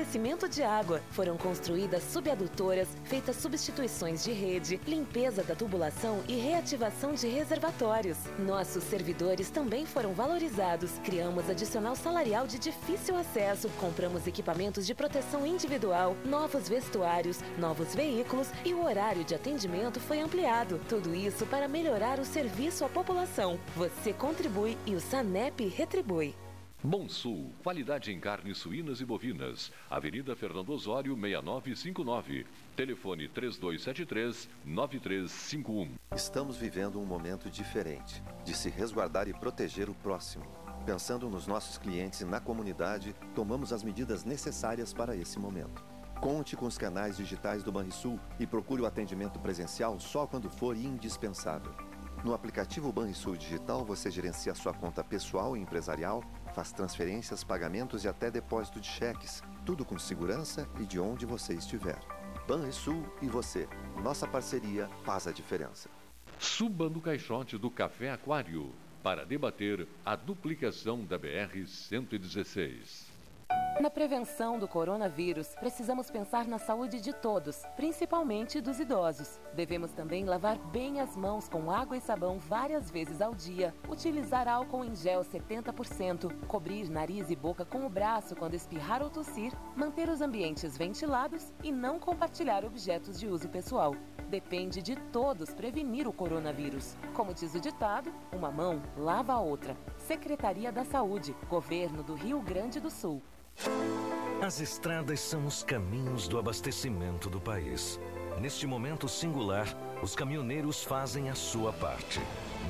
Abastecimento de água. Foram construídas subadutoras, feitas substituições de rede, limpeza da tubulação e reativação de reservatórios. Nossos servidores também foram valorizados. Criamos adicional salarial de difícil acesso, compramos equipamentos de proteção individual, novos vestuários, novos veículos e o horário de atendimento foi ampliado. Tudo isso para melhorar o serviço à população. Você contribui e o SANEP retribui. Monsul, qualidade em carnes suínas e bovinas. Avenida Fernando Osório, 6959. Telefone 3273-9351. Estamos vivendo um momento diferente de se resguardar e proteger o próximo. Pensando nos nossos clientes e na comunidade, tomamos as medidas necessárias para esse momento. Conte com os canais digitais do Banrisul e procure o atendimento presencial só quando for indispensável. No aplicativo Banrisul Digital, você gerencia sua conta pessoal e empresarial faz transferências, pagamentos e até depósito de cheques, tudo com segurança e de onde você estiver. Banrisul e você, nossa parceria faz a diferença. Suba no caixote do Café Aquário para debater a duplicação da BR-116. Na prevenção do coronavírus, precisamos pensar na saúde de todos, principalmente dos idosos. Devemos também lavar bem as mãos com água e sabão várias vezes ao dia, utilizar álcool em gel 70%, cobrir nariz e boca com o braço quando espirrar ou tossir, manter os ambientes ventilados e não compartilhar objetos de uso pessoal. Depende de todos prevenir o coronavírus. Como diz o ditado, uma mão lava a outra. Secretaria da Saúde, Governo do Rio Grande do Sul. As estradas são os caminhos do abastecimento do país. Neste momento singular, os caminhoneiros fazem a sua parte.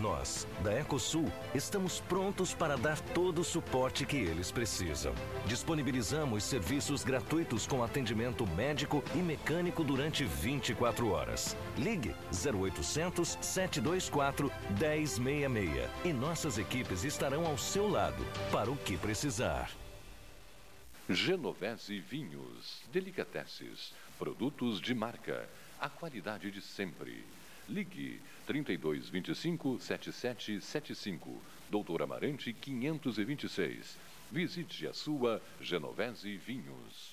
Nós, da Ecosul, estamos prontos para dar todo o suporte que eles precisam. Disponibilizamos serviços gratuitos com atendimento médico e mecânico durante 24 horas. Ligue 0800 724 1066 e nossas equipes estarão ao seu lado para o que precisar. Genovese Vinhos, Delicateces, produtos de marca, a qualidade de sempre. Ligue 3225 7775, Doutor Amarante 526. Visite a sua Genovese Vinhos.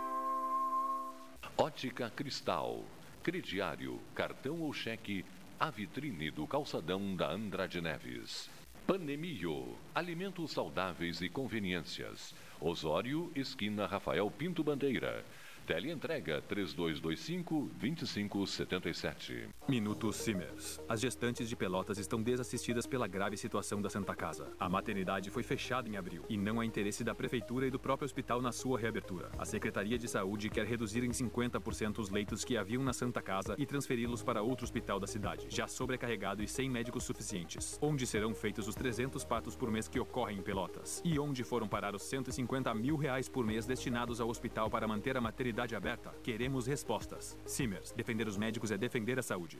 Ótica Cristal, crediário, cartão ou cheque, a vitrine do calçadão da Andrade Neves. Panemio, alimentos saudáveis e conveniências. Osório, esquina Rafael Pinto Bandeira. Teleentrega 3225-2577. Minuto Simers. As gestantes de Pelotas estão desassistidas pela grave situação da Santa Casa. A maternidade foi fechada em abril e não há interesse da Prefeitura e do próprio hospital na sua reabertura. A Secretaria de Saúde quer reduzir em 50% os leitos que haviam na Santa Casa e transferi-los para outro hospital da cidade, já sobrecarregado e sem médicos suficientes. Onde serão feitos os 300 partos por mês que ocorrem em Pelotas? E onde foram parar os 150 mil reais por mês destinados ao hospital para manter a maternidade aberta? Queremos respostas. Simers, defender os médicos é defender a saúde.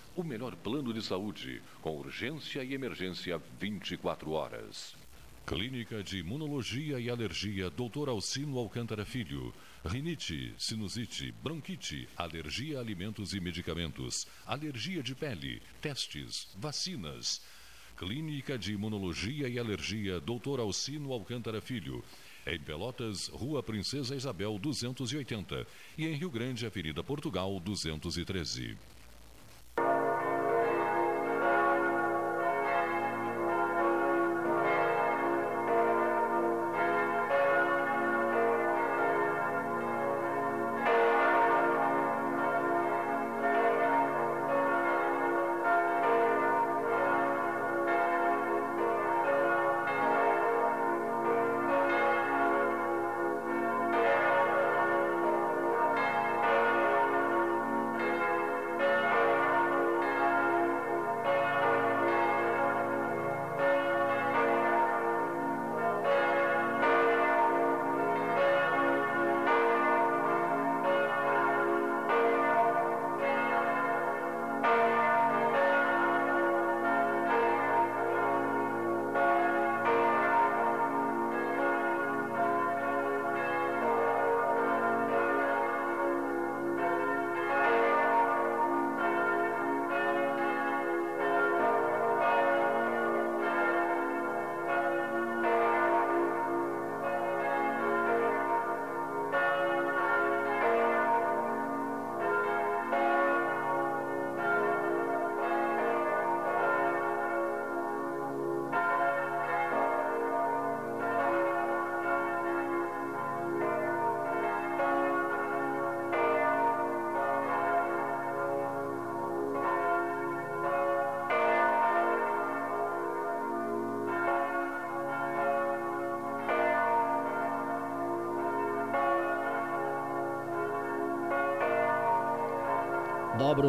O melhor plano de saúde, com urgência e emergência 24 horas. Clínica de Imunologia e Alergia Dr. Alcino Alcântara Filho. rinite, sinusite, bronquite, alergia a alimentos e medicamentos, alergia de pele, testes, vacinas. Clínica de Imunologia e Alergia, Dr. Alcino Alcântara Filho. Em Pelotas, Rua Princesa Isabel 280 e em Rio Grande, Avenida Portugal 213.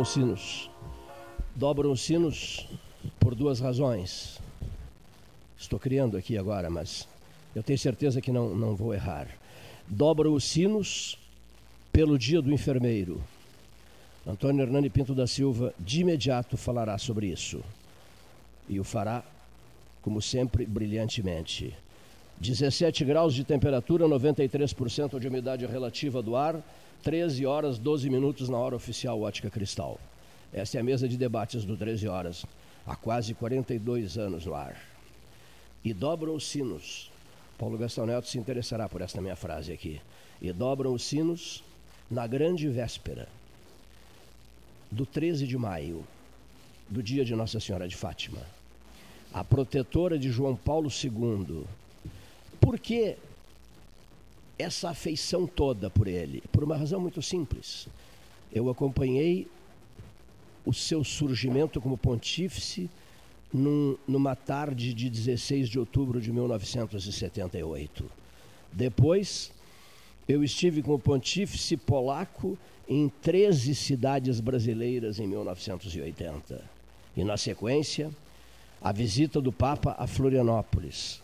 Dobram os sinos. Dobram os sinos por duas razões. Estou criando aqui agora, mas eu tenho certeza que não, não vou errar. Dobram os sinos pelo dia do enfermeiro. Antônio Hernani Pinto da Silva de imediato falará sobre isso. E o fará, como sempre, brilhantemente. 17 graus de temperatura, 93% de umidade relativa do ar. 13 horas 12 minutos na hora oficial Ótica Cristal. Esta é a mesa de debates do 13 horas, há quase 42 anos no ar. E dobram os sinos. Paulo Gastão Neto se interessará por esta minha frase aqui. E dobram os sinos na grande véspera do 13 de maio, do dia de Nossa Senhora de Fátima, a protetora de João Paulo II. Por que essa afeição toda por ele? Por uma razão muito simples. Eu acompanhei o seu surgimento como pontífice num, numa tarde de 16 de outubro de 1978. Depois, eu estive como pontífice polaco em 13 cidades brasileiras em 1980. E, na sequência, a visita do Papa a Florianópolis,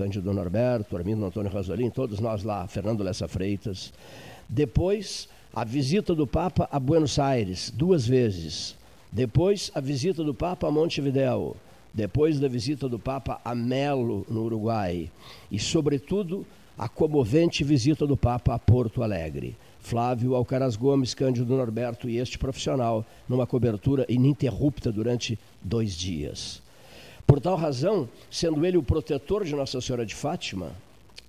Cândido Norberto, Armindo Antônio Rasolim, todos nós lá, Fernando Lessa Freitas. Depois, a visita do Papa a Buenos Aires, duas vezes. Depois, a visita do Papa a Montevidéu. Depois da visita do Papa a Melo, no Uruguai. E, sobretudo, a comovente visita do Papa a Porto Alegre. Flávio Alcaraz Gomes, Cândido Norberto e este profissional, numa cobertura ininterrupta durante dois dias. Por tal razão, sendo ele o protetor de Nossa Senhora de Fátima,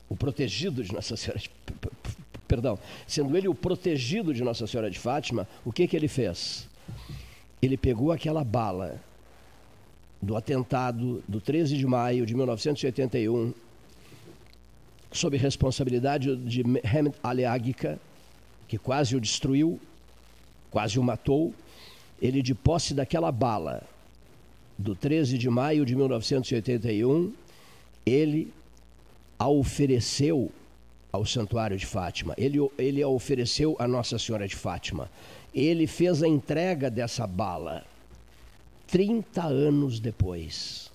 o protegido de Nossa Senhora de perdão, sendo ele o protegido de Nossa Senhora de Fátima, o que que ele fez? Ele pegou aquela bala do atentado do 13 de maio de 1981, sob responsabilidade de Mehmet Ali que quase o destruiu, quase o matou, ele de posse daquela bala do 13 de maio de 1981, ele a ofereceu ao Santuário de Fátima, ele, ele a ofereceu a Nossa Senhora de Fátima. Ele fez a entrega dessa bala 30 anos depois.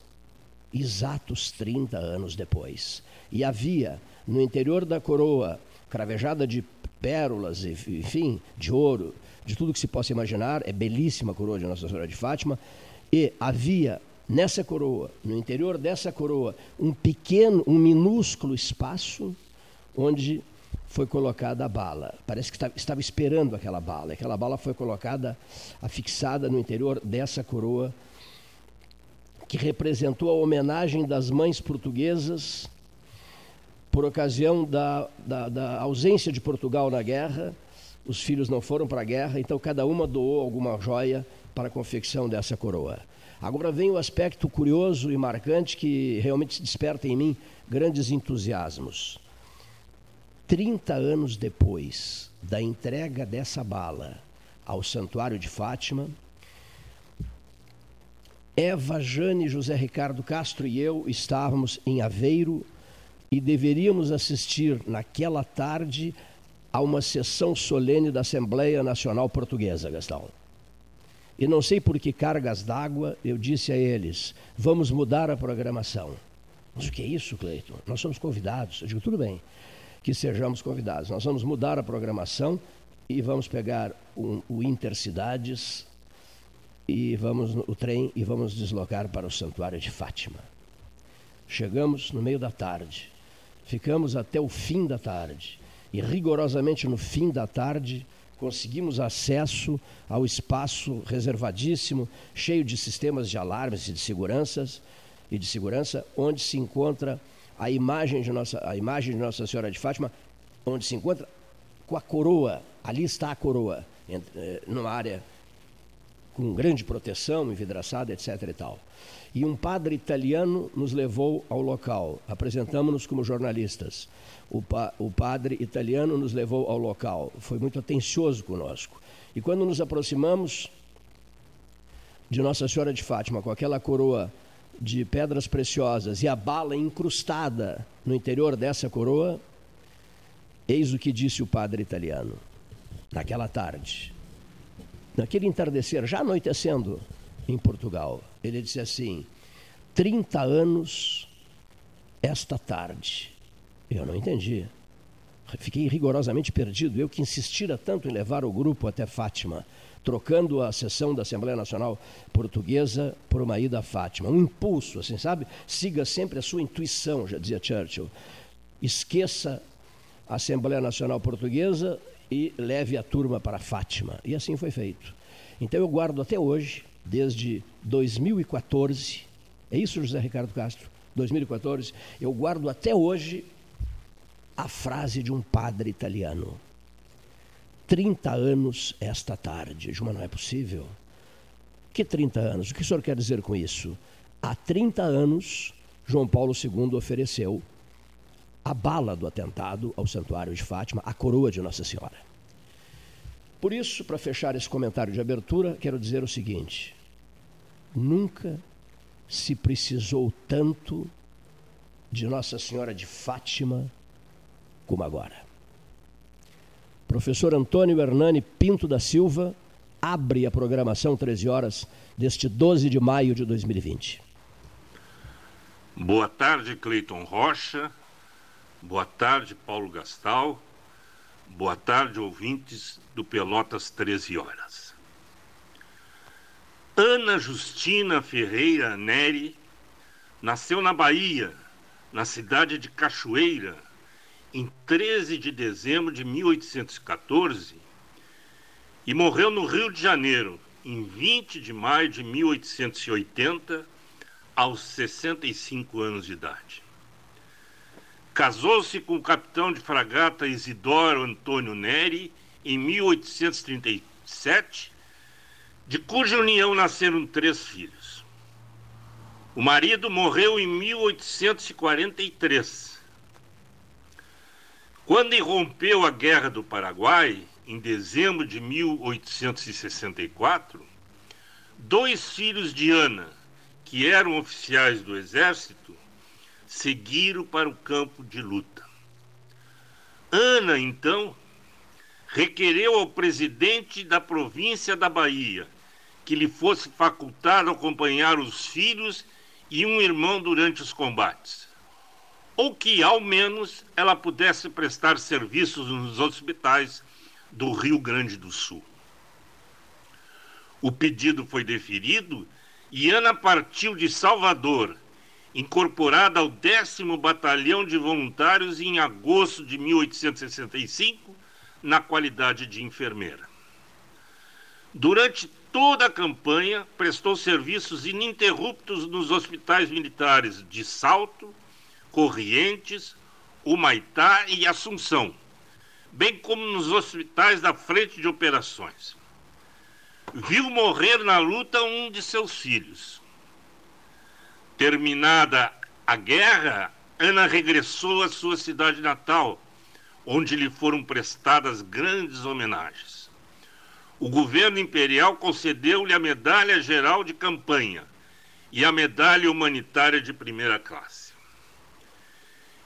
Exatos 30 anos depois. E havia no interior da coroa, cravejada de pérolas, enfim, de ouro, de tudo que se possa imaginar, é belíssima a coroa de Nossa Senhora de Fátima, e havia nessa coroa, no interior dessa coroa, um pequeno, um minúsculo espaço onde foi colocada a bala. Parece que estava esperando aquela bala. Aquela bala foi colocada, afixada no interior dessa coroa, que representou a homenagem das mães portuguesas por ocasião da, da, da ausência de Portugal na guerra. Os filhos não foram para a guerra, então cada uma doou alguma joia para a confecção dessa coroa. Agora vem o aspecto curioso e marcante que realmente desperta em mim grandes entusiasmos. 30 anos depois da entrega dessa bala ao Santuário de Fátima, Eva, Jane, José Ricardo Castro e eu estávamos em Aveiro e deveríamos assistir naquela tarde a uma sessão solene da Assembleia Nacional Portuguesa, Gastão. E não sei por que cargas d'água eu disse a eles: vamos mudar a programação. Mas o que é isso, Cleiton? Nós somos convidados. Eu digo, tudo bem que sejamos convidados. Nós vamos mudar a programação e vamos pegar um, o Intercidades e vamos o trem e vamos deslocar para o Santuário de Fátima. Chegamos no meio da tarde, ficamos até o fim da tarde e rigorosamente no fim da tarde conseguimos acesso ao espaço reservadíssimo, cheio de sistemas de alarmes e de seguranças e de segurança, onde se encontra a imagem de Nossa, a imagem de Nossa Senhora de Fátima, onde se encontra com a coroa, ali está a coroa, eh, numa área com grande proteção, envidraçada, etc. e tal. E um padre italiano nos levou ao local. Apresentamos-nos como jornalistas. O, pa, o padre italiano nos levou ao local. Foi muito atencioso conosco. E quando nos aproximamos de Nossa Senhora de Fátima, com aquela coroa de pedras preciosas e a bala incrustada no interior dessa coroa, eis o que disse o padre italiano naquela tarde, naquele entardecer, já anoitecendo em Portugal. Ele disse assim: 30 anos esta tarde. Eu não entendi. Fiquei rigorosamente perdido. Eu que insistira tanto em levar o grupo até Fátima trocando a sessão da Assembleia Nacional Portuguesa por uma ida a Fátima. Um impulso, assim, sabe? Siga sempre a sua intuição, já dizia Churchill. Esqueça a Assembleia Nacional Portuguesa e leve a turma para Fátima. E assim foi feito. Então eu guardo até hoje, desde 2014, é isso, José Ricardo Castro? 2014, eu guardo até hoje a frase de um padre italiano. 30 anos esta tarde. Juma, não é possível. Que 30 anos? O que o senhor quer dizer com isso? Há 30 anos, João Paulo II ofereceu a bala do atentado ao Santuário de Fátima, a coroa de Nossa Senhora. Por isso, para fechar esse comentário de abertura, quero dizer o seguinte: nunca se precisou tanto de Nossa Senhora de Fátima como agora. Professor Antônio Hernani Pinto da Silva abre a programação 13 horas deste 12 de maio de 2020. Boa tarde, Cleiton Rocha. Boa tarde, Paulo Gastal. Boa tarde, ouvintes do Pelotas 13 horas. Ana Justina Ferreira Neri nasceu na Bahia, na cidade de Cachoeira, em 13 de dezembro de 1814 e morreu no Rio de Janeiro em 20 de maio de 1880, aos 65 anos de idade. Casou-se com o capitão de fragata Isidoro Antônio Neri em 1837, de cuja união nasceram três filhos. O marido morreu em 1843 quando irrompeu a Guerra do Paraguai, em dezembro de 1864, dois filhos de Ana, que eram oficiais do exército, seguiram para o campo de luta. Ana, então, requereu ao presidente da província da Bahia que lhe fosse facultado acompanhar os filhos e um irmão durante os combates ou que, ao menos, ela pudesse prestar serviços nos hospitais do Rio Grande do Sul. O pedido foi deferido e Ana partiu de Salvador incorporada ao 10 Batalhão de Voluntários em agosto de 1865, na qualidade de enfermeira. Durante toda a campanha, prestou serviços ininterruptos nos hospitais militares de Salto, Corrientes, Humaitá e Assunção, bem como nos hospitais da frente de operações. Viu morrer na luta um de seus filhos. Terminada a guerra, Ana regressou à sua cidade natal, onde lhe foram prestadas grandes homenagens. O governo imperial concedeu-lhe a Medalha Geral de Campanha e a Medalha Humanitária de Primeira Classe.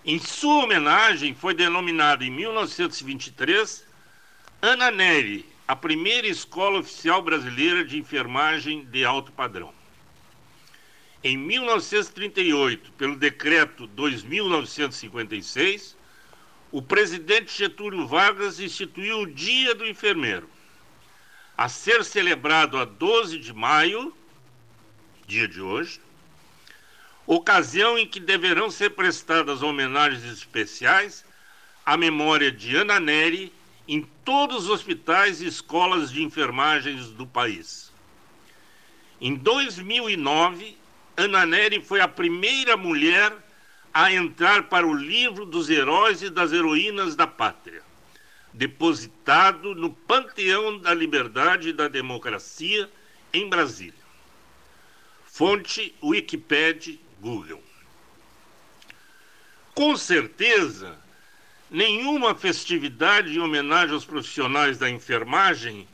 Em sua homenagem, foi denominada em 1923 Ana Neri, a primeira escola oficial brasileira de enfermagem de alto padrão. Em 1938, pelo decreto 2956, o presidente Getúlio Vargas instituiu o Dia do Enfermeiro, a ser celebrado a 12 de maio, dia de hoje, ocasião em que deverão ser prestadas homenagens especiais à memória de Ana Neri em todos os hospitais e escolas de enfermagens do país. Em 2009, Ana Neri foi a primeira mulher a entrar para o livro dos heróis e das heroínas da pátria, depositado no Panteão da Liberdade e da Democracia em Brasília. Fonte Wikipedia Google. Com certeza, nenhuma festividade em homenagem aos profissionais da enfermagem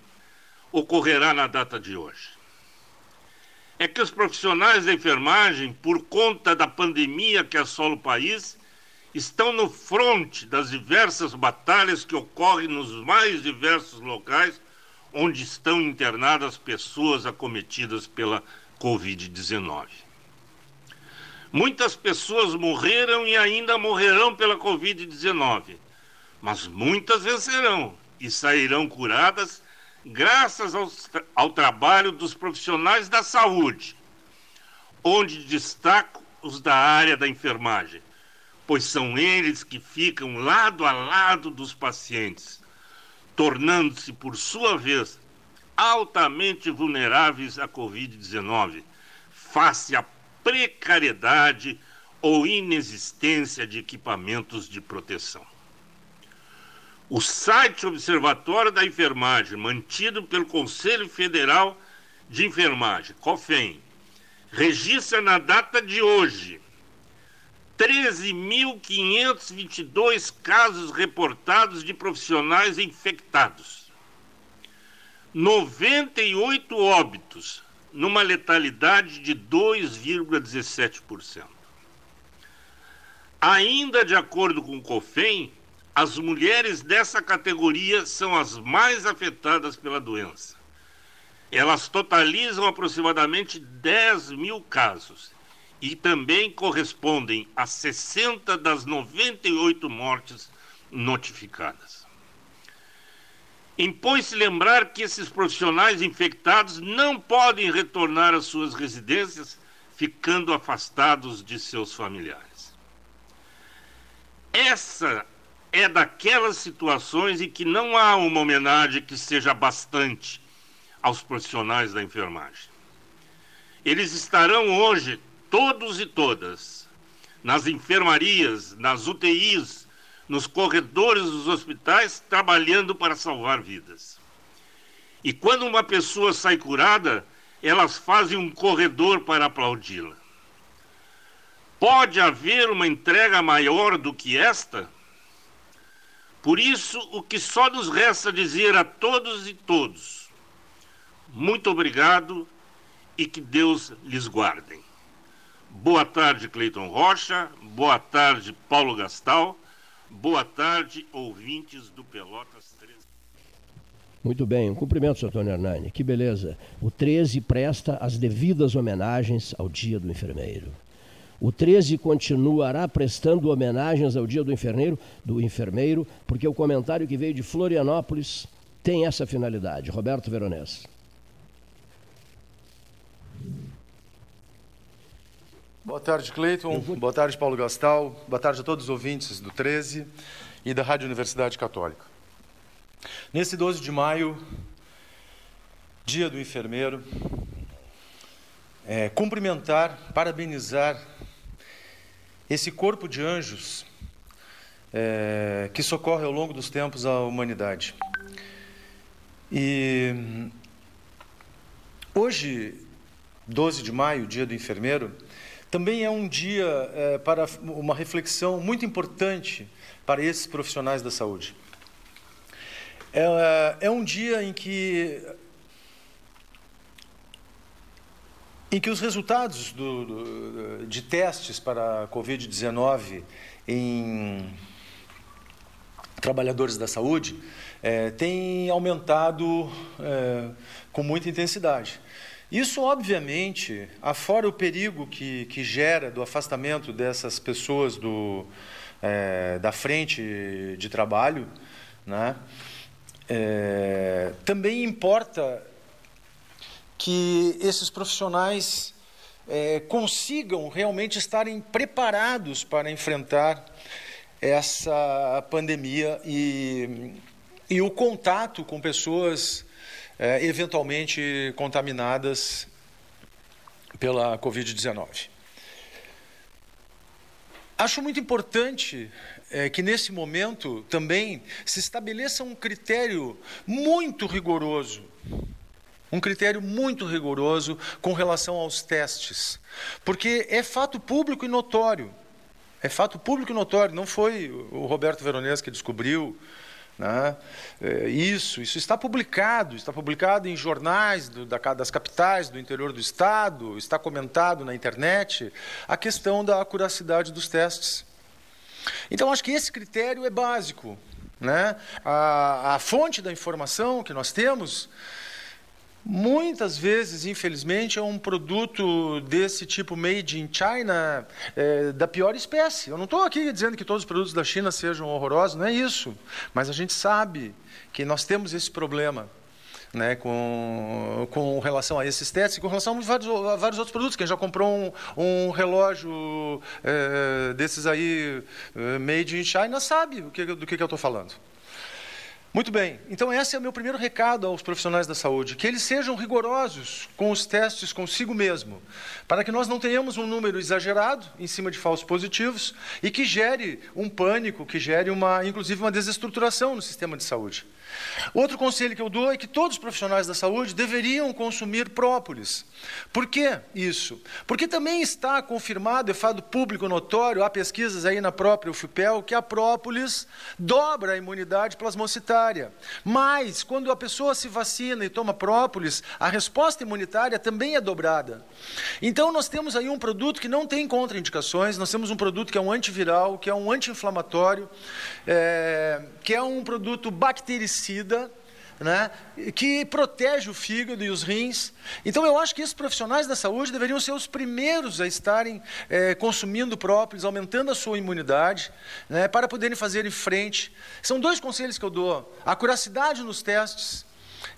ocorrerá na data de hoje. É que os profissionais da enfermagem, por conta da pandemia que assola o país, estão no fronte das diversas batalhas que ocorrem nos mais diversos locais onde estão internadas pessoas acometidas pela Covid-19. Muitas pessoas morreram e ainda morrerão pela Covid-19, mas muitas vencerão e sairão curadas graças ao, ao, trabalho dos profissionais da saúde, onde destaco os da área da enfermagem, pois são eles que ficam lado a lado dos pacientes, tornando-se, por sua vez, altamente vulneráveis à Covid-19, face à precariedade ou inexistência de equipamentos de proteção. O site Observatório da Enfermagem, mantido pelo Conselho Federal de Enfermagem, COFEM, registra na data de hoje 13.522 casos reportados de profissionais infectados, 98 óbitos, numa letalidade de 2,17%. Ainda de acordo com o COFEM, as mulheres dessa categoria são as mais afetadas pela doença. Elas totalizam aproximadamente 10 mil casos e também correspondem a 60 das 98 mortes notificadas. Impõe-se lembrar que esses profissionais infectados não podem retornar às suas residências, ficando afastados de seus familiares. Essa é daquelas situações em que não há uma homenagem que seja bastante aos profissionais da enfermagem. Eles estarão hoje, todos e todas, nas enfermarias, nas UTIs, nos corredores dos hospitais trabalhando para salvar vidas. E quando uma pessoa sai curada, elas fazem um corredor para aplaudi-la. Pode haver uma entrega maior do que esta? Por isso, o que só nos resta dizer a todos e todos: muito obrigado e que Deus lhes guarde. Boa tarde, Cleiton Rocha. Boa tarde, Paulo Gastal. Boa tarde, ouvintes do Pelotas 13. Muito bem, um cumprimento, Sr. Antônio Hernani. Que beleza. O 13 presta as devidas homenagens ao Dia do Enfermeiro. O 13 continuará prestando homenagens ao Dia do Enfermeiro, do enfermeiro, porque o comentário que veio de Florianópolis tem essa finalidade. Roberto Veronese. Boa tarde, Cleiton. Vou... Boa tarde, Paulo Gastal. Boa tarde a todos os ouvintes do 13 e da Rádio Universidade Católica. Nesse 12 de maio, dia do enfermeiro, é, cumprimentar, parabenizar esse corpo de anjos é, que socorre ao longo dos tempos a humanidade. E hoje, 12 de maio, dia do enfermeiro, também é um dia é, para uma reflexão muito importante para esses profissionais da saúde. É, é um dia em que em que os resultados do, do, de testes para a Covid-19 em trabalhadores da saúde é, têm aumentado é, com muita intensidade. Isso, obviamente, afora o perigo que, que gera do afastamento dessas pessoas do, é, da frente de trabalho, né? É, também importa que esses profissionais é, consigam realmente estarem preparados para enfrentar essa pandemia e, e o contato com pessoas é, eventualmente contaminadas pela Covid-19. Acho muito importante é, que nesse momento também se estabeleça um critério muito rigoroso um critério muito rigoroso com relação aos testes. Porque é fato público e notório. É fato público e notório. Não foi o Roberto Veronese que descobriu. Né? É, isso, isso está publicado, está publicado em jornais do, da, das capitais, do interior do estado, está comentado na internet a questão da acuracidade dos testes. Então, acho que esse critério é básico. Né? A, a fonte da informação que nós temos Muitas vezes, infelizmente, é um produto desse tipo made in China é, da pior espécie. Eu não estou aqui dizendo que todos os produtos da China sejam horrorosos, não é isso. Mas a gente sabe que nós temos esse problema. Né, com, com relação a esses testes e com relação a vários, a vários outros produtos. Quem já comprou um, um relógio é, desses aí, é, made in China, sabe do que, do que, que eu estou falando. Muito bem, então esse é o meu primeiro recado aos profissionais da saúde, que eles sejam rigorosos com os testes consigo mesmo, para que nós não tenhamos um número exagerado em cima de falsos positivos e que gere um pânico, que gere uma, inclusive uma desestruturação no sistema de saúde. Outro conselho que eu dou é que todos os profissionais da saúde deveriam consumir própolis. Por que isso? Porque também está confirmado, é fado público notório, há pesquisas aí na própria UFPEL, que a própolis dobra a imunidade plasmocitária. Mas, quando a pessoa se vacina e toma própolis, a resposta imunitária também é dobrada. Então, nós temos aí um produto que não tem contraindicações, nós temos um produto que é um antiviral, que é um anti-inflamatório, é, que é um produto bactericida, né, que protege o fígado e os rins. Então, eu acho que esses profissionais da saúde deveriam ser os primeiros a estarem é, consumindo própolis, aumentando a sua imunidade, né, para poderem fazer em frente. São dois conselhos que eu dou: a curacidade nos testes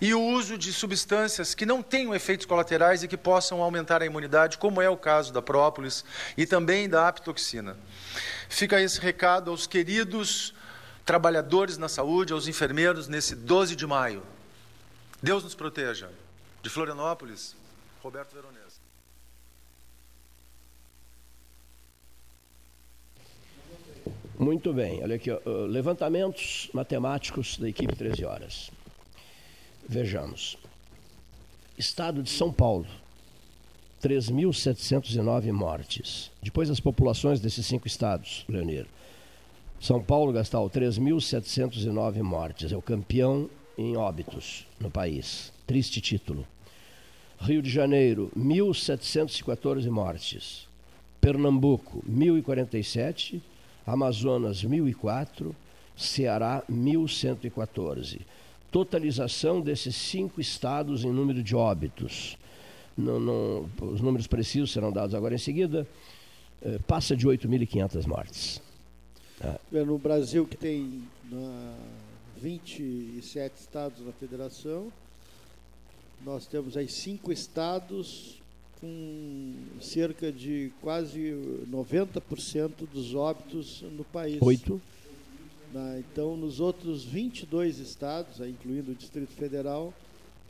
e o uso de substâncias que não tenham efeitos colaterais e que possam aumentar a imunidade, como é o caso da própolis e também da apitoxina. Fica esse recado aos queridos trabalhadores na saúde, aos enfermeiros, nesse 12 de maio. Deus nos proteja. De Florianópolis, Roberto Veronese. Muito bem, olha aqui, ó, levantamentos matemáticos da equipe 13 horas. Vejamos. Estado de São Paulo, 3.709 mortes. Depois as populações desses cinco estados, Leonir. São Paulo, Gastal, 3.709 mortes. É o campeão em óbitos no país. Triste título. Rio de Janeiro, 1.714 mortes. Pernambuco, 1.047. Amazonas, 1.004. Ceará, 1.114. Totalização desses cinco estados em número de óbitos. Não, não, os números precisos serão dados agora em seguida. Eh, passa de 8.500 mortes. É. No Brasil, que tem na, 27 estados na federação, nós temos aí cinco estados com cerca de quase 90% dos óbitos no país. Oito. Então, nos outros 22 estados, incluindo o Distrito Federal,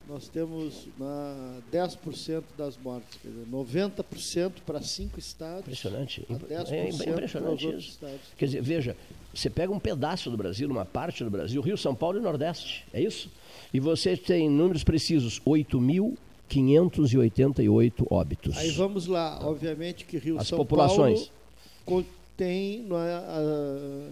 nós temos na 10% das mortes, quer dizer, 90% para cinco estados. Impressionante. A 10% é impressionante isso. estados. Quer dizer, veja, você pega um pedaço do Brasil, uma parte do Brasil, Rio, São Paulo e Nordeste, é isso? E você tem números precisos, 8.588 óbitos. Aí vamos lá, obviamente que Rio As São populações. Paulo tem não é, a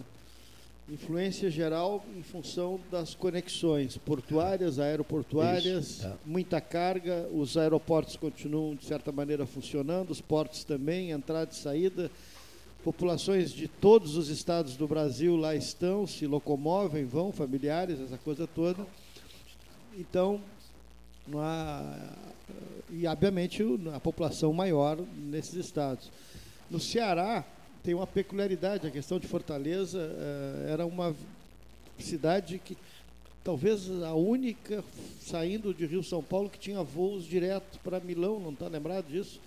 influência geral em função das conexões portuárias, aeroportuárias, Isso, é. muita carga, os aeroportos continuam de certa maneira funcionando, os portos também, entrada e saída. Populações de todos os estados do Brasil lá estão, se locomovem, vão, familiares, essa coisa toda. Então, não há, e obviamente a população maior nesses estados. No Ceará tem uma peculiaridade, a questão de Fortaleza eh, era uma cidade que talvez a única saindo de Rio São Paulo que tinha voos direto para Milão, não está lembrado disso?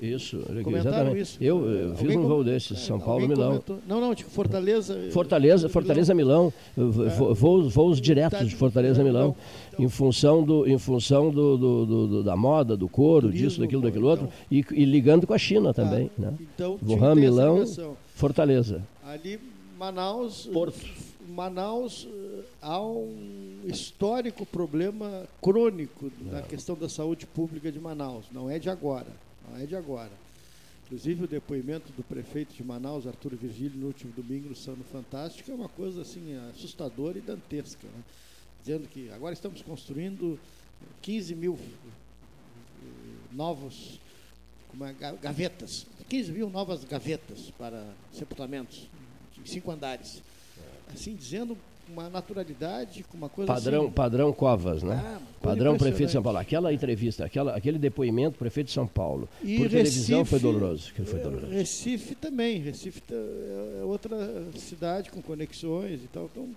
Isso, Comentaram exatamente. isso. Eu, eu fiz um voo desses, é, São alguém Paulo, Milão. comentou. Não, não, de Fortaleza. Fortaleza, Fortaleza, Milão, vo- voos, voos diretos de Fortaleza a Milão, em função, do, em função do, do- do- da moda, do couro, disso, daquilo, daquilo outro, e, e ligando com a China também. né? Então, Wuhan, Milão. Fortaleza. Ali, Manaus. Porto. Manaus eh, há um histórico problema crônico na questão da saúde pública de Manaus. Não é de agora. Não é de agora. Inclusive o depoimento do prefeito de Manaus, Arthur Virgílio, no último domingo no Sano Fantástico, é uma coisa assim assustadora e dantesca. né? Dizendo que agora estamos construindo 15 mil novos é, ga- gavetas, 15 mil novas gavetas para sepultamentos, de cinco andares. Assim, dizendo uma naturalidade, com uma coisa Padrão, assim, padrão Covas, né? Ah, padrão prefeito de São. Paulo. Aquela entrevista, aquela, aquele depoimento prefeito de São Paulo. E por televisão foi Recife- doloroso. aquilo foi doloroso. Recife também. Recife tá- é outra cidade com conexões e tal. Então,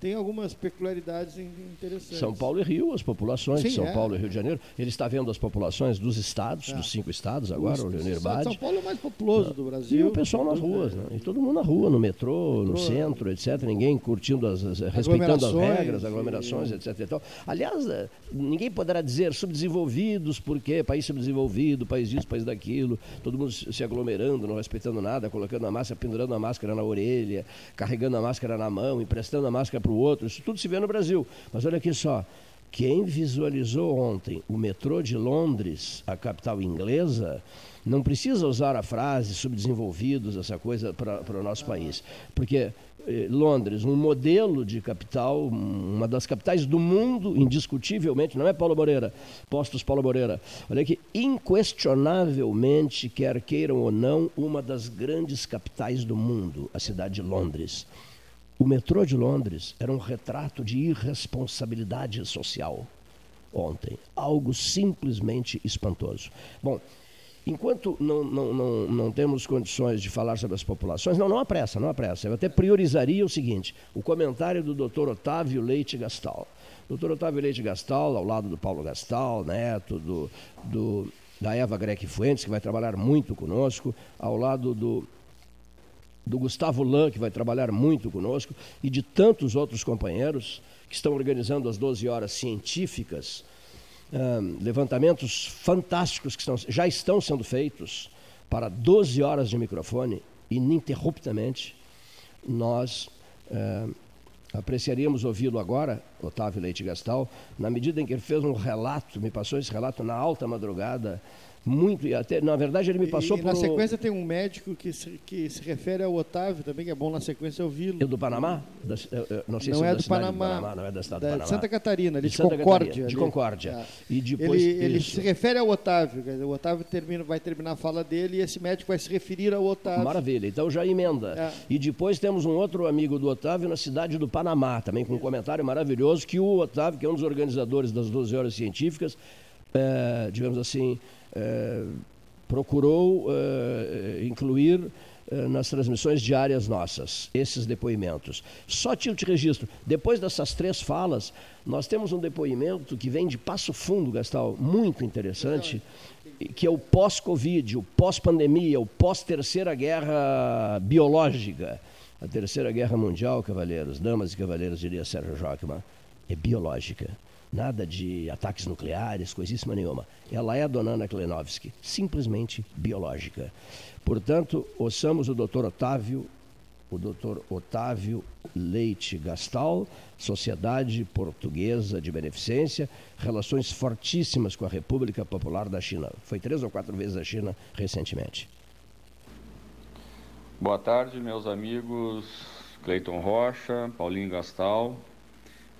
tem algumas peculiaridades in- interessantes. São Paulo e Rio, as populações de Sim, São é. Paulo e Rio de Janeiro. Ele está vendo as populações dos estados, É. dos cinco estados agora, o Leonir São Paulo Bade. é o mais populoso do E Brasil. o pessoal nas ruas, né? E todo mundo na rua, no metrô, no centro, etc. Ninguém curtindo, as, as- respeitando as regras, aglomerações, e- etc. e tal. Aliás, eh, ninguém poderá dizer subdesenvolvidos, porque país subdesenvolvido, país disso, país daquilo, todo mundo se se aglomerando, não respeitando nada, colocando a máscara, pendurando a máscara na orelha, carregando a máscara na mão, emprestando a máscara para o outro. Isso tudo se vê no Brasil. Mas olha aqui só. Quem visualizou ontem o metrô de Londres, a capital inglesa, não precisa usar a frase subdesenvolvidos, essa coisa, para o nosso país. Porque eh, Londres, um modelo de capital, uma das capitais do mundo, indiscutivelmente, não é Paulo Moreira, postos Paulo Moreira. Olha aqui, inquestionavelmente, quer queiram ou não, uma das grandes capitais do mundo, a cidade de Londres. O metrô de Londres era um retrato de irresponsabilidade social ontem. Algo simplesmente espantoso. Bom, enquanto não, não, não, não temos condições de falar sobre as populações, não, não pressa, não há pressa. Eu até priorizaria o seguinte: o comentário do Dr. Otávio Leite Gastal. Dr. Otávio Leite Gastal, ao lado do Paulo Gastal, neto do, do, da Eva Greque Fuentes, que vai trabalhar muito conosco, ao lado do do Gustavo Lan, que vai trabalhar muito conosco, e de tantos outros companheiros que estão organizando as 12 horas científicas, ah, levantamentos fantásticos que estão, já estão sendo feitos para 12 horas de microfone, ininterruptamente. Nós ah, apreciaríamos ouvi-lo agora, Otávio Leite Gastal, na medida em que ele fez um relato, me passou esse relato na alta madrugada, muito, até, na verdade ele me passou e, por na sequência tem um médico que se, que se refere ao Otávio também, que é bom na sequência ouvi-lo. É do Panamá? Da- eu- eu não sei Não se é da do cidade Panamá, não é da cidade da do Panamá. Santa Catarina, ali de Santa Concórdia, Catarina, de. Concórdia. É. E depois ele, ele se refere ao Otávio, quer dizer, o Otávio termina, vai terminar a fala dele e esse médico vai se referir ao Otávio. Maravilha, então já emenda. É. E depois temos um outro amigo do Otávio na cidade do Panamá, também com um comentário maravilhoso, que o Otávio, que é um dos organizadores das 12 horas científicas, eh, digamos assim, eh, procurou eh, incluir eh, nas transmissões diárias nossas, esses depoimentos. Só tilt registro. Depois dessas três falas, nós temos um depoimento que vem de Passo Fundo, Gastal, muito interessante, que é o pós-Covid, o pós-pandemia, o pós-terceira guerra biológica. A terceira guerra mundial, cavaleiros, damas e cavaleiros, diria Sérgio Jockman, é biológica. Nada de ataques nucleares, coisíssima nenhuma. Ela é a dona Ana Klenovski, simplesmente biológica. Portanto, ouçamos o doutor Otávio o Dr. Otávio Leite Gastal, Sociedade Portuguesa de Beneficência, relações fortíssimas com a República Popular da China. Foi três ou quatro vezes à China recentemente. Boa tarde, meus amigos Cleiton Rocha, Paulinho Gastal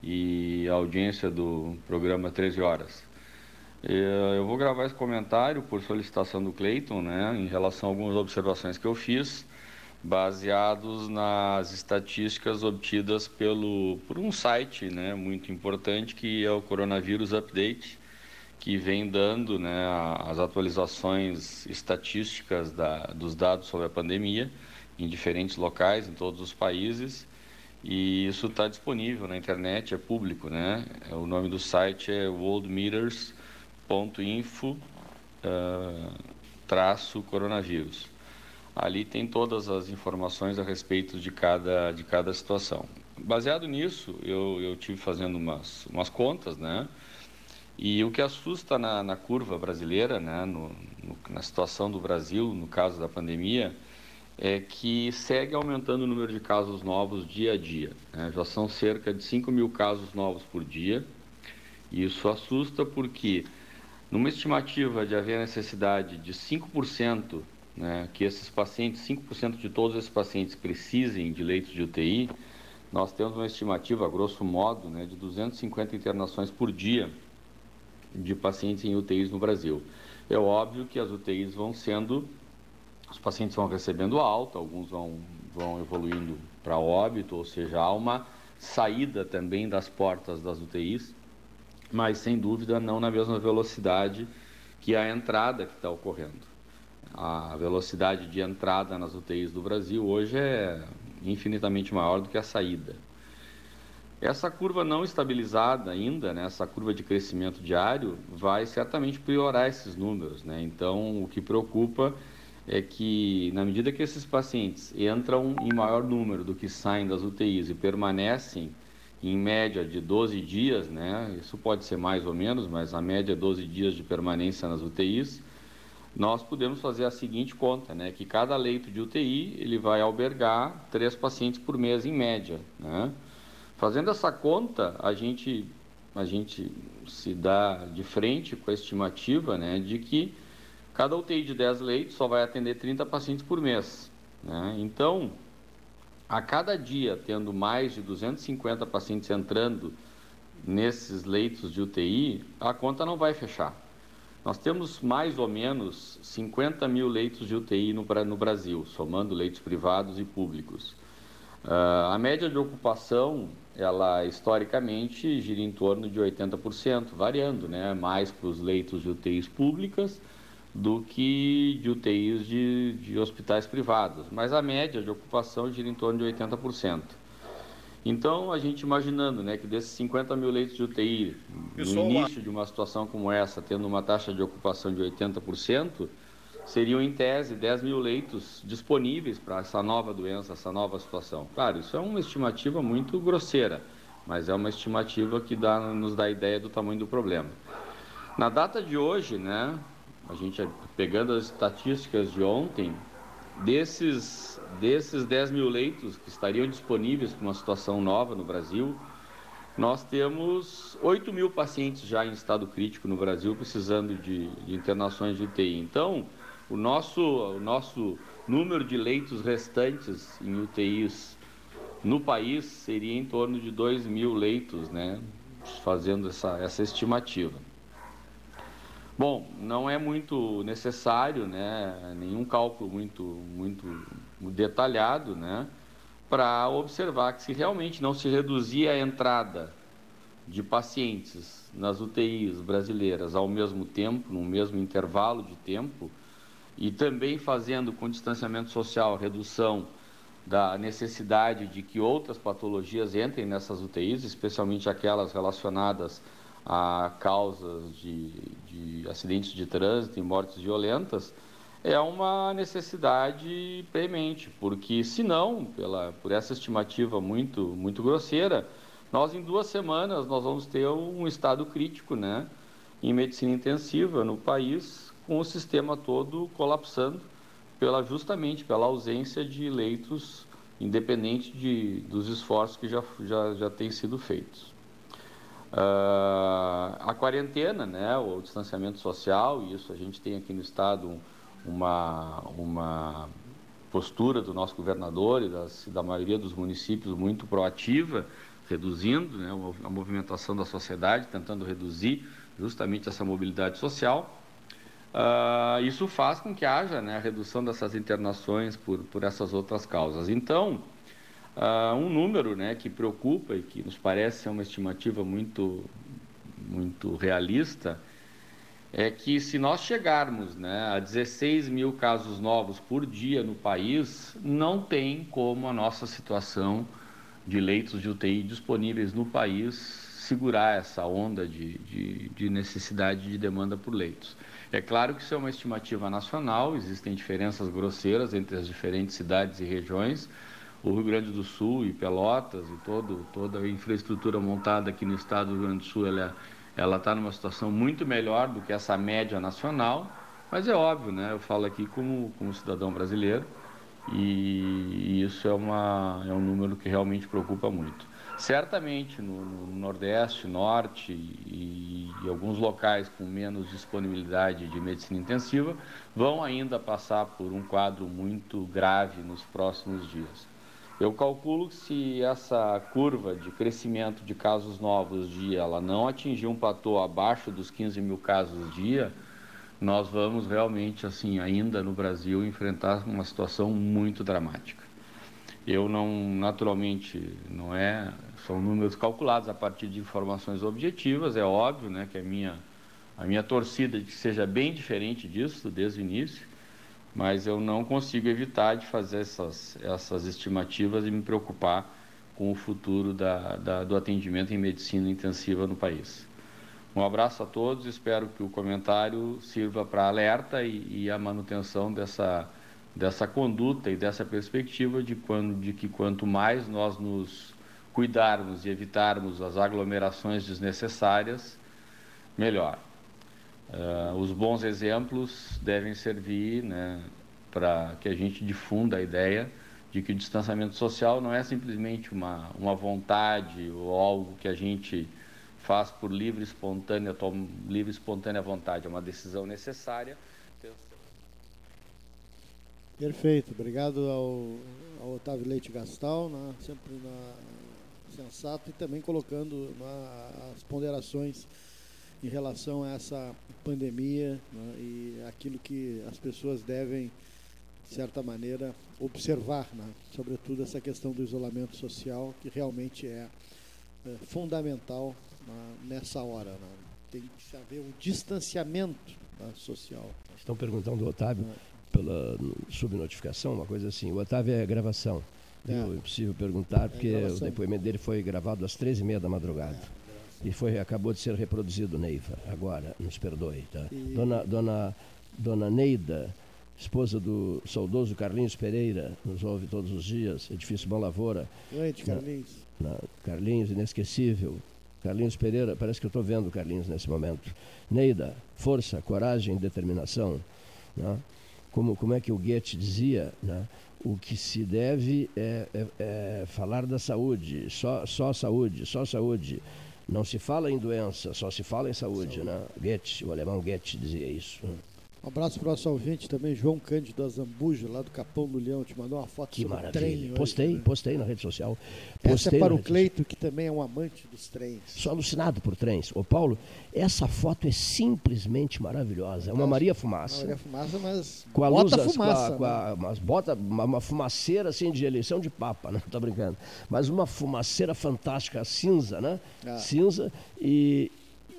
e a audiência do programa 13 Horas. Eu vou gravar esse comentário por solicitação do Cleiton, né, em relação a algumas observações que eu fiz baseados nas estatísticas obtidas pelo, por um site né, muito importante que é o Coronavírus Update, que vem dando né, as atualizações estatísticas da, dos dados sobre a pandemia em diferentes locais, em todos os países. E isso está disponível na internet, é público, né? O nome do site é worldmeters.info uh, traço coronavírus. Ali tem todas as informações a respeito de cada, de cada situação. Baseado nisso, eu, eu tive fazendo umas, umas contas, né? E o que assusta na, na curva brasileira, né, no, no, na situação do Brasil, no caso da pandemia, é que segue aumentando o número de casos novos dia a dia. Né? Já são cerca de 5 mil casos novos por dia. E isso assusta porque, numa estimativa de haver necessidade de 5% né, que esses pacientes, 5% de todos esses pacientes precisem de leitos de UTI, nós temos uma estimativa, grosso modo, né, de 250 internações por dia de pacientes em UTIs no Brasil. É óbvio que as UTIs vão sendo, os pacientes vão recebendo alta, alguns vão, vão evoluindo para óbito, ou seja, há uma saída também das portas das UTIs, mas sem dúvida não na mesma velocidade que a entrada que está ocorrendo a velocidade de entrada nas UTIs do Brasil hoje é infinitamente maior do que a saída. Essa curva não estabilizada ainda, né, essa curva de crescimento diário, vai certamente piorar esses números. Né? Então, o que preocupa é que, na medida que esses pacientes entram em maior número do que saem das UTIs e permanecem em média de 12 dias, né, isso pode ser mais ou menos, mas a média é 12 dias de permanência nas UTIs, nós podemos fazer a seguinte conta, né, que cada leito de UTI ele vai albergar três pacientes por mês em média, né? Fazendo essa conta, a gente a gente se dá de frente com a estimativa, né, de que cada UTI de 10 leitos só vai atender 30 pacientes por mês, né? Então, a cada dia tendo mais de 250 pacientes entrando nesses leitos de UTI, a conta não vai fechar. Nós temos mais ou menos 50 mil leitos de UTI no, no Brasil, somando leitos privados e públicos. Uh, a média de ocupação, ela historicamente gira em torno de 80%, variando, né? Mais para os leitos de UTIs públicas do que de UTIs de, de hospitais privados. Mas a média de ocupação gira em torno de 80%. Então, a gente imaginando né, que desses 50 mil leitos de UTI, no início de uma situação como essa, tendo uma taxa de ocupação de 80%, seriam em tese 10 mil leitos disponíveis para essa nova doença, essa nova situação. Claro, isso é uma estimativa muito grosseira, mas é uma estimativa que dá, nos dá ideia do tamanho do problema. Na data de hoje, né, a gente pegando as estatísticas de ontem, Desses, desses 10 mil leitos que estariam disponíveis para uma situação nova no Brasil, nós temos 8 mil pacientes já em estado crítico no Brasil precisando de, de internações de UTI. Então, o nosso, o nosso número de leitos restantes em UTIs no país seria em torno de 2 mil leitos, né? Fazendo essa, essa estimativa. Bom, não é muito necessário, né, nenhum cálculo muito, muito detalhado, né, para observar que se realmente não se reduzir a entrada de pacientes nas UTIs brasileiras ao mesmo tempo, no mesmo intervalo de tempo, e também fazendo com distanciamento social a redução da necessidade de que outras patologias entrem nessas UTIs, especialmente aquelas relacionadas a causas de, de acidentes de trânsito e mortes violentas, é uma necessidade premente, porque senão, pela, por essa estimativa muito, muito grosseira, nós em duas semanas nós vamos ter um estado crítico né, em medicina intensiva no país, com o sistema todo colapsando, pela, justamente pela ausência de leitos, independente de, dos esforços que já, já, já têm sido feitos. Uh, a quarentena, né, o distanciamento social, e isso a gente tem aqui no estado uma, uma postura do nosso governador e das, da maioria dos municípios muito proativa, reduzindo né, a movimentação da sociedade, tentando reduzir justamente essa mobilidade social. Uh, isso faz com que haja né, a redução dessas internações por, por essas outras causas. Então, uh, um número né, que preocupa e que nos parece ser uma estimativa muito, muito realista é que se nós chegarmos né, a 16 mil casos novos por dia no país, não tem como a nossa situação de leitos de UTI disponíveis no país segurar essa onda de, de, de necessidade de demanda por leitos. É claro que isso é uma estimativa nacional, existem diferenças grosseiras entre as diferentes cidades e regiões. O Rio Grande do Sul e Pelotas e todo, toda a infraestrutura montada aqui no estado do Rio Grande do Sul ela está numa situação muito melhor do que essa média nacional, mas é óbvio, né? Eu falo aqui como, como cidadão brasileiro e, e isso é, uma, é um número que realmente preocupa muito. Certamente no, no Nordeste, Norte e, e, alguns locais com menos disponibilidade de medicina intensiva vão ainda passar por um quadro muito grave nos próximos dias. Eu calculo que se essa curva de crescimento de casos novos dia ela não atingir um platô abaixo dos 15 mil casos dia, nós vamos realmente, assim, ainda no Brasil, enfrentar uma situação muito dramática. Eu não, naturalmente, não é, são números calculados a partir de informações objetivas, é óbvio, né, que a minha, a minha torcida de que seja bem diferente disso desde o início, mas eu não consigo evitar de fazer essas, essas estimativas e me preocupar com o futuro da, da, do atendimento em medicina intensiva no país. Um abraço a todos, espero que o comentário sirva para alerta e, e, a manutenção dessa, dessa conduta e dessa perspectiva de, quando, de que quanto mais nós nos cuidarmos e evitarmos as aglomerações desnecessárias, melhor. Uh, os bons exemplos devem servir né, para que a gente difunda a ideia de que o distanciamento social não é simplesmente uma, uma vontade ou algo que a gente faz por livre espontânea, livre espontânea vontade, é uma decisão necessária. Perfeito, obrigado ao, ao Otávio Leite Gastal, né, sempre na, sensato e também colocando na, as ponderações em relação a essa pandemia né, e aquilo que as pessoas devem, de certa maneira, observar, né, sobretudo essa questão do isolamento social, que realmente é, é fundamental né, nessa hora. Né. Tem que haver um distanciamento né, social. Estão perguntando o Otávio é. pela subnotificação, uma coisa assim. O Otávio é gravação. É. é impossível perguntar, porque é o depoimento dele foi gravado às três e meia da madrugada. É e foi acabou de ser reproduzido, Neiva, agora, nos perdoe. Tá? E... Dona, dona, dona Neida, esposa do saudoso Carlinhos Pereira, nos ouve todos os dias, Edifício Bom Lavoura. Noite, Carlinhos. Na, na, Carlinhos, inesquecível. Carlinhos Pereira, parece que eu estou vendo Carlinhos nesse momento. Neida, força, coragem, determinação. Né? Como, como é que o Goethe dizia, né? o que se deve é, é, é falar da saúde, só, só saúde, só saúde. Não se fala em doença, só se fala em saúde, saúde. né? Goethe, o alemão Goethe dizia isso. Um abraço para o nosso ouvinte também, João Cândido Azambuja, lá do Capão do Leão. Te mandou uma foto que maravilha. trem. Postei, hoje, né? postei na rede social. Postei essa é para o Cleito, que também é um amante dos trens. Sou alucinado por trens. Ô Paulo, essa foto é simplesmente maravilhosa. É uma Maria Fumaça. Maria Fumaça, mas com a bota luz, fumaça. Com a, com a, né? mas bota uma, uma, fumaceira assim de eleição de papa, não estou brincando. Mas uma fumaceira fantástica, cinza, né? Ah. Cinza e,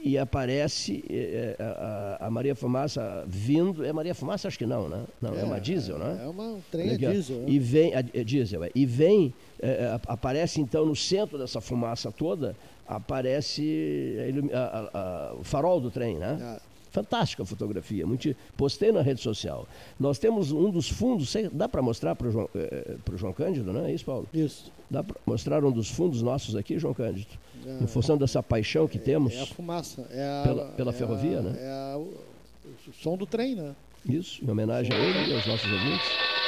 e aparece é, a, a, Maria Fumaça vindo. É Maria Fumaça? Acho que não, né? Não, é, é uma diesel, né? É uma um trem a diesel. Né? E vem, a, é diesel, é, e vem, é, aparece então no centro dessa fumaça toda, aparece a, o farol do trem, né? É. Fantástica fotografia, muito, postei na rede social. Nós temos um dos fundos, dá para mostrar para o João, eh, João Cândido, não é isso, Paulo? Isso. Dá para mostrar um dos fundos nossos aqui, João Cândido? É, em função dessa paixão que é, temos. É a fumaça. É a, pela, pela é ferrovia, a, né? É a, o, o som do trem, né? Isso, em homenagem a ele e aos nossos ouvintes.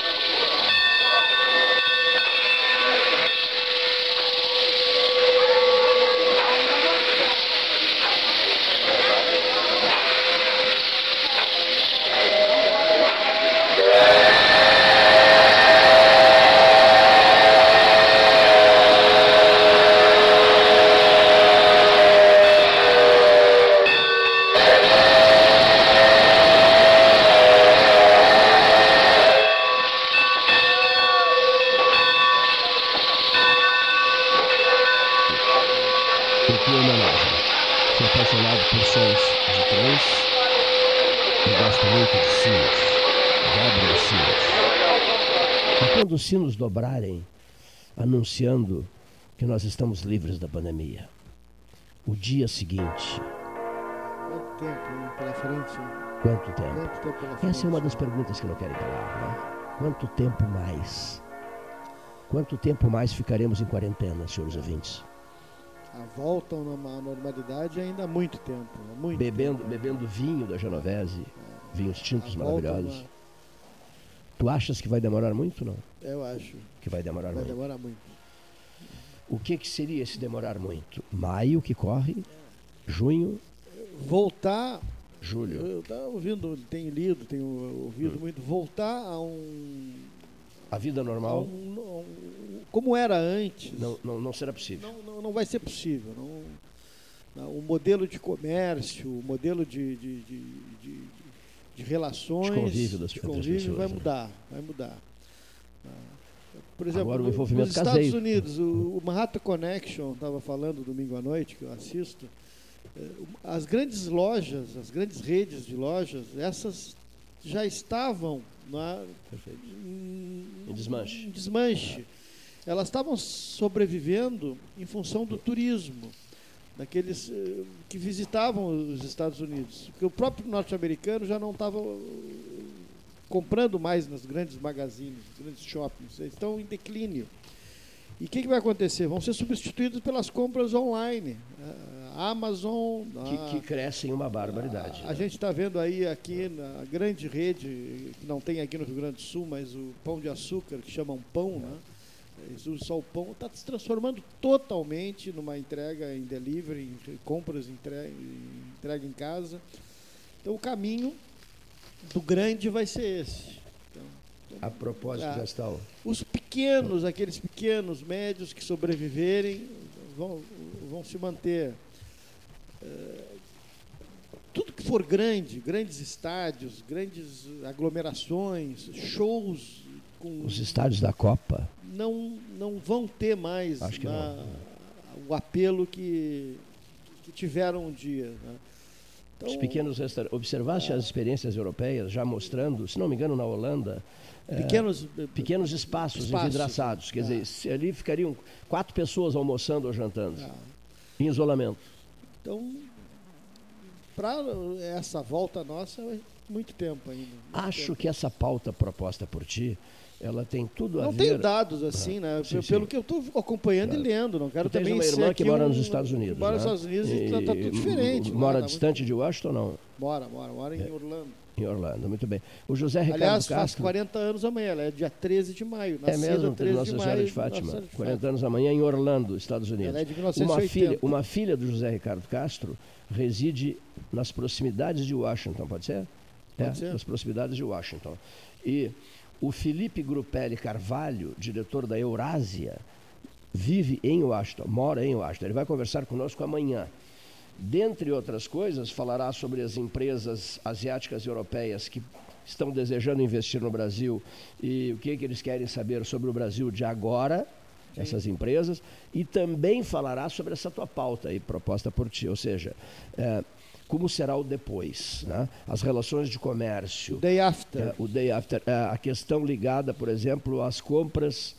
Dobrarem, anunciando que nós estamos livres da pandemia. O dia seguinte. Quanto tempo pela frente? Quanto tempo? Quanto tempo pela frente? Essa é uma das perguntas que não querem calar, né? Quanto tempo mais? Quanto tempo mais ficaremos em quarentena, senhores ouvintes? A volta uma normalidade ainda há muito tempo. Muito bebendo, tempo. bebendo vinho da Genovese, é. vinhos tintos maravilhosos. Tu achas que vai demorar muito, não? Eu acho. Que vai demorar vai muito. Vai demorar muito. O que, que seria esse demorar muito? Maio que corre, junho. Voltar. Julho. Eu estava ouvindo, tenho lido, tenho ouvido hum. muito. Voltar a um. A vida normal. Um, um, como era antes. Não, não, não será possível. Não, não, não vai ser possível. Não, o modelo de comércio, o modelo de, de, de, de, de relações. De convívio das, de convívio pessoas, vai né? mudar. Vai mudar. Por exemplo, Agora, o nos caseiro. Estados Unidos, o, o Manhattan Connection, estava falando domingo à noite, que eu assisto, eh, as grandes lojas, as grandes redes de lojas, essas já estavam na, em, em desmanche. Em desmanche. Elas estavam sobrevivendo em função do turismo, daqueles eh, que visitavam os Estados Unidos. Porque o próprio norte-americano já não estava comprando mais nos grandes magazines, nos grandes shoppings. Eles estão em declínio. E o que, que, vai acontecer? Vão ser substituídos pelas compras online. A Amazon. Que, que crescem uma barbaridade. A, a gente está vendo aí aqui na grande rede, que não tem aqui no Rio Grande do Sul, mas o pão de açúcar, que chamam pão, né? Eles usam só o pão, está se transformando totalmente numa entrega em delivery, em compras, entrega, entrega em casa. Então o caminho do grande vai ser esse. Então, a propósito, ah, Gastal. Os pequenos, aqueles pequenos, médios que sobreviverem, vão, vão se manter. É, tudo que for grande, grandes estádios, grandes aglomerações, shows. Com, Os estádios da Copa. Não, não vão ter mais na, o apelo que, que tiveram um dia. Né? Então, Os pequenos restaurantes. Observaste é. as experiências europeias já mostrando, se não me engano, na Holanda. Pequenos, é, pequenos espaços, espaços envidraçados. Quer é. dizer, ali ficariam quatro pessoas almoçando ou jantando. É. Em isolamento. Então, para essa volta nossa, é muito tempo ainda. Muito Acho tempo. que essa pauta proposta por ti ela tem tudo a não ver. Não tenho dados assim, ah, né? Sim, Pelo sim. que eu estou acompanhando claro. e lendo. Não quero tu também uma irmã que mora nos Estados Unidos. Mora nos né? Estados Unidos e está tá tudo diferente. Mora lá, distante de Washington ou não? Mora, mora. Mora em é. Orlando. Em Orlando, muito bem. O José Ricardo Aliás, Castro... faz 40 anos amanhã, ela é dia 13 de maio. É mesmo, 13 Nossa de Senhora maio, de Fátima. Nossa 40 anos amanhã em Orlando, Estados Unidos. Ela é de 1980. Uma filha, uma filha do José Ricardo Castro reside nas proximidades de Washington, pode ser? Pode é, ser. nas proximidades de Washington. E o Felipe Grupelli Carvalho, diretor da Eurásia, vive em Washington, mora em Washington. Ele vai conversar conosco amanhã. Dentre outras coisas, falará sobre as empresas asiáticas e europeias que estão desejando investir no Brasil e o que, que eles querem saber sobre o Brasil de agora essas empresas, e também falará sobre essa tua pauta aí, proposta por ti, ou seja, é, como será o depois, né? as relações de comércio. Day after. É, o day after. É, a questão ligada, por exemplo, às compras.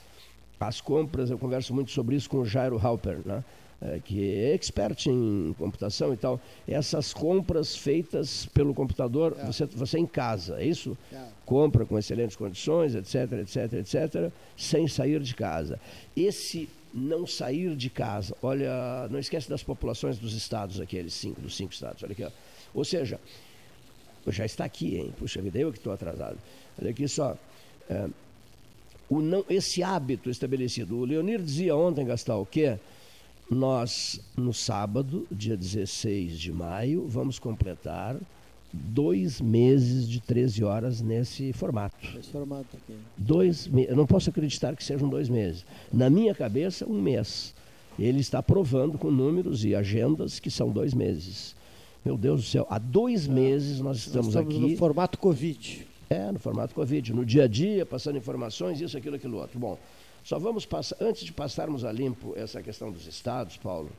As compras, eu converso muito sobre isso com o Jairo Halper, né? É, que é expert em computação e tal. Essas compras feitas pelo computador, É. você, você em casa, é isso? É. Compra com excelentes condições, etc, etc, etc, sem sair de casa. Esse não sair de casa, olha, não esquece das populações dos estados, aqueles cinco, dos cinco estados, olha aqui, ó. Ou seja, já está aqui, hein? Puxa vida, eu que estou atrasado. Olha aqui só. é, o não, esse hábito estabelecido. O Leonir dizia ontem, Gastal, que nós, no sábado, dia 16 de maio, vamos completar dois meses de 13 horas nesse formato. Esse formato aqui. Dois. Eu não posso acreditar que sejam dois meses. Na minha cabeça, um mês. Ele está provando com números e agendas que são dois meses. Meu Deus do céu, há dois meses nós estamos, Nós estamos aqui. no formato Covid. É, no formato Covid, no dia a dia, passando informações, isso, aquilo, aquilo outro. Bom, só vamos passar, antes de passarmos a limpo essa questão dos estados, Paulo,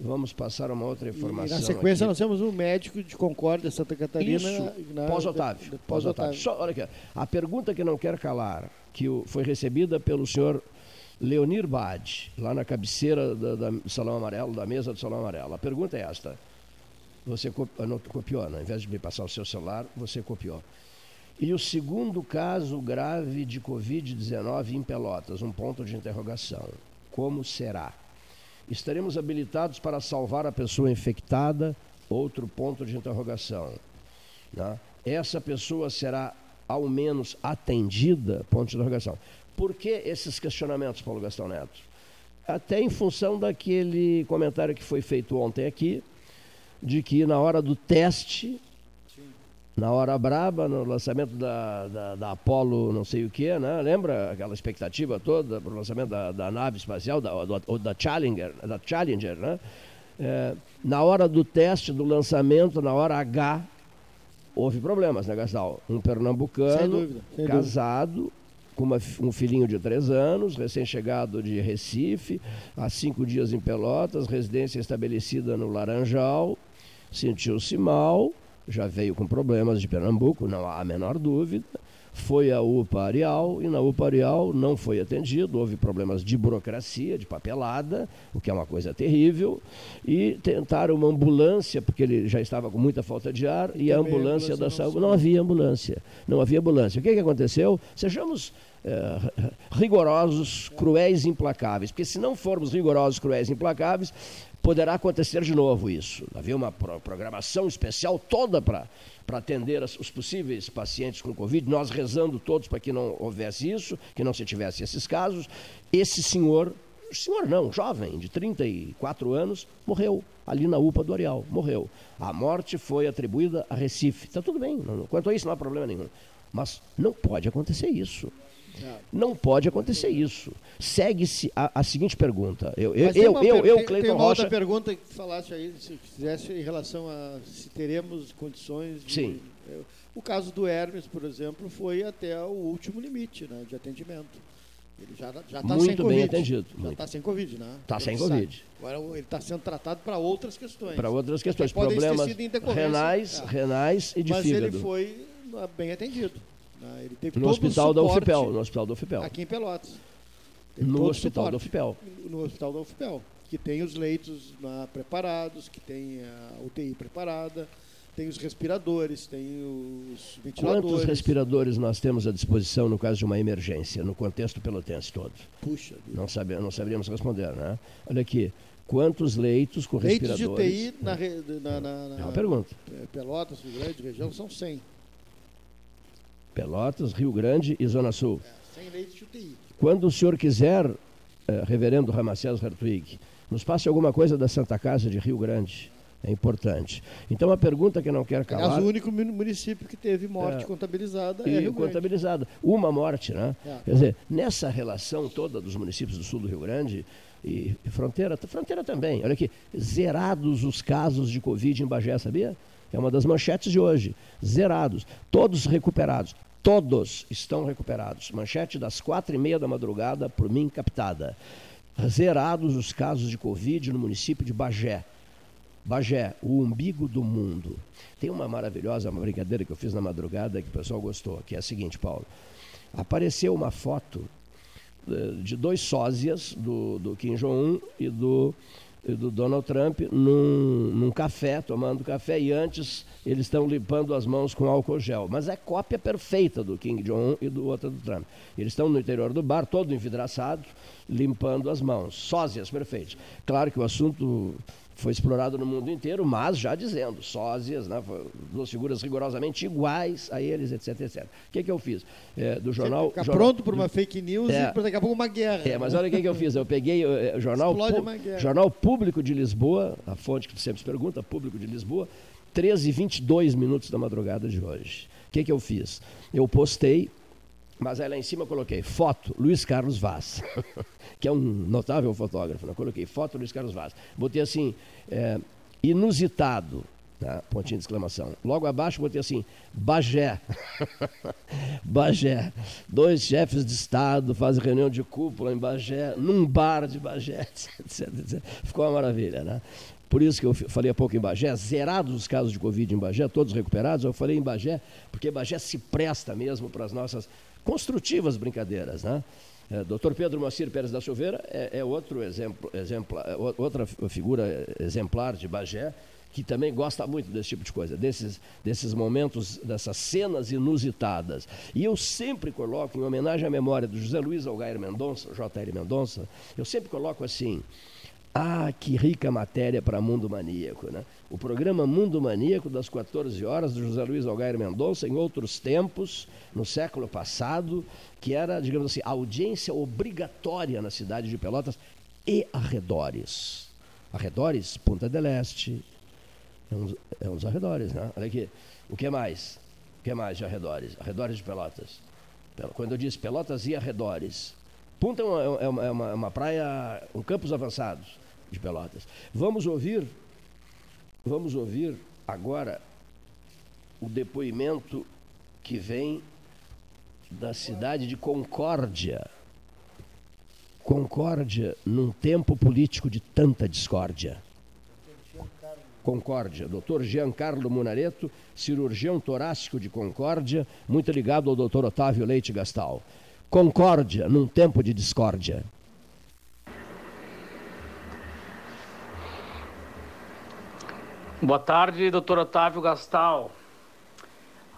vamos passar uma outra E informação. na sequência aqui. nós temos um médico de Concórdia, Santa Catarina. Isso, pós-Otávio. Pós-Otávio. Só, olha aqui, a pergunta que não quer calar, que foi recebida pelo senhor Leonir Bade, lá na cabeceira da, da- do Salão Amarelo, da mesa do Salão Amarelo. A pergunta é esta. Você não, copiou, né? ao invés de me passar o seu celular, você copiou. E o segundo caso grave de Covid-19 em Pelotas, um ponto de interrogação. Como será? Estaremos habilitados para salvar a pessoa infectada? Outro ponto de interrogação. né? Essa pessoa será ao menos atendida? Ponto de interrogação. Por que esses questionamentos, Paulo Gastão Neto? Até em função daquele comentário que foi feito ontem aqui, de que na hora do teste, na hora braba, no lançamento da, da, da Apollo não sei o que, né? lembra aquela expectativa toda para o lançamento da, da nave espacial, da, do- ou da Challenger, da Challenger né? É, na hora do teste, do lançamento, na hora H, houve problemas, né, Gastal? Um Sem pernambucano, dúvida, sem casado, com uma um filhinho de três anos, recém-chegado de Recife, há cinco dias em Pelotas, residência estabelecida no Laranjal, sentiu-se mal, já veio com problemas de Pernambuco, não há a menor dúvida. Foi à UPA Areal e na UPA Areal não foi atendido, houve problemas de burocracia, de papelada, o que é uma coisa terrível, e tentaram uma ambulância, porque ele já estava com muita falta de ar, e a também a ambulância ambulância da saúde. Não havia ambulância. Não havia ambulância. O que, que aconteceu? Sejamos eh, rigorosos, cruéis e implacáveis, porque se não formos rigorosos, cruéis e implacáveis, poderá acontecer de novo isso. Havia uma pro- programação especial toda para atender os possíveis pacientes com Covid, nós rezando todos para que não houvesse isso, que não se tivesse esses casos. Esse senhor, senhor não, jovem, de 34 anos, morreu ali na UPA do Areal, morreu. A morte foi atribuída a Recife. Está tudo bem, não- quanto a isso não há problema nenhum. Mas não pode acontecer isso. Não pode acontecer isso. Segue-se a, a seguinte pergunta. Eu, eu, Mas tem eu, uma eu, per- eu, tem- Cleiton Tem uma Rocha. outra pergunta que falaste aí, se fizesse em relação a se teremos condições de... Sim. É, O caso do Hermes, por exemplo, foi até o último limite né, de atendimento. Ele já está sem Muito Covid. bem atendido, Já está sem Covid, né? Tá sem Covid. Agora ele está sendo tratado para outras questões. Para outras questões, problemas renais, É. renais e de Mas fígado. ele foi ah, bem atendido. Né? Ele teve no hospital da UFPEL, no hospital da UFPEL. Aqui em Pelotas. Teve No hospital da. UFPEL. No hospital da UFPEL, que tem os leitos preparados, que tem a UTI preparada, tem os respiradores, tem os ventiladores. Quantos respiradores nós temos à disposição no caso de uma emergência, no contexto pelotense todo? Puxa vida. Não, sabe, não saberíamos responder, né? Olha aqui, quantos leitos com Leitos de respiradores? UTI na, na, na, na É uma pergunta. Pelotas, Rio Grande, região, são 100. Pelotas, Rio Grande e Zona Sul. 100 leitos de UTI. Quando o senhor quiser, eh, reverendo Ramacés Hartwig, nos passe alguma coisa da Santa Casa de Rio Grande. É importante. Então, a pergunta que não quer calar... Aliás, o único mu- município que teve morte É. contabilizada é Rio Grande. contabilizada. Uma morte, né? É. Quer dizer, nessa relação toda dos municípios do sul do Rio Grande e e fronteira, fronteira também, olha aqui, zerados os casos de Covid em Bagé, sabia? É uma das manchetes de hoje. Zerados. Todos recuperados. Todos estão recuperados. Manchete das quatro e meia da madrugada, por mim captada. zerados os casos de Covid no município de Bagé. Bagé, o umbigo do mundo. Tem uma maravilhosa brincadeira que eu fiz na madrugada que o pessoal gostou, que é a seguinte, Paulo. Apareceu uma foto eh, de dois sósias, do, do Kim Jong-un e do, do Donald Trump, num, num café, tomando café, e antes eles estão limpando as mãos com álcool gel. Mas é cópia perfeita do Kim Jong-un e do outro do Trump. Eles estão no interior do bar, todo envidraçado, limpando as mãos. Sósias perfeitos. Claro que o assunto foi explorado no mundo inteiro, mas já dizendo, sósias, né, duas figuras rigorosamente iguais a eles, etc, etc. O que, que eu fiz? É, do jornal... Fica jornal, pronto para uma fake news é, e daqui a pouco uma guerra. É, mas olha o que, que eu fiz. Eu peguei o é, jornal, pu, jornal Público de Lisboa, a fonte que sempre pergunta, Público de Lisboa, 13 e 22 minutos da madrugada de hoje. O que, que eu fiz? Eu postei mas aí lá em cima eu coloquei foto Luiz Carlos Vaz, que é um notável fotógrafo. Né? Coloquei foto Luiz Carlos Vaz. Botei assim, é, inusitado, tá? pontinho de exclamação. Logo abaixo botei assim, Bagé. Bagé. Dois chefes de Estado fazem reunião de cúpula em Bagé, num bar de Bagé, etc, etc. Ficou uma maravilha, né? Por isso que eu falei há pouco em Bagé, zerados os casos de Covid em Bagé, todos recuperados. Eu falei em Bagé, porque Bagé se presta mesmo para as nossas construtivas brincadeiras. Né? É, Dr. Pedro Moacir Pérez da Silveira é, é outro exemplo, é, outra figura exemplar de Bagé, que também gosta muito desse tipo de coisa, desses, desses momentos, dessas cenas inusitadas. E eu sempre coloco, em homenagem à memória do José Luiz Algair Mendonça, J.R. Mendonça, eu sempre coloco assim, ah, que rica matéria para Mundo Maníaco, né? O programa Mundo Maníaco, das 14 horas, do José Luiz Algair Mendonça, em outros tempos, no século passado, que era, digamos assim, audiência obrigatória na cidade de Pelotas e arredores. Arredores, Punta del Este, é uns, é uns arredores, né? Olha aqui. O que mais? O que mais de arredores? Arredores de Pelotas. Quando eu disse Pelotas e arredores. Punta é uma, é uma, é uma, é praia, um campos avançados de Pelotas. Vamos ouvir, vamos ouvir agora o depoimento que vem da cidade de Concórdia. Concórdia num tempo político de tanta discórdia. Concórdia, Dr. Giancarlo Munareto, cirurgião torácico de Concórdia, muito ligado ao Dr. Otávio Leite Gastal. Concórdia num tempo de discórdia. Boa tarde, doutor Otávio Gastal.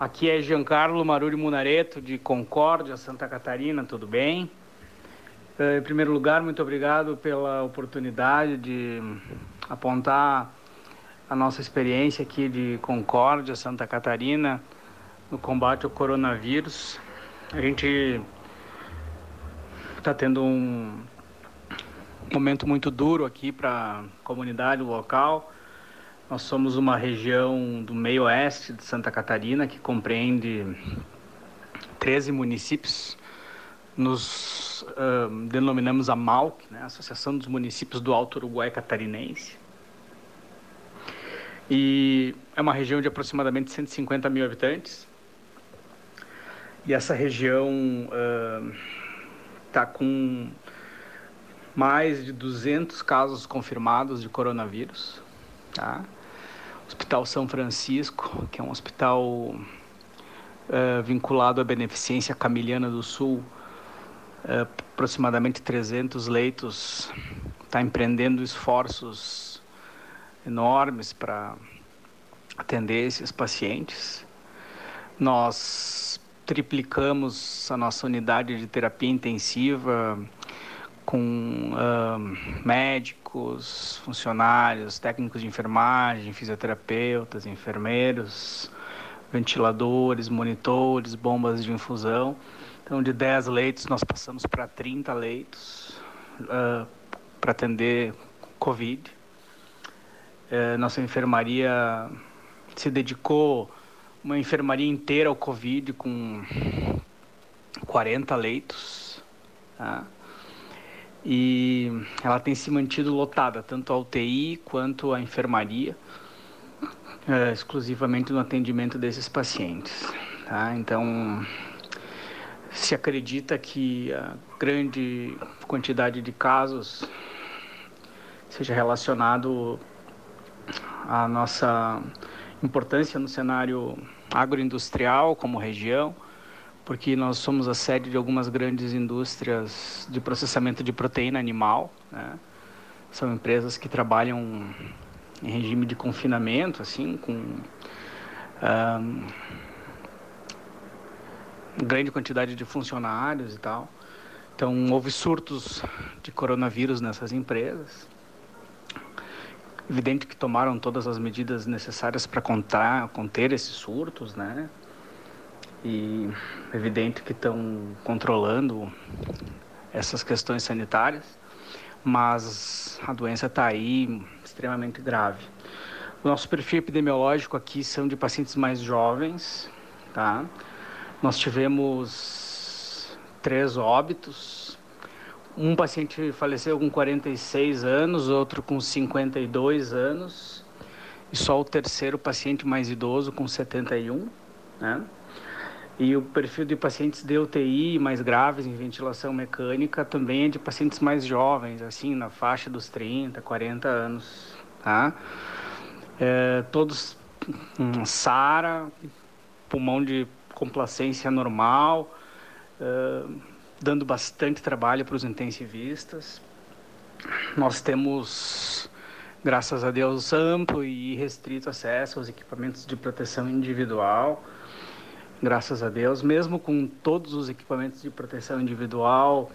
Aqui é Giancarlo Maruri Munareto, de Concórdia, Santa Catarina, tudo bem? Eh, em primeiro lugar, muito obrigado pela oportunidade de apontar a nossa experiência aqui de Concórdia, Santa Catarina, no combate ao coronavírus. A gente está tendo um momento muito duro aqui para a comunidade local nós somos uma região do meio oeste de Santa Catarina que compreende 13 municípios. Nos uh, denominamos a MAUC, né? Associação dos Municípios do Alto Uruguai Catarinense. E é uma região de aproximadamente 150 mil habitantes. E essa região está uh, com mais de 200 casos confirmados de coronavírus. Tá? Hospital São Francisco, que é um hospital uh, vinculado à beneficência Camiliana do Sul, uh, aproximadamente 300 leitos, está empreendendo esforços enormes para atender esses pacientes. Nós triplicamos a nossa unidade de terapia intensiva com uh, médicos, funcionários, técnicos de enfermagem, fisioterapeutas, enfermeiros, ventiladores, monitores, bombas de infusão. Então, de 10 leitos, nós passamos para 30 leitos uh, para atender Covid. Uh, nossa enfermaria se dedicou uma enfermaria inteira ao Covid com 40 leitos. Tá? E ela tem se mantido lotada, tanto a UTI quanto a enfermaria, é, exclusivamente no atendimento desses pacientes. Tá? Então, se acredita que a grande quantidade de casos seja relacionado à nossa importância no cenário agroindustrial como região, porque nós somos a sede de algumas grandes indústrias de processamento de proteína animal. Né? São empresas que trabalham em regime de confinamento, assim, com um, grande quantidade de funcionários e tal. Então, houve surtos de coronavírus nessas empresas. Evidente que tomaram todas as medidas necessárias para conter esses surtos, né? E evidente que estão controlando essas questões sanitárias, mas a doença está aí extremamente grave. O nosso perfil epidemiológico aqui são de pacientes mais jovens, tá? Nós tivemos três óbitos. Um paciente faleceu com 46 anos, outro com 52 anos, e só o terceiro paciente mais idoso com 71, né? E o perfil de pacientes de UTI mais graves em ventilação mecânica também é de pacientes mais jovens, assim, na faixa dos 30, 40 anos, tá? É, todos um SARA, pulmão de complacência normal, uh, dando bastante trabalho para os intensivistas. Nós temos, graças a Deus, amplo e restrito acesso aos equipamentos de proteção individual. Graças a Deus, mesmo com todos os equipamentos de proteção individual,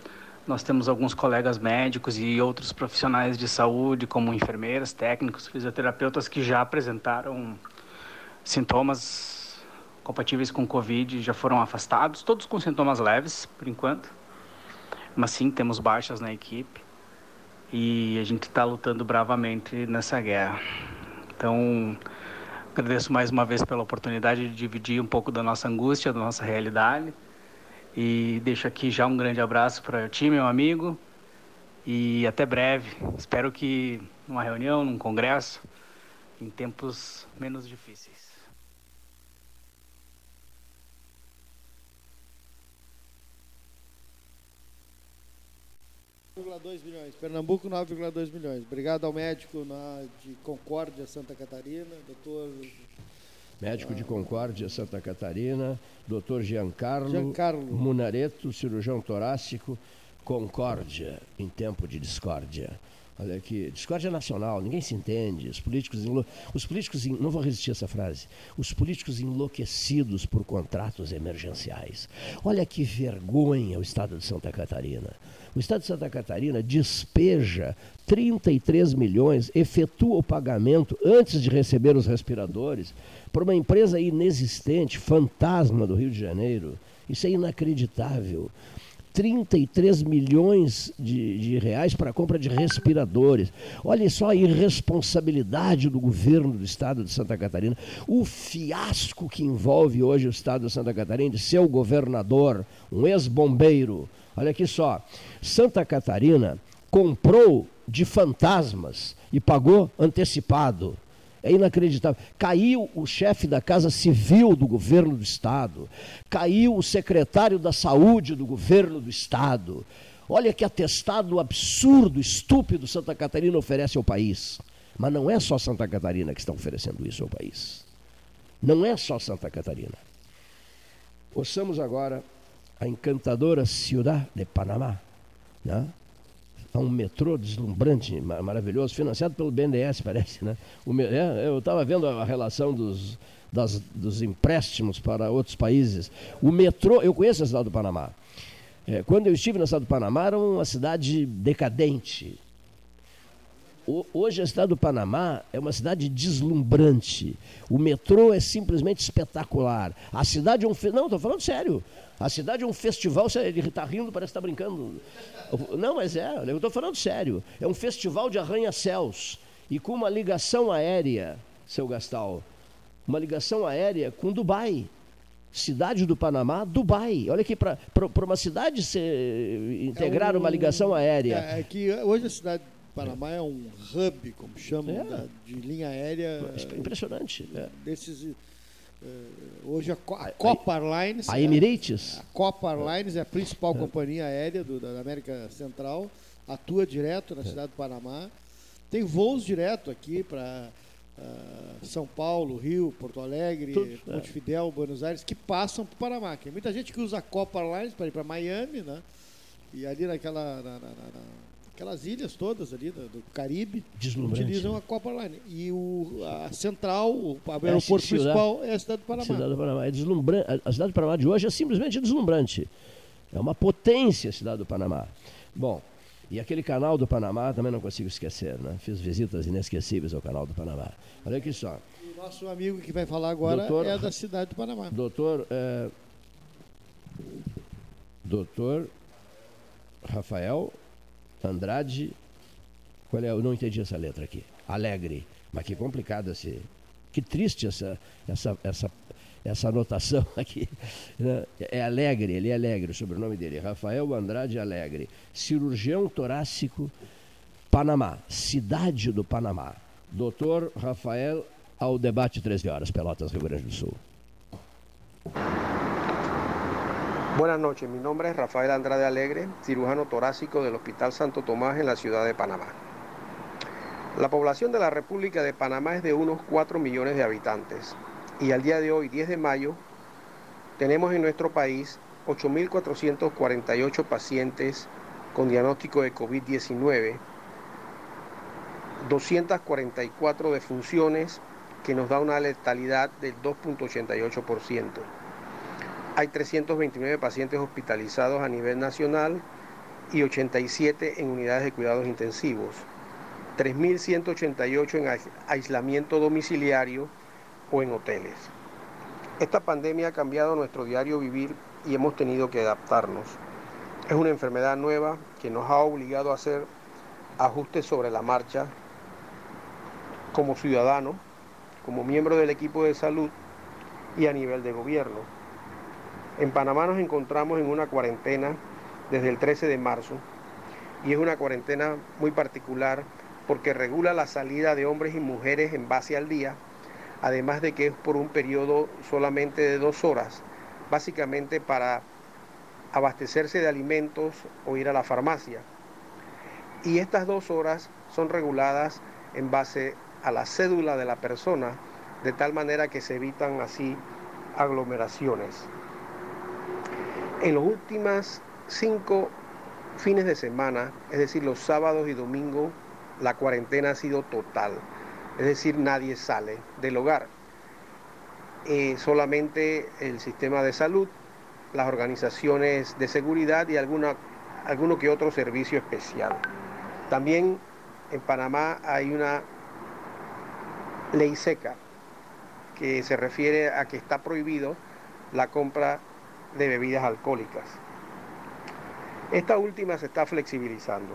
nós temos alguns colegas médicos e outros profissionais de saúde, como enfermeiras, técnicos, fisioterapeutas, que já apresentaram sintomas compatíveis com Covid já foram afastados, todos com sintomas leves, por enquanto. Mas sim, temos baixas na equipe e a gente está lutando bravamente nessa guerra. Então, agradeço mais uma vez pela oportunidade de dividir um pouco da nossa angústia, da nossa realidade. E deixo aqui já um grande abraço para o time, meu amigo. E até breve. Espero que numa reunião, num congresso, em tempos menos difíceis. 9,2 milhões. Pernambuco, 9,2 milhões. Obrigado ao médico na, de Concórdia, Santa Catarina, doutor. Médico ah, de Concórdia, Santa Catarina, doutor Giancarlo, Giancarlo Munareto, cirurgião torácico, Concórdia, em tempo de discórdia. Olha aqui, discórdia nacional, ninguém se entende. Os políticos, enlo... os políticos, não vou resistir a essa frase. Os políticos enlouquecidos por contratos emergenciais. Olha que vergonha o estado de Santa Catarina. O Estado de Santa Catarina despeja 33 milhões, efetua o pagamento antes de receber os respiradores para uma empresa inexistente, fantasma do Rio de Janeiro. Isso é inacreditável. 33 milhões de, de, reais para a compra de respiradores. Olha só a irresponsabilidade do governo do estado de Santa Catarina, o fiasco que envolve hoje o estado de Santa Catarina de seu governador, um ex-bombeiro, Olha aqui só. Santa Catarina comprou de fantasmas e pagou antecipado. É inacreditável. Caiu o chefe da Casa Civil do governo do Estado. Caiu o secretário da Saúde do governo do Estado. Olha que atestado absurdo, estúpido Santa Catarina oferece ao país. Mas não é só Santa Catarina que está oferecendo isso ao país. Não é só Santa Catarina. Ouçamos agora a encantadora Ciudad de Panamá. Né? Há um metrô deslumbrante, maravilhoso, financiado pelo BNDES, parece. Né? O, é, eu estava vendo a relação dos, das, dos empréstimos para outros países. O metrô, eu conheço a cidade do Panamá. É, quando eu estive na cidade do Panamá, era uma cidade decadente, Hoje a cidade do Panamá é uma cidade deslumbrante. O metrô é simplesmente espetacular. A cidade é um. Fe... Não, estou falando sério. A cidade é um festival. Ele está rindo, parece que está brincando. Não, mas é, eu estou falando sério. É um festival de arranha-céus. E com uma ligação aérea, seu Gastal. Uma ligação aérea com Dubai. Cidade do Panamá, Dubai. Olha aqui, para uma cidade se, integrar é um, uma ligação aérea. É, é que hoje a cidade Panamá é um hub, como chamam, é. da, de linha aérea. Impressionante. É. Desses, hoje a, a Copa Airlines. A Emirates? A Copa Airlines é a principal companhia aérea do, da América Central, atua direto na cidade do Panamá. Tem voos direto aqui para uh, São Paulo, Rio, Porto Alegre, Tudo, Montevidéu, é. Buenos Aires, que passam para o Panamá. Tem muita gente que usa a Copa Airlines para ir para Miami, né? E ali naquela. Na, na, na, aquelas ilhas todas ali do, do Caribe utilizam a Copa Line. E o, a central, o aeroporto é, principal é a cidade do Panamá. Cidade do Panamá. É deslumbrante. A cidade do Panamá de hoje é simplesmente deslumbrante. É uma potência a cidade do Panamá. Bom, e aquele canal do Panamá também não consigo esquecer, né? Fiz visitas inesquecíveis ao canal do Panamá. Olha aqui só. O nosso amigo que vai falar agora doutor, é da cidade do Panamá. Doutor, é, doutor Rafael Andrade. Qual é? Eu não entendi essa letra aqui. Alegre. Mas que complicado esse. Que triste essa, essa, essa, essa anotação aqui. Né? É Alegre, ele é Alegre, o sobrenome dele. Rafael Andrade Alegre. Cirurgião torácico, Panamá. Cidade do Panamá. Doutor Rafael, ao debate 13 horas, Pelotas, Rio Grande do Sul. Buenas noches, mi nombre es Rafael Andrade Alegre, cirujano torácico del Hospital Santo Tomás en la ciudad de Panamá. La población de la República de Panamá es de unos 4 millones de habitantes y al día de hoy, 10 de mayo, tenemos en nuestro país 8.448 pacientes con diagnóstico de COVID-19, 244 defunciones que nos da una letalidad del 2.88%. Hay 329 pacientes hospitalizados a nivel nacional y 87 en unidades de cuidados intensivos, 3.188 en aislamiento domiciliario o en hoteles. Esta pandemia ha cambiado nuestro diario vivir y hemos tenido que adaptarnos. Es una enfermedad nueva que nos ha obligado a hacer ajustes sobre la marcha como ciudadano, como miembro del equipo de salud y a nivel de gobierno. En Panamá nos encontramos en una cuarentena desde el 13 de marzo y es una cuarentena muy particular porque regula la salida de hombres y mujeres en base al día, además de que es por un periodo solamente de dos horas, básicamente para abastecerse de alimentos o ir a la farmacia. Y estas dos horas son reguladas en base a la cédula de la persona, de tal manera que se evitan así aglomeraciones. En los últimos cinco fines de semana, es decir, los sábados y domingos, la cuarentena ha sido total. Es decir, nadie sale del hogar. Eh, solamente el sistema de salud, las organizaciones de seguridad y alguna, alguno que otro servicio especial. También en Panamá hay una ley seca que se refiere a que está prohibido la compra de bebidas alcohólicas. Esta última se está flexibilizando.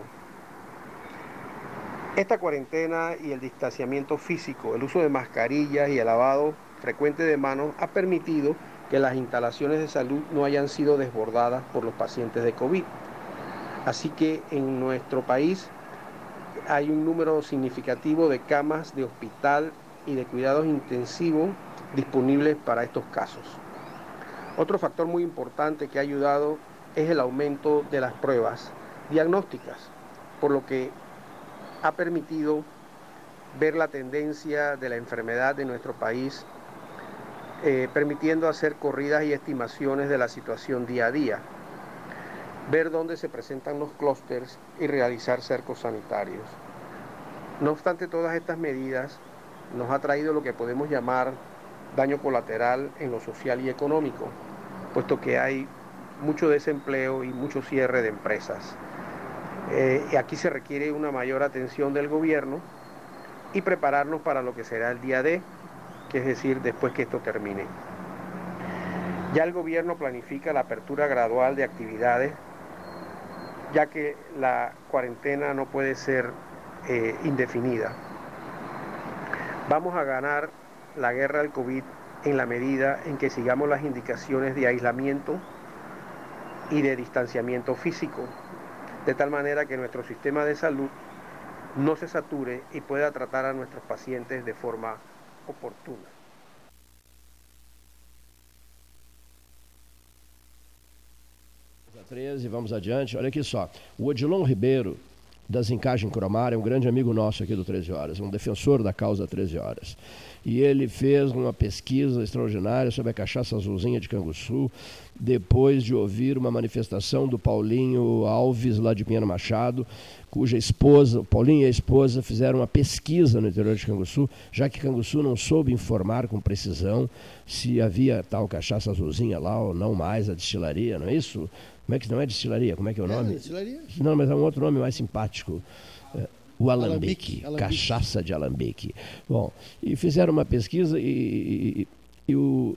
Esta cuarentena y el distanciamiento físico, el uso de mascarillas y el lavado frecuente de manos ha permitido que las instalaciones de salud no hayan sido desbordadas por los pacientes de COVID. Así que en nuestro país hay un número significativo de camas de hospital y de cuidados intensivos disponibles para estos casos. Otro factor muy importante que ha ayudado es el aumento de las pruebas diagnósticas, por lo que ha permitido ver la tendencia de la enfermedad en nuestro país, eh, permitiendo hacer corridas y estimaciones de la situación día a día, ver dónde se presentan los clústeres y realizar cercos sanitarios. No obstante todas estas medidas, nos ha traído lo que podemos llamar daño colateral en lo social y económico, puesto que hay mucho desempleo y mucho cierre de empresas. Eh, y aquí se requiere una mayor atención del gobierno y prepararnos para lo que será el día D, que es decir, después que esto termine. Ya el gobierno planifica la apertura gradual de actividades, ya que la cuarentena no puede ser eh, indefinida. Vamos a ganar la guerra del COVID en la medida en que sigamos las indicaciones de aislamiento y de distanciamiento físico, de tal manera que nuestro sistema de salud no se sature y pueda tratar a nuestros pacientes de forma oportuna. e vamos adiante. Olha aqui só. O Odilon Ribeiro, da Zincagem Cromar, é um grande amigo nosso aqui do 13 Horas, um defensor da causa 13 Horas. E ele fez uma pesquisa extraordinária sobre a cachaça azulzinha de Canguçu, depois de ouvir uma manifestação do Paulinho Alves, lá de Pinheiro Machado, cuja esposa, o Paulinho e a esposa, fizeram uma pesquisa no interior de Canguçu, já que Canguçu não soube informar com precisão se havia tal cachaça azulzinha lá ou não mais, a destilaria, não é isso? Como é que não é destilaria? Como é que é o nome? É, destilaria. Não, mas é um outro nome mais simpático. O alambique, alambique, cachaça de alambique. Bom, e fizeram uma pesquisa e, e, e, o,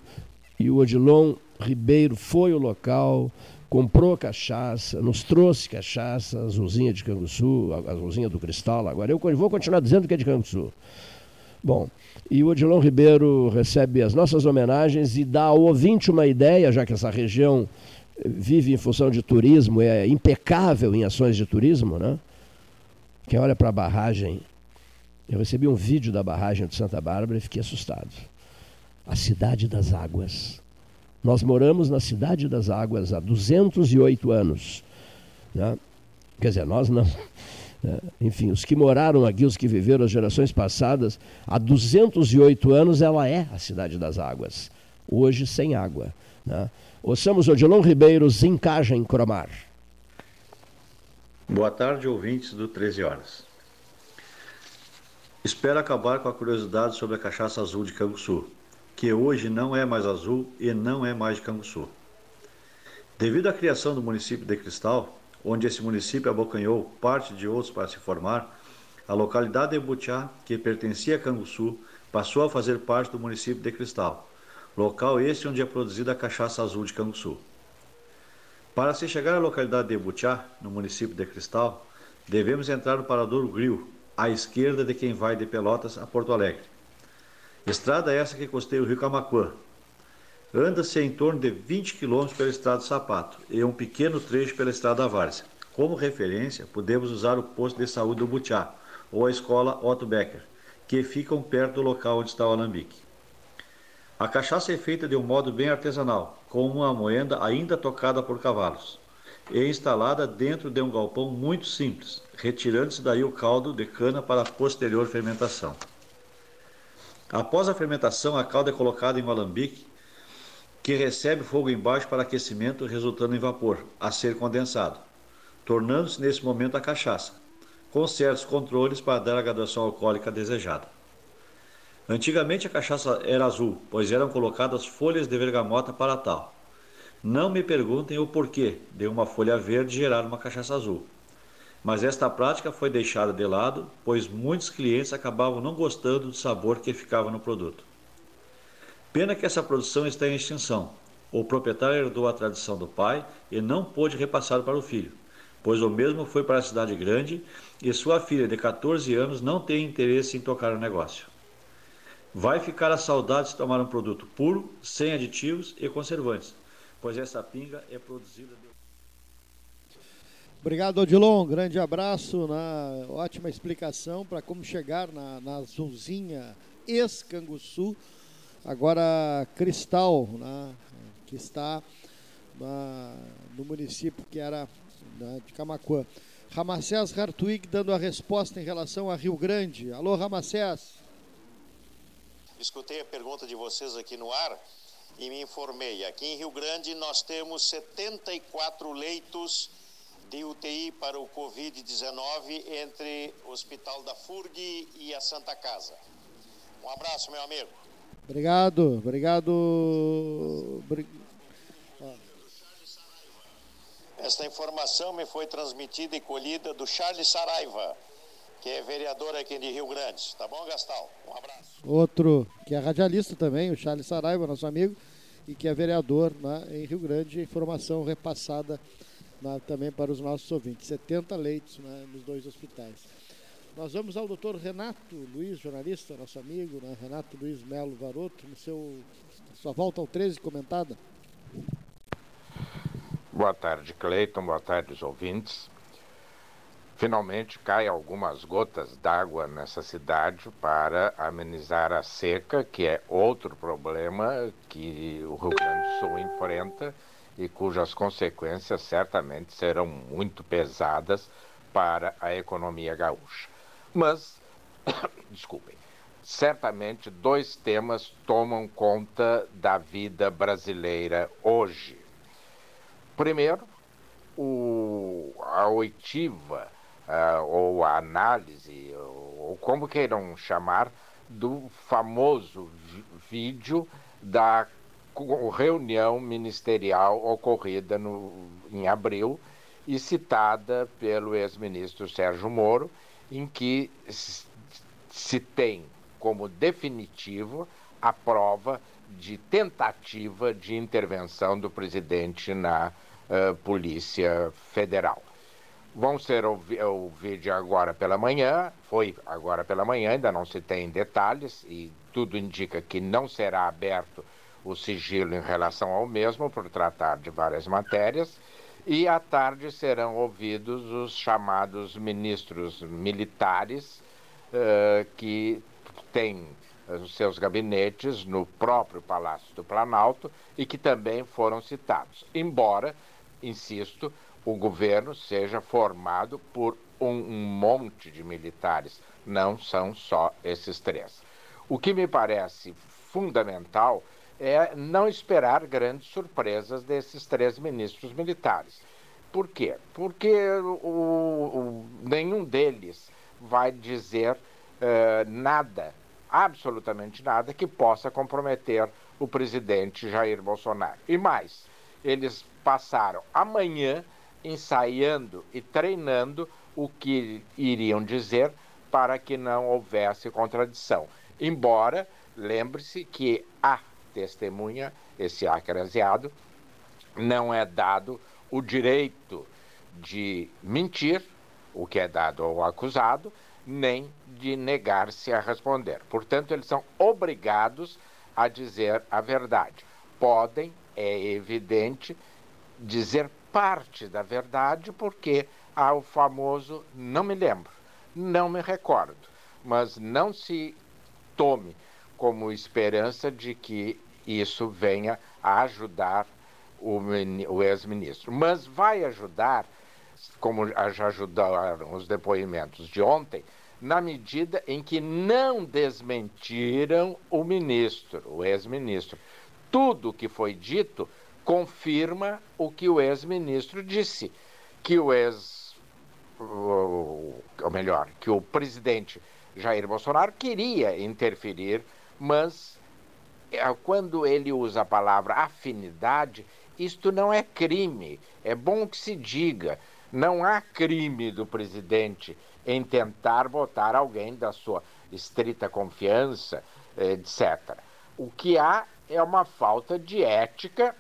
e o Odilon Ribeiro foi ao local, comprou cachaça, nos trouxe cachaça, azulzinha de Canguçu, azulzinha do Cristal. Agora eu vou continuar dizendo que é de Canguçu. Bom, e o Odilon Ribeiro recebe as nossas homenagens e dá ao ouvinte uma ideia, já que essa região vive em função de turismo, é impecável em ações de turismo, né? Quem olha para a barragem, eu recebi um vídeo da barragem de Santa Bárbara e fiquei assustado. A cidade das águas. Nós moramos na cidade das águas há 208 anos. Né? Quer dizer, nós não. Né? Enfim, os que moraram aqui, os que viveram as gerações passadas, há 208 anos ela é a cidade das águas. Hoje sem água. Né? Ouçamos Odilon Ribeiro, Zincagem Cromar. Boa tarde, ouvintes do 13 Horas. Espero acabar com a curiosidade sobre a cachaça azul de Canguçu, que hoje não é mais azul e não é mais de Canguçu. Devido à criação do município de Cristal, onde esse município abocanhou parte de outros para se formar, a localidade de Butiá, que pertencia a Canguçu, passou a fazer parte do município de Cristal local este onde é produzida a cachaça azul de Canguçu. Para se chegar à localidade de Butiá, no município de Cristal, devemos entrar no Paradouro Grill, à esquerda de quem vai de Pelotas a Porto Alegre. Estrada essa que costeia o rio Camacuã. Anda-se em torno de 20 km pela estrada Sapato e um pequeno trecho pela estrada Várzea. Como referência, podemos usar o posto de saúde do Butiá ou a escola Otto Becker, que ficam perto do local onde está o alambique. A cachaça é feita de um modo bem artesanal, com uma moenda ainda tocada por cavalos, e instalada dentro de um galpão muito simples, retirando-se daí o caldo de cana para posterior fermentação. Após a fermentação, a calda é colocada em um alambique que recebe fogo embaixo para aquecimento, resultando em vapor, a ser condensado, tornando-se nesse momento a cachaça, com certos controles para dar a graduação alcoólica desejada. Antigamente a cachaça era azul, pois eram colocadas folhas de vergamota para tal. Não me perguntem o porquê de uma folha verde gerar uma cachaça azul. Mas esta prática foi deixada de lado, pois muitos clientes acabavam não gostando do sabor que ficava no produto. Pena que essa produção está em extinção. O proprietário herdou a tradição do pai e não pôde repassar para o filho, pois o mesmo foi para a cidade grande e sua filha de 14 anos não tem interesse em tocar o negócio. Vai ficar a saudade de tomar um produto puro, sem aditivos e conservantes, pois essa pinga é produzida. De... Obrigado, Odilon. Grande abraço. Na ótima explicação para como chegar na, na Azulzinha ex-Canguçu, agora Cristal, né, que está na, no município que era né, de Camacuã. Ramacés Hartwig dando a resposta em relação a Rio Grande. Alô, Ramacés escutei a pergunta de vocês aqui no ar e me informei. Aqui em Rio Grande nós temos 74 leitos de UTI para o Covid-19 entre o Hospital da FURG e a Santa Casa. Um abraço, meu amigo. Obrigado, obrigado. Esta informação me foi transmitida e colhida do Charles Saraiva, que é vereador aqui de Rio Grande. Tá bom, Gastal? Um abraço. Outro que é radialista também, o Charles Saraiva, nosso amigo, e que é vereador né, em Rio Grande. Informação repassada né, também para os nossos ouvintes. 70 leitos né, nos dois hospitais. Nós vamos ao doutor Renato Luiz, jornalista, nosso amigo, né, Renato Luiz Melo Varoto, no seu sua volta ao 13 comentada. Boa tarde, Cleiton. Boa tarde, os ouvintes. Finalmente cai algumas gotas d'água nessa cidade para amenizar a seca, que é outro problema que o Rio Grande do Sul enfrenta e cujas consequências certamente serão muito pesadas para a economia gaúcha. Mas, desculpem, certamente dois temas tomam conta da vida brasileira hoje. Primeiro, o, a oitiva, uh, ou a análise, ou, ou como queiram chamar, do famoso vídeo da reunião ministerial ocorrida no, em abril e citada pelo ex-ministro Sérgio Moro, em que se tem como definitivo a prova de tentativa de intervenção do presidente na uh, Polícia Federal. Vão ser o, o vídeo agora pela manhã, foi agora pela manhã, ainda não se tem detalhes e tudo indica que não será aberto o sigilo em relação ao mesmo, por tratar de várias matérias. E à tarde serão ouvidos os chamados ministros militares, uh, que têm os seus gabinetes no próprio Palácio do Planalto e que também foram citados. Embora, insisto, o governo seja formado por um, monte de militares, não são só esses três. O que me parece fundamental é não esperar grandes surpresas desses três ministros militares. Por quê? Porque o, o, nenhum deles vai dizer uh, nada, absolutamente nada, que possa comprometer o presidente Jair Bolsonaro. E mais, eles passaram amanhã ensaiando e treinando o que iriam dizer para que não houvesse contradição. Embora, lembre-se que a testemunha, esse acraseado, não é dado o direito de mentir, o que é dado ao acusado, nem de negar-se a responder. Portanto, eles são obrigados a dizer a verdade. Podem, é evidente, dizer parte da verdade, porque há o famoso não me lembro, não me recordo. Mas não se tome como esperança de que isso venha a ajudar o, o ex-ministro. Mas vai ajudar, como já ajudaram os depoimentos de ontem, na medida em que não desmentiram o ministro, o ex-ministro. Tudo o que foi dito confirma o que o ex-ministro disse, que o ex, ou melhor, que o presidente Jair Bolsonaro queria interferir, mas é, quando ele usa a palavra afinidade, isto não é crime. É bom que se diga. Não há crime do presidente em tentar votar alguém da sua estrita confiança, etc. O que há é uma falta de ética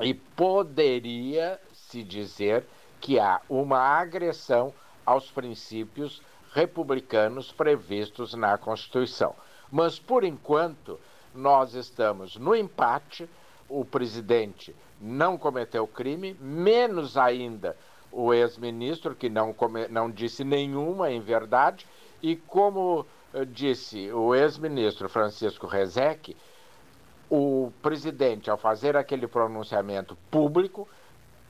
e poderia se dizer que há uma agressão aos princípios republicanos previstos na Constituição. Mas, por enquanto, nós estamos no empate. O presidente não cometeu crime, menos ainda o ex-ministro, que não, come, não disse nenhuma em verdade, e como eh, disse o ex-ministro Francisco Rezec, o presidente, ao fazer aquele pronunciamento público,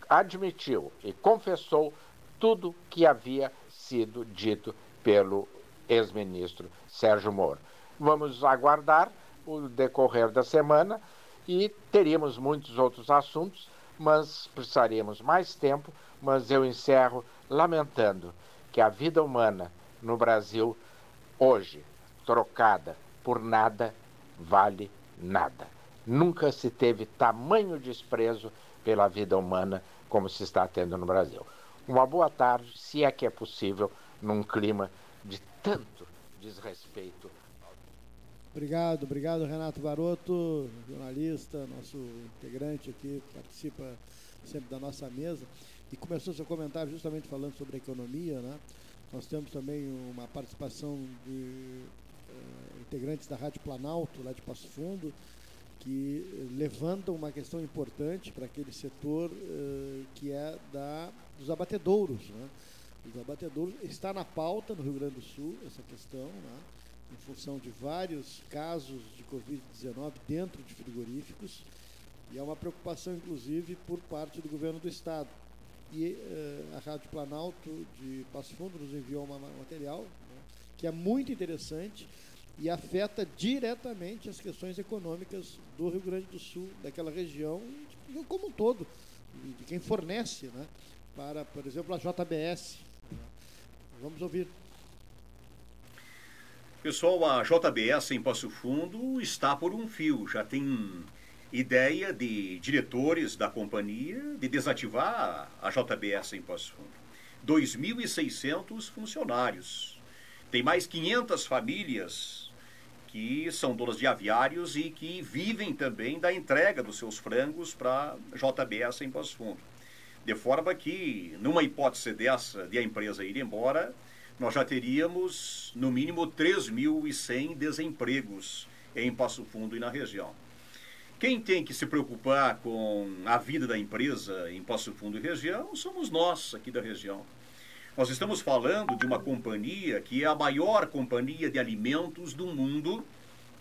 admitiu e confessou tudo que havia sido dito pelo ex-ministro Sérgio Moro. Vamos aguardar o decorrer da semana e teríamos muitos outros assuntos, mas precisaríamos mais tempo. Mas eu encerro lamentando que a vida humana no Brasil, hoje, trocada por nada, vale nada. Nunca se teve tamanho desprezo pela vida humana como se está tendo no Brasil. Uma boa tarde, se é que é possível, num clima de tanto desrespeito. Obrigado, obrigado Renato Baroto, jornalista, nosso integrante aqui, participa sempre da nossa mesa. E começou seu comentário justamente falando sobre economia, né? Nós temos também uma participação de uh, integrantes da Rádio Planalto, lá de Passo Fundo, que levantam uma questão importante para aquele setor uh, que é da, dos abatedouros. Né? Os abatedouros está na pauta no Rio Grande do Sul essa questão, né? em função de vários casos de Covid-19 dentro de frigoríficos E é uma preocupação, inclusive, por parte do governo do Estado. E uh, a Rádio Planalto de Passo Fundo nos enviou um material né, que é muito interessante e afeta diretamente as questões econômicas do Rio Grande do Sul, daquela região, como um todo, de quem fornece né, para, por exemplo, a JBS. Né. Vamos ouvir. Pessoal, a JBS em Passo Fundo está por um fio, já tem ideia de diretores da companhia de desativar a JBS em Passo Fundo. 2.600 funcionários. Tem mais 500 famílias que são donas de aviários e que vivem também da entrega dos seus frangos para JBS em Passo Fundo. De forma que, numa hipótese dessa de a empresa ir embora, nós já teríamos no mínimo 3.100 desempregos em Passo Fundo e na região. Quem tem que se preocupar com a vida da empresa em Passo Fundo e região somos nós aqui da região. Nós estamos falando de uma companhia que é a maior companhia de alimentos do mundo,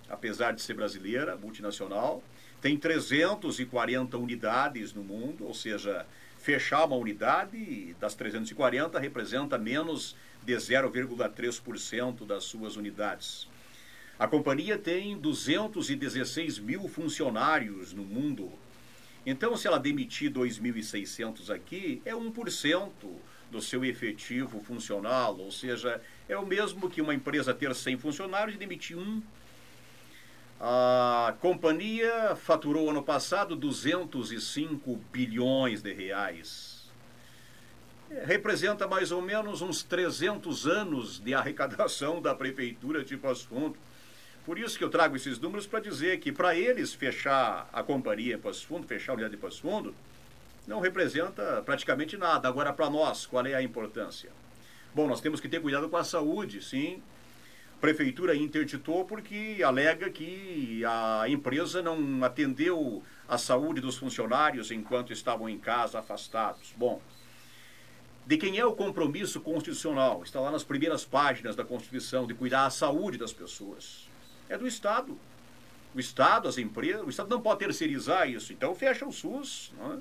apesar de ser brasileira, multinacional. Tem 340 unidades no mundo, ou seja, fechar uma unidade das 340 representa menos de 0,3% das suas unidades. A companhia tem 216 mil funcionários no mundo. Então, se ela demitir 2.600 aqui, é 1% do seu efetivo funcional, ou seja, é o mesmo que uma empresa ter 100 funcionários e demitir um. A companhia faturou ano passado 205 bilhões de reais. Representa mais ou menos uns 300 anos de arrecadação da prefeitura de Passo Fundo. Por isso que eu trago esses números para dizer que para eles fechar a companhia em Passo Fundo, fechar a unidade de Passo Fundo, não representa praticamente nada. Agora, para nós, qual é a importância? Bom, nós temos que ter cuidado com a saúde, sim. A prefeitura interditou porque alega que a empresa não atendeu a saúde dos funcionários enquanto estavam em casa afastados. Bom, de quem é o compromisso constitucional? Está lá nas primeiras páginas da Constituição de cuidar da saúde das pessoas é do Estado. O Estado, as empresas, o Estado não pode terceirizar isso, então fecha o SUS. É?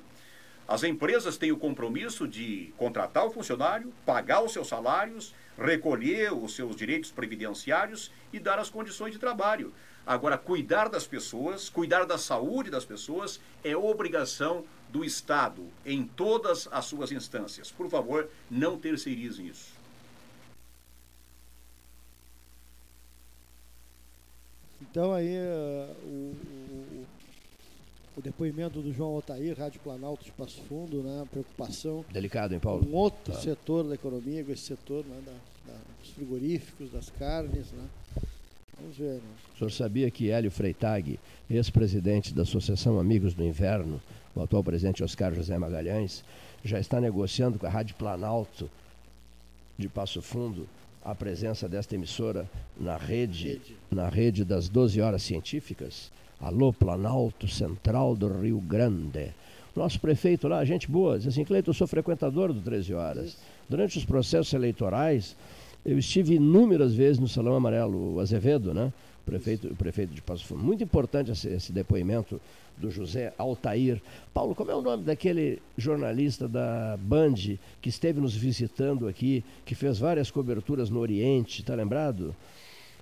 As empresas têm o compromisso de contratar o funcionário, pagar os seus salários, recolher os seus direitos previdenciários e dar as condições de trabalho. Agora, cuidar das pessoas, cuidar da saúde das pessoas é obrigação do Estado em todas as suas instâncias. Por favor, não terceirizem isso. Então aí uh, o, o, depoimento do João Altair, Rádio Planalto de Passo Fundo, né, preocupação. Delicado, hein, Paulo? Um outro tá. setor da economia, esse setor né, da, da, dos frigoríficos, das carnes, né? Vamos ver. Né? O senhor sabia que Hélio Freitag, ex-presidente da Associação Amigos do Inverno, o atual presidente Oscar José Magalhães, já está negociando com a Rádio Planalto de Passo Fundo a presença desta emissora na rede, rede, na rede das 12 horas científicas. Alô, Planalto Central do Rio Grande. Nosso prefeito lá, gente boa, diz assim, Cleiton, eu sou frequentador do 13 Horas. Durante os processos eleitorais, eu estive inúmeras vezes no Salão Amarelo, o Azevedo, né? Prefeito, o prefeito de Passo Fundo. Muito importante esse, esse depoimento do José Altair. Paulo, como é o nome daquele jornalista da Band que esteve nos visitando aqui, que fez várias coberturas no Oriente, está lembrado?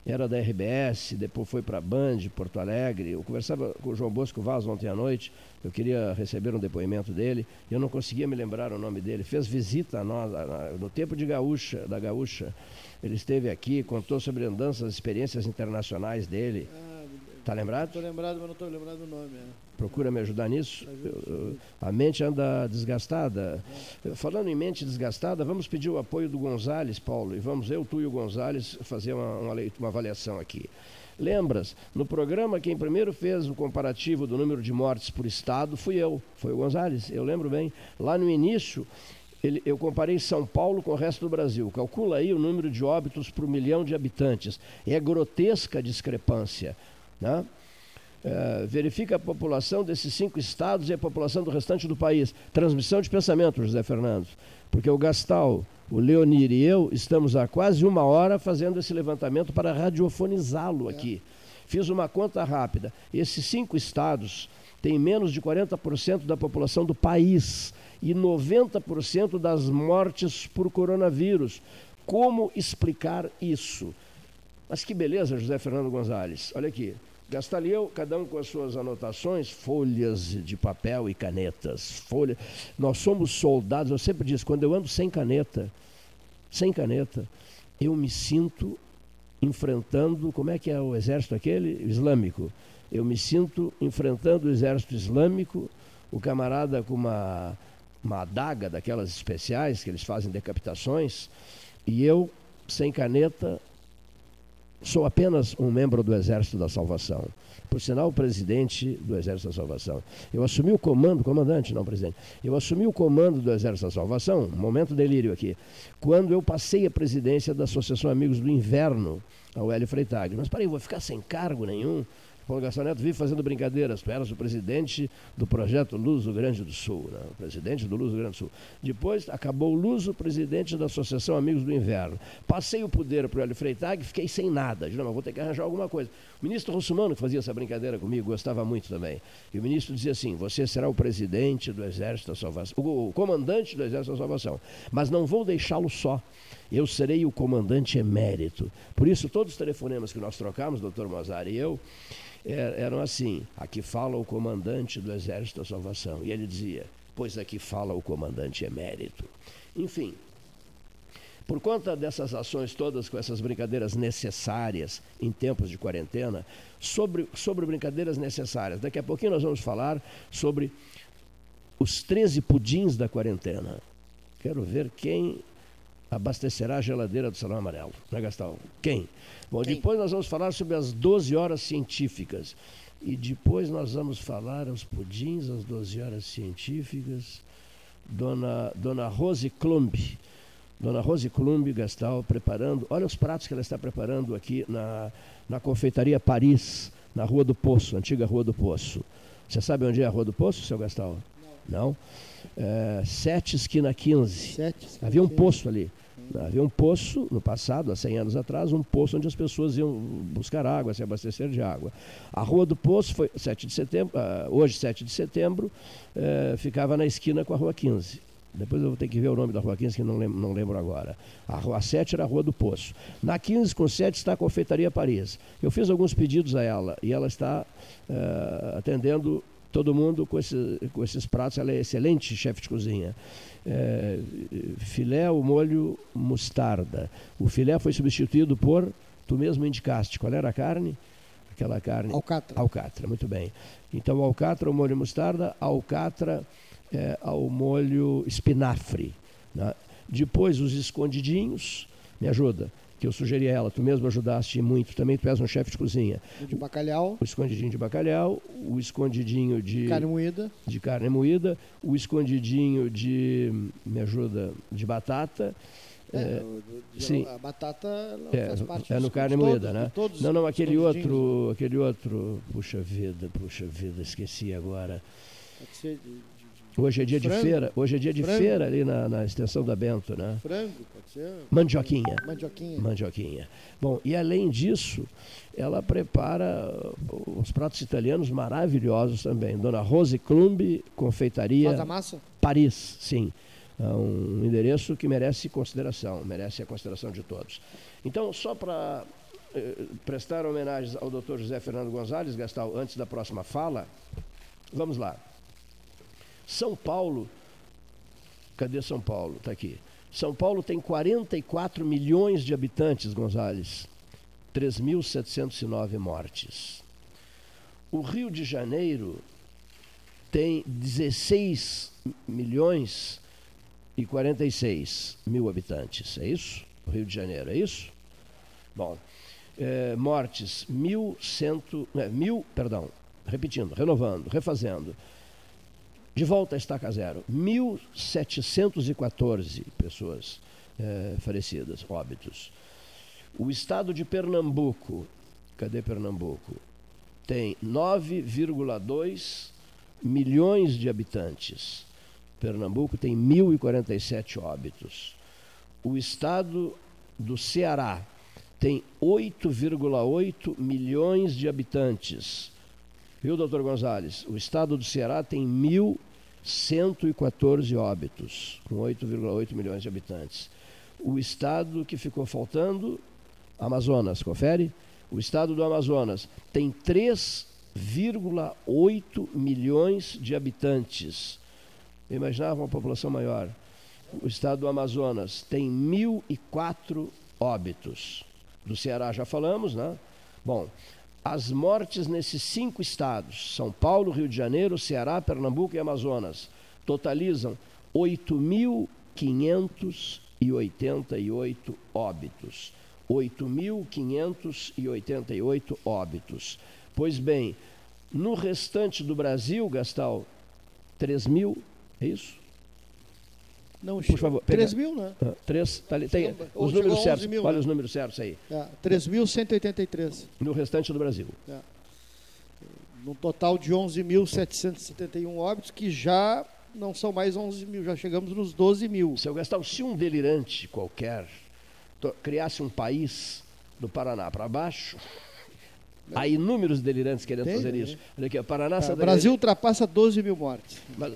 Era da RBS, depois foi para a Band, Porto Alegre. Eu conversava com o João Bosco Vaz ontem à noite, eu queria receber um depoimento dele, e eu não conseguia me lembrar o nome dele. Fez visita a nós, no tempo de Gaúcha, da Gaúcha. Ele esteve aqui, contou sobre andanças, experiências internacionais dele. Está ah, lembrado? Estou lembrado, mas não estou lembrado do nome. É procura me ajudar nisso. A mente anda desgastada. Falando em mente desgastada, vamos pedir o apoio do Gonzales, Paulo, e vamos eu, tu e o Gonzales fazer uma, uma, uma avaliação aqui. Lembras, no programa quem primeiro fez o comparativo do número de mortes por estado fui eu, foi o Gonzales, eu lembro bem. Lá no início, ele, eu comparei São Paulo com o resto do Brasil. Calcula aí o número de óbitos por milhão de habitantes. É grotesca a discrepância. Né? É, verifica a população desses cinco estados e a população do restante do país. Transmissão de pensamento, José Fernando. Porque o Gastal, o Leonir e eu estamos há quase uma hora fazendo esse levantamento para radiofonizá-lo aqui. Fiz uma conta rápida. Esses cinco estados tem menos de 40% da população do país e 90% das mortes por coronavírus. Como explicar isso? Mas que beleza, José Fernando Gonzalez. Olha aqui. Gastalheu, cada um com as suas anotações, folhas de papel e canetas. Folha. Nós somos soldados, eu sempre disse, quando eu ando sem caneta, sem caneta, eu me sinto enfrentando, como é que é o exército aquele? Islâmico. Eu me sinto enfrentando o exército islâmico, o camarada com uma, uma adaga daquelas especiais que eles fazem decapitações, e eu, sem caneta, Sou apenas um membro do Exército da Salvação. Por sinal, presidente do Exército da Salvação. Eu assumi o comando, comandante, não presidente. Eu assumi o comando do Exército da Salvação, momento delírio aqui, quando eu passei a presidência da Associação Amigos do Inverno, ao Hélio Freitag. Mas parei, vou ficar sem cargo nenhum. Paulo Neto vive fazendo brincadeiras. Tu eras o presidente do projeto Luz do Grande do Sul, né? o presidente do Luz do Grande do Sul. Depois acabou o Luz, o presidente da Associação Amigos do Inverno. Passei o poder para o Hélio Freitag, fiquei sem nada. Disse, não, vou ter que arranjar alguma coisa. O ministro Russumano, que fazia essa brincadeira comigo, gostava muito também. E o ministro dizia assim: você será o presidente do Exército da Salvação, o comandante do Exército da Salvação. Mas não vou deixá-lo só eu serei o comandante emérito. Por isso, todos os telefonemas que nós trocamos, doutor Mozart e eu, er, eram assim: aqui fala o comandante do Exército da Salvação. E ele dizia: pois aqui fala o comandante emérito. Enfim, por conta dessas ações todas, com essas brincadeiras necessárias em tempos de quarentena, sobre, sobre brincadeiras necessárias, daqui a pouquinho nós vamos falar sobre os 13 pudins da quarentena. Quero ver quem abastecerá a geladeira do Salão Amarelo, né, Gastão? Quem? Bom, Quem? depois nós vamos falar sobre as 12 horas científicas. E depois nós vamos falar aos pudins, as 12 horas científicas. Dona, Dona Rose Klumb. Dona Rose Klumb Gastal preparando. Olha os pratos que ela está preparando aqui na, na confeitaria Paris, na Rua do Poço, antiga Rua do Poço. Você sabe onde é a Rua do Poço, seu Gastal? Não. Não? É, 7 esquina 15. Sete, Havia um poço ali. Havia um poço, no passado, há 100 anos atrás, um poço onde as pessoas iam buscar água, se abastecer de água. A Rua do Poço foi 7 de setembro, uh, hoje 7 de setembro, uh, ficava na esquina com a Rua 15. Depois eu vou ter que ver o nome da Rua 15, que não lembro, não lembro agora. A Rua 7 era a Rua do Poço. Na 15 com 7 está a Confeitaria Paris. Eu fiz alguns pedidos a ela e ela está uh, atendendo todo mundo com, esse, com esses pratos. Ela é excelente chefe de cozinha é, filé o molho mostarda. O filé foi substituído por, tu mesmo indicaste, qual era a carne? Aquela carne. Alcatra. Alcatra, muito bem. Então, alcatra, o molho mostarda, alcatra é, ao molho espinafre. Né? Depois, os escondidinhos, me ajuda que eu sugeri a ela, tu mesmo ajudaste muito, também tu és um chefe de cozinha. De bacalhau. O escondidinho de bacalhau, o escondidinho de... Carne moída. De carne moída, o escondidinho de, me ajuda, de batata. É, é, sim. A batata é, faz parte É no carne moída, né? não, não, aquele outro, aquele outro, puxa vida, puxa vida, esqueci agora. Pode ser de, Hoje é dia Frango. de feira, hoje é dia de Frango. feira ali na, na, extensão da Bento, né? Frango, pode ser. Mandioquinha. Mandioquinha. Mandioquinha. Bom, e além disso, ela prepara os pratos italianos maravilhosos também. Dona Rose Clumbi, confeitaria. Faz a massa? Paris, sim. É um endereço que merece consideração, merece a consideração de todos. Então, só para eh, prestar homenagens ao Dr. José Fernando Gonzalez, Gastal, antes da próxima fala, vamos lá. São Paulo, cadê São Paulo? Está aqui. São Paulo tem 44 milhões de habitantes, Gonzales. 3.709 mortes. O Rio de Janeiro tem 16 milhões e 46 mil habitantes. É isso? O Rio de Janeiro, é isso? Bom, é, mortes, mil, cento, é, mil, perdão, repetindo, renovando, refazendo, de volta a estaca zero, 1.714 pessoas é, falecidas, óbitos. O estado de Pernambuco, cadê Pernambuco? Tem 9,2 milhões de habitantes. Pernambuco tem 1.047 óbitos. O estado do Ceará tem 8,8 milhões de habitantes. Viu, doutor Gonzalez? O estado do Ceará tem 1.114 óbitos, com 8,8 milhões de habitantes. O estado que ficou faltando, Amazonas, confere? O estado do Amazonas tem 3,8 milhões de habitantes. Eu imaginava uma população maior. O estado do Amazonas tem 1.004 óbitos. Do Ceará já falamos, né? Bom, as mortes nesses cinco estados, São Paulo, Rio de Janeiro, Ceará, Pernambuco e Amazonas, totalizam 8.588 óbitos. 8.588 óbitos. Pois bem, no restante do Brasil, Gastal, 3 mil, é isso? Não, Por favor. 3 mil, né? Ah, três, tá ali, tem Ou os chegou números a 11 certos. mil, olha né? os números certos aí. É, 3.183. No restante do Brasil. É. Num total de 11.771 óbitos, que já não são mais 11 mil, já chegamos nos 12 mil. Seu Gastal, se um delirante qualquer criasse um país do Paraná para baixo, há inúmeros delirantes querendo Tem, fazer isso. Olha aqui, o Paraná... É, o Brasil ultrapassa 12 mil mortes. Mas,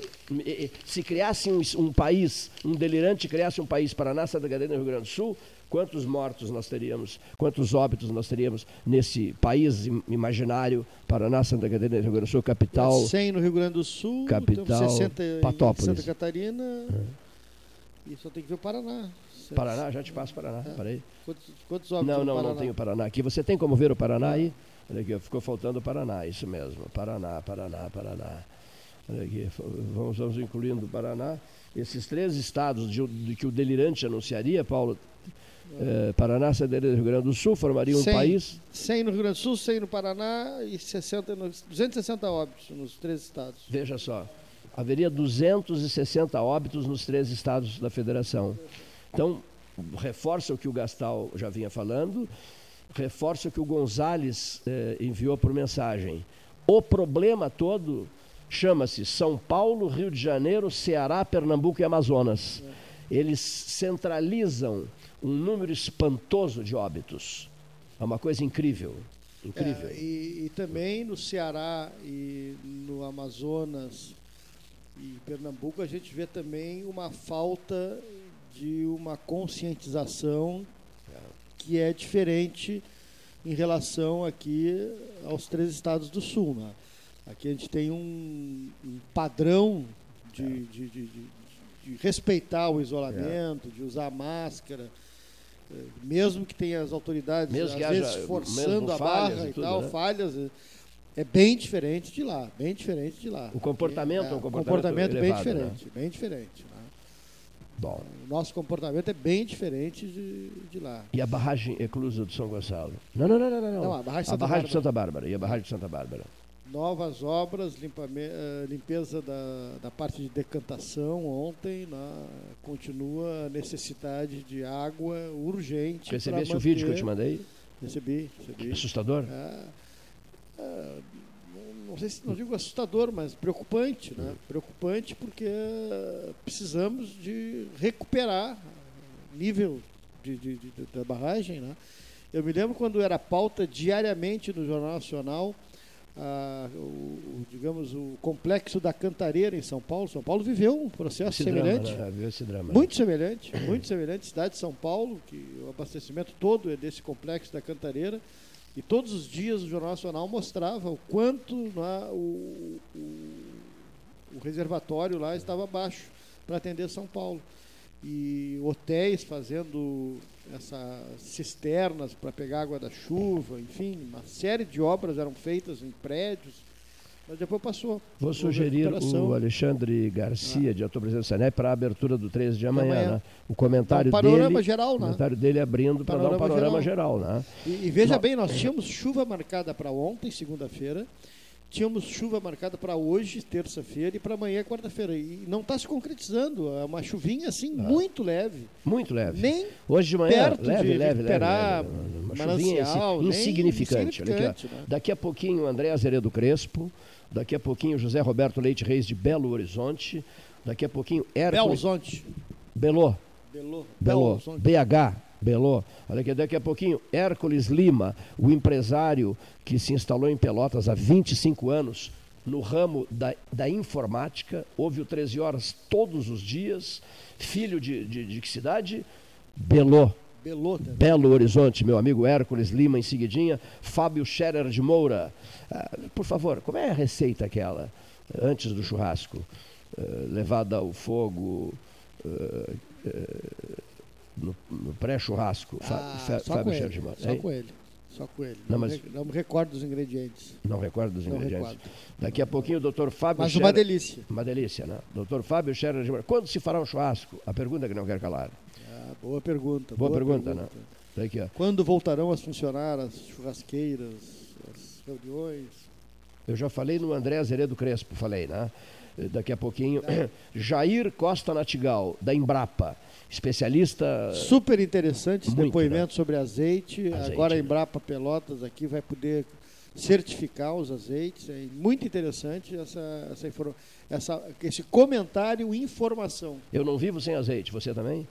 se criasse um, um país, um delirante criasse um país, Paraná, Santa Catarina e Rio Grande do Sul, quantos mortos nós teríamos, quantos óbitos nós teríamos nesse país im- imaginário, Paraná, Santa Catarina e Rio Grande do Sul, capital... 100 no Rio Grande do Sul, Capital, temos 60 em Patópolis. Santa Catarina. E só tem que ver o Paraná. Paraná, já te passo Paraná, É. peraí. Quantos, quantos óbitos Não, não, não tem o Paraná aqui. Você tem como ver o Paraná aí? Olha aqui, ficou faltando o Paraná, isso mesmo. Paraná, Paraná, Paraná. Olha aqui, vamos, vamos incluindo o Paraná. Esses três estados de, de que o delirante anunciaria, Paulo, eh, Paraná, e Rio Grande do Sul, formariam um 100, país 100 no Rio Grande do Sul, 100 no Paraná e 60 no, 260 óbitos nos três estados. Veja só, haveria 260 óbitos nos três estados da federação. Então, reforça o que o Gastal já vinha falando, reforça o que o Gonzales eh, enviou por mensagem. O problema todo chama-se São Paulo, Rio de Janeiro, Ceará, Pernambuco e Amazonas. Eles centralizam um número espantoso de óbitos. É uma coisa incrível. Incrível. É, e, e também no Ceará e no Amazonas e Pernambuco a gente vê também uma falta de uma conscientização que é diferente em relação aqui aos três estados do sul. Né? Aqui a gente tem um, um padrão de, de, de- de- de respeitar o isolamento, de usar máscara, eh, mesmo que tenha as autoridades Mesmo às vezes haja forçando a barra e tudo, tal, né? falhas, eh, é bem diferente de lá, bem diferente de lá. O comportamento é um o comportamento bem elevado, né? diferente, bem diferente. Bom. O nosso comportamento é bem diferente de, de lá. E a barragem eclusa do São Gonçalo? Não, não, não, não. não. Não, a barragem de Santa de Bárbara. Santa Bárbara. E a barragem de Santa Bárbara. Novas obras, limpame- eh, limpeza da, da parte de decantação ontem, né? continua a necessidade de água urgente. Recebeste o vídeo que eu te mandei? Recebi, recebi. Assustador? É, é, não- sei se não digo assustador, mas preocupante, né? Preocupante porque precisamos de recuperar nível de, de- de- da barragem, né? Eu me lembro quando era pauta diariamente no Jornal Nacional, ah, o, digamos, o complexo da Cantareira em São Paulo. São Paulo viveu um processo Esse drama, semelhante. né? Viu esse drama, né? Muito semelhante, muito semelhante. Cidade de São Paulo, que o abastecimento todo é desse complexo da Cantareira. E todos os dias o Jornal Nacional mostrava o quanto né, o, o, o reservatório lá estava baixo para atender São Paulo. E hotéis fazendo essas cisternas para pegar água da chuva, enfim, uma série de obras eram feitas em prédios, mas depois passou. Vou sugerir o Alexandre Garcia, de Autopresidente Sanep, para a abertura do 13 de amanhã. amanhã. Né? O comentário panorama dele. geral, o né? comentário dele abrindo para dar um Panorama geral. geral. né? E, e veja Nó- bem, nós tínhamos chuva marcada para ontem, segunda-feira, tínhamos chuva marcada para hoje, terça-feira, e para amanhã, quarta-feira. E não está se concretizando. É uma chuvinha assim, muito leve. Muito leve. Nem Hoje de manhã, perto leve, de leve, leve, leve. Uma chuvinha insignificante. Insignificante, né? Daqui a pouquinho, André Azeredo Crespo. Daqui a pouquinho, José Roberto Leite Reis, de Belo Horizonte. Daqui a pouquinho, Hércules... Belzonte. Belô. Belo. Belo. Belzonte. BH. Belô. Olha aqui, daqui a pouquinho, Hércules Lima, o empresário que se instalou em Pelotas há 25 anos no ramo da, da informática, ouve o 13 horas todos os dias, filho de, de, de que cidade? Belô. Belô também. Belo Horizonte, meu amigo Hércules Lima, em seguidinha, Fábio Scherer de Moura. Ah, por favor, como é a receita aquela, antes do churrasco? Uh, levada ao fogo, uh, uh, no, no pré-churrasco. Ah, só Fábio com ele, Só com ele. Só com ele. Não, mas... me, não me recordo dos ingredientes. Não recordo dos não ingredientes. Recordo. Daqui a pouquinho o doutor Fábio Mas Scherer... uma delícia. Uma delícia, né? Doutor Fábio Scherer de. Quando se fará o churrasco? A pergunta que não quer calar. Ah, boa pergunta. Boa, boa pergunta, pergunta, né? Daqui, ó. Quando voltarão a funcionar as churrasqueiras, as reuniões? Eu já falei no André Azeredo Crespo, falei, né? Daqui a pouquinho. Jair Costa Natigal, da Embrapa especialista. Super interessante esse muito, depoimento né? sobre azeite. azeite. Agora a Embrapa Pelotas aqui vai poder certificar os azeites. É muito interessante essa, essa, essa, esse comentário informação. Eu não vivo sem azeite, você também?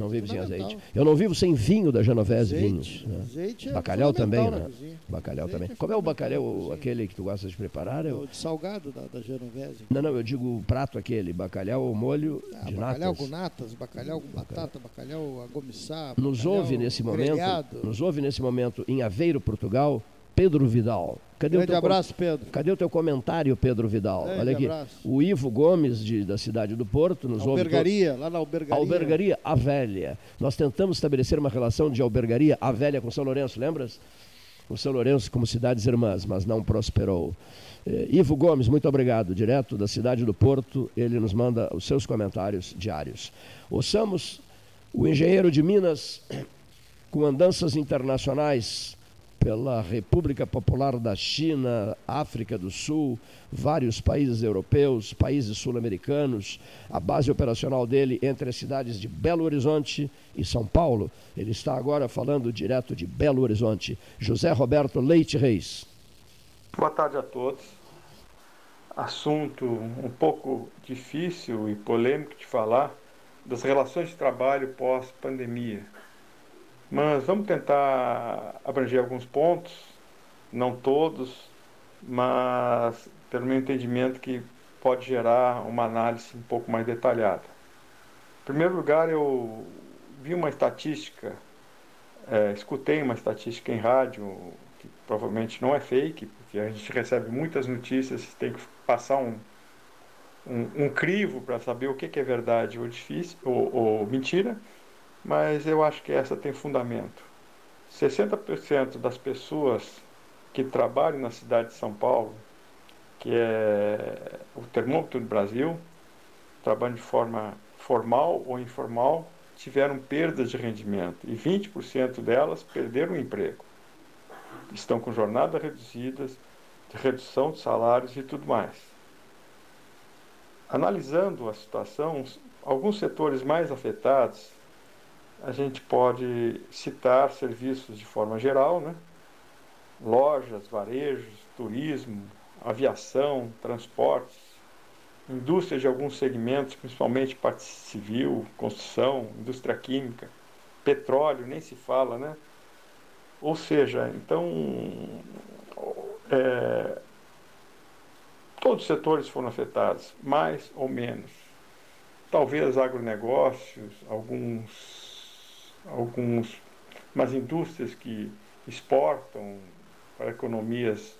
Não vivo sem azeite. Eu não vivo sem vinho da Genovese azeite, Vinhos. Né? Azeite é bacalhau também, né? Bacalhau azeite também. É Como é o bacalhau, aquele que tu gosta de preparar? É o de salgado da, da Genovese. Não, não, eu digo o prato aquele, bacalhau ou molho ah, de bacalhau natas. com natas, bacalhau com batata, bacalhau agomissá, Nos ouve nesse momento, nos ouve nesse momento em Aveiro, Portugal, Pedro Vidal. Cadê Grande o teu abraço, Pedro. Cadê o teu comentário, Pedro Vidal? Grande Olha aqui. Abraço. O Ivo Gomes, de, da cidade do Porto, nos albergaria, ouve. lá na albergaria. Albergaria A Velha. Nós tentamos estabelecer uma relação de albergaria A Velha com São Lourenço, lembras? Com São Lourenço como cidades irmãs, mas não prosperou. Eh, Ivo Gomes, muito obrigado. Direto da cidade do Porto, ele nos manda os seus comentários diários. Ouçamos o engenheiro de Minas com andanças internacionais pela República Popular da China, África do Sul, vários países europeus, países sul-americanos. A base operacional dele entre as cidades de Belo Horizonte e São Paulo. Ele está agora falando direto de Belo Horizonte. José Roberto Leite Reis. Boa tarde a todos. Assunto um pouco difícil e polêmico de falar das relações de trabalho pós-pandemia mas vamos tentar abranger alguns pontos, não todos, mas pelo meu entendimento que pode gerar uma análise um pouco mais detalhada. Em primeiro lugar, eu vi uma estatística, é, escutei uma estatística em rádio, que provavelmente não é fake, porque a gente recebe muitas notícias, tem que passar um, um, um crivo para saber o que, que é verdade ou, difícil, ou, ou mentira mas eu acho que essa tem fundamento. 60% das pessoas que trabalham na cidade de São Paulo, que é o termômetro do Brasil, trabalham de forma formal ou informal, tiveram perdas de rendimento e 20% delas perderam o emprego. Estão com jornada reduzidas, de redução de salários e tudo mais. Analisando a situação, alguns setores mais afetados a gente pode citar serviços de forma geral, né? lojas, varejos, turismo, aviação, transportes, indústria de alguns segmentos, principalmente parte civil, construção, indústria química, petróleo, nem se fala, né? Ou seja, então, é, todos os setores foram afetados, mais ou menos. Talvez agronegócios, alguns alguns, umas indústrias que exportam para economias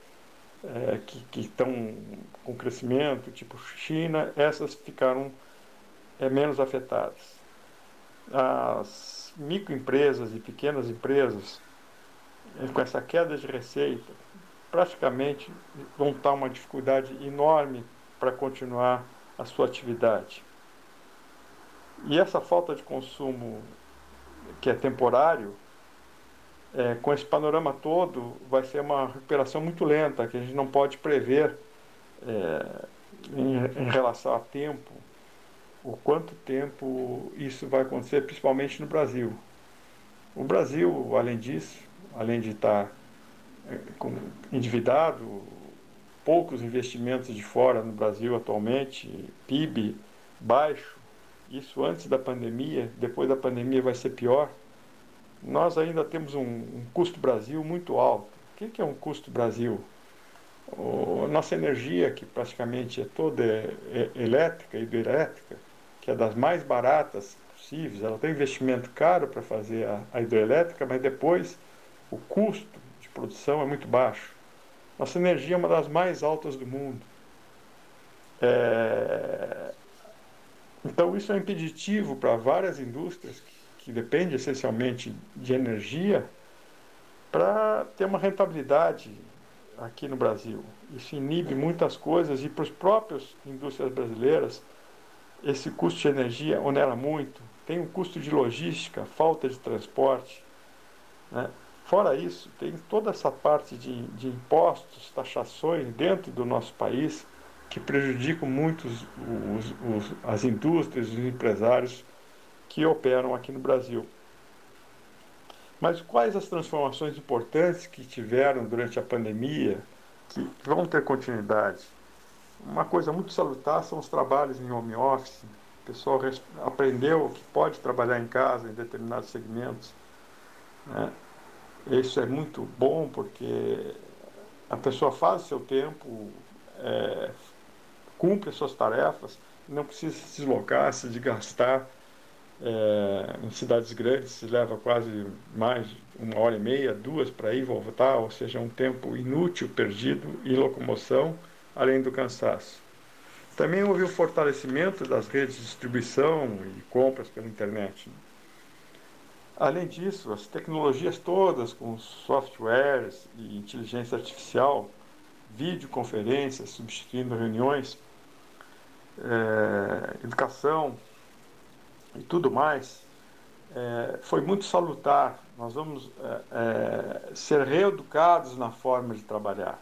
é, que, que estão com crescimento, tipo China, essas ficaram é, menos afetadas. As microempresas e pequenas empresas, é, com essa queda de receita, praticamente vão estar uma dificuldade enorme para continuar a sua atividade. E essa falta de consumo que é temporário, é, com esse panorama todo, vai ser uma recuperação muito lenta, que a gente não pode prever é, em, em, relação a tempo, o quanto tempo isso vai acontecer, principalmente no Brasil. O Brasil, além disso, além de estar é, endividado, poucos investimentos de fora no Brasil atualmente, PIB baixo, isso antes da pandemia, depois da pandemia vai ser pior. nós ainda temos um, um custo Brasil muito alto. O que, é um custo Brasil? O, nossa energia, que praticamente é toda é, é elétrica, hidroelétrica, que é das mais baratas possíveis, ela tem investimento caro para fazer a, a hidroelétrica, mas depois o custo de produção é muito baixo. Nossa energia é uma das mais altas do mundo. É... Então, isso é impeditivo para várias indústrias que, dependem essencialmente de energia para ter uma rentabilidade aqui no Brasil. Isso inibe muitas coisas e para os próprios indústrias brasileiras esse custo de energia onera muito. Tem um custo de logística, falta de transporte. Né? Fora isso, tem toda essa parte de, de impostos, taxações dentro do nosso país que prejudicam muito os, os, os, as indústrias, os empresários que operam aqui no Brasil. Mas quais as transformações importantes que tiveram durante a pandemia que vão ter continuidade? Uma coisa muito salutar são os trabalhos em home office. O pessoal aprendeu que pode trabalhar em casa em determinados segmentos. Né? Isso é muito bom porque a pessoa faz seu tempo, é, cumpre as suas tarefas, não precisa se deslocar, se desgastar é, em cidades grandes se leva quase mais uma hora e meia, duas para ir e voltar, ou seja, um tempo inútil perdido em locomoção, além do cansaço. Também houve o fortalecimento das redes de distribuição e compras pela internet. Além disso, as tecnologias todas, com softwares e inteligência artificial, videoconferências substituindo reuniões, é, educação, e tudo mais, é, foi muito salutar. Nós vamos é, é, ser reeducados na forma de trabalhar.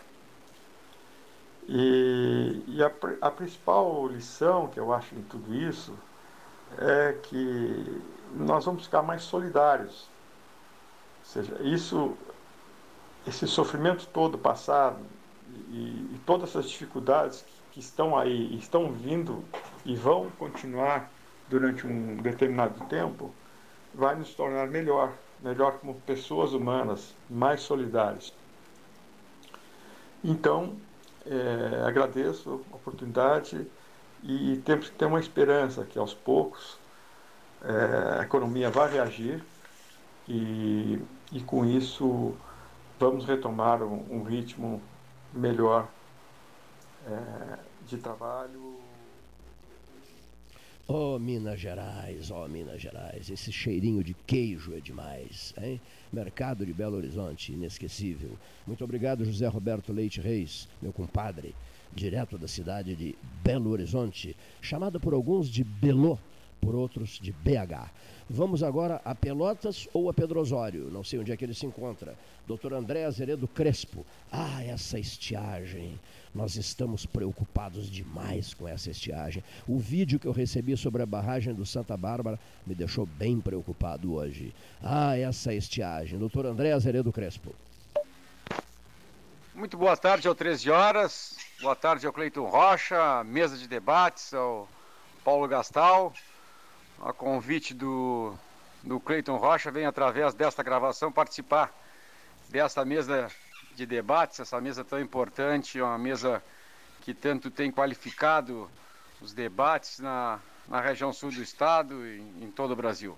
E, e a, a, principal lição que eu acho em tudo isso é que nós vamos ficar mais solidários. Ou seja, isso, esse sofrimento todo passado e, e todas essas dificuldades que, que estão aí, estão vindo e vão continuar durante um determinado tempo, vai nos tornar melhor, melhor como pessoas humanas, mais solidários. Então, é, agradeço a oportunidade e temos que ter uma esperança que aos poucos é, a economia vai reagir e, e com isso vamos retomar um, um ritmo melhor é, de trabalho Oh, Minas Gerais, oh, Minas Gerais, esse cheirinho de queijo é demais, hein? Mercado de Belo Horizonte, inesquecível. Muito obrigado, José Roberto Leite Reis, meu compadre, direto da cidade de Belo Horizonte, chamado por alguns de Belo, por outros de BH. Vamos agora a Pelotas ou a Pedro Osório, não sei onde é que ele se encontra. Doutor André Azeredo Crespo. Ah, essa estiagem. Nós estamos preocupados demais com essa estiagem. O vídeo que eu recebi sobre a barragem do Santa Bárbara me deixou bem preocupado hoje. Ah, essa estiagem. Doutor André Azeredo Crespo. Muito boa tarde, ao 13 horas. Boa tarde ao Cleiton Rocha, mesa de debates, ao Paulo Gastal. A convite do, do Cleiton Rocha, vem através desta gravação participar desta mesa de debates, essa mesa tão importante, uma mesa que tanto tem qualificado os debates na, na região sul do estado e em todo o Brasil.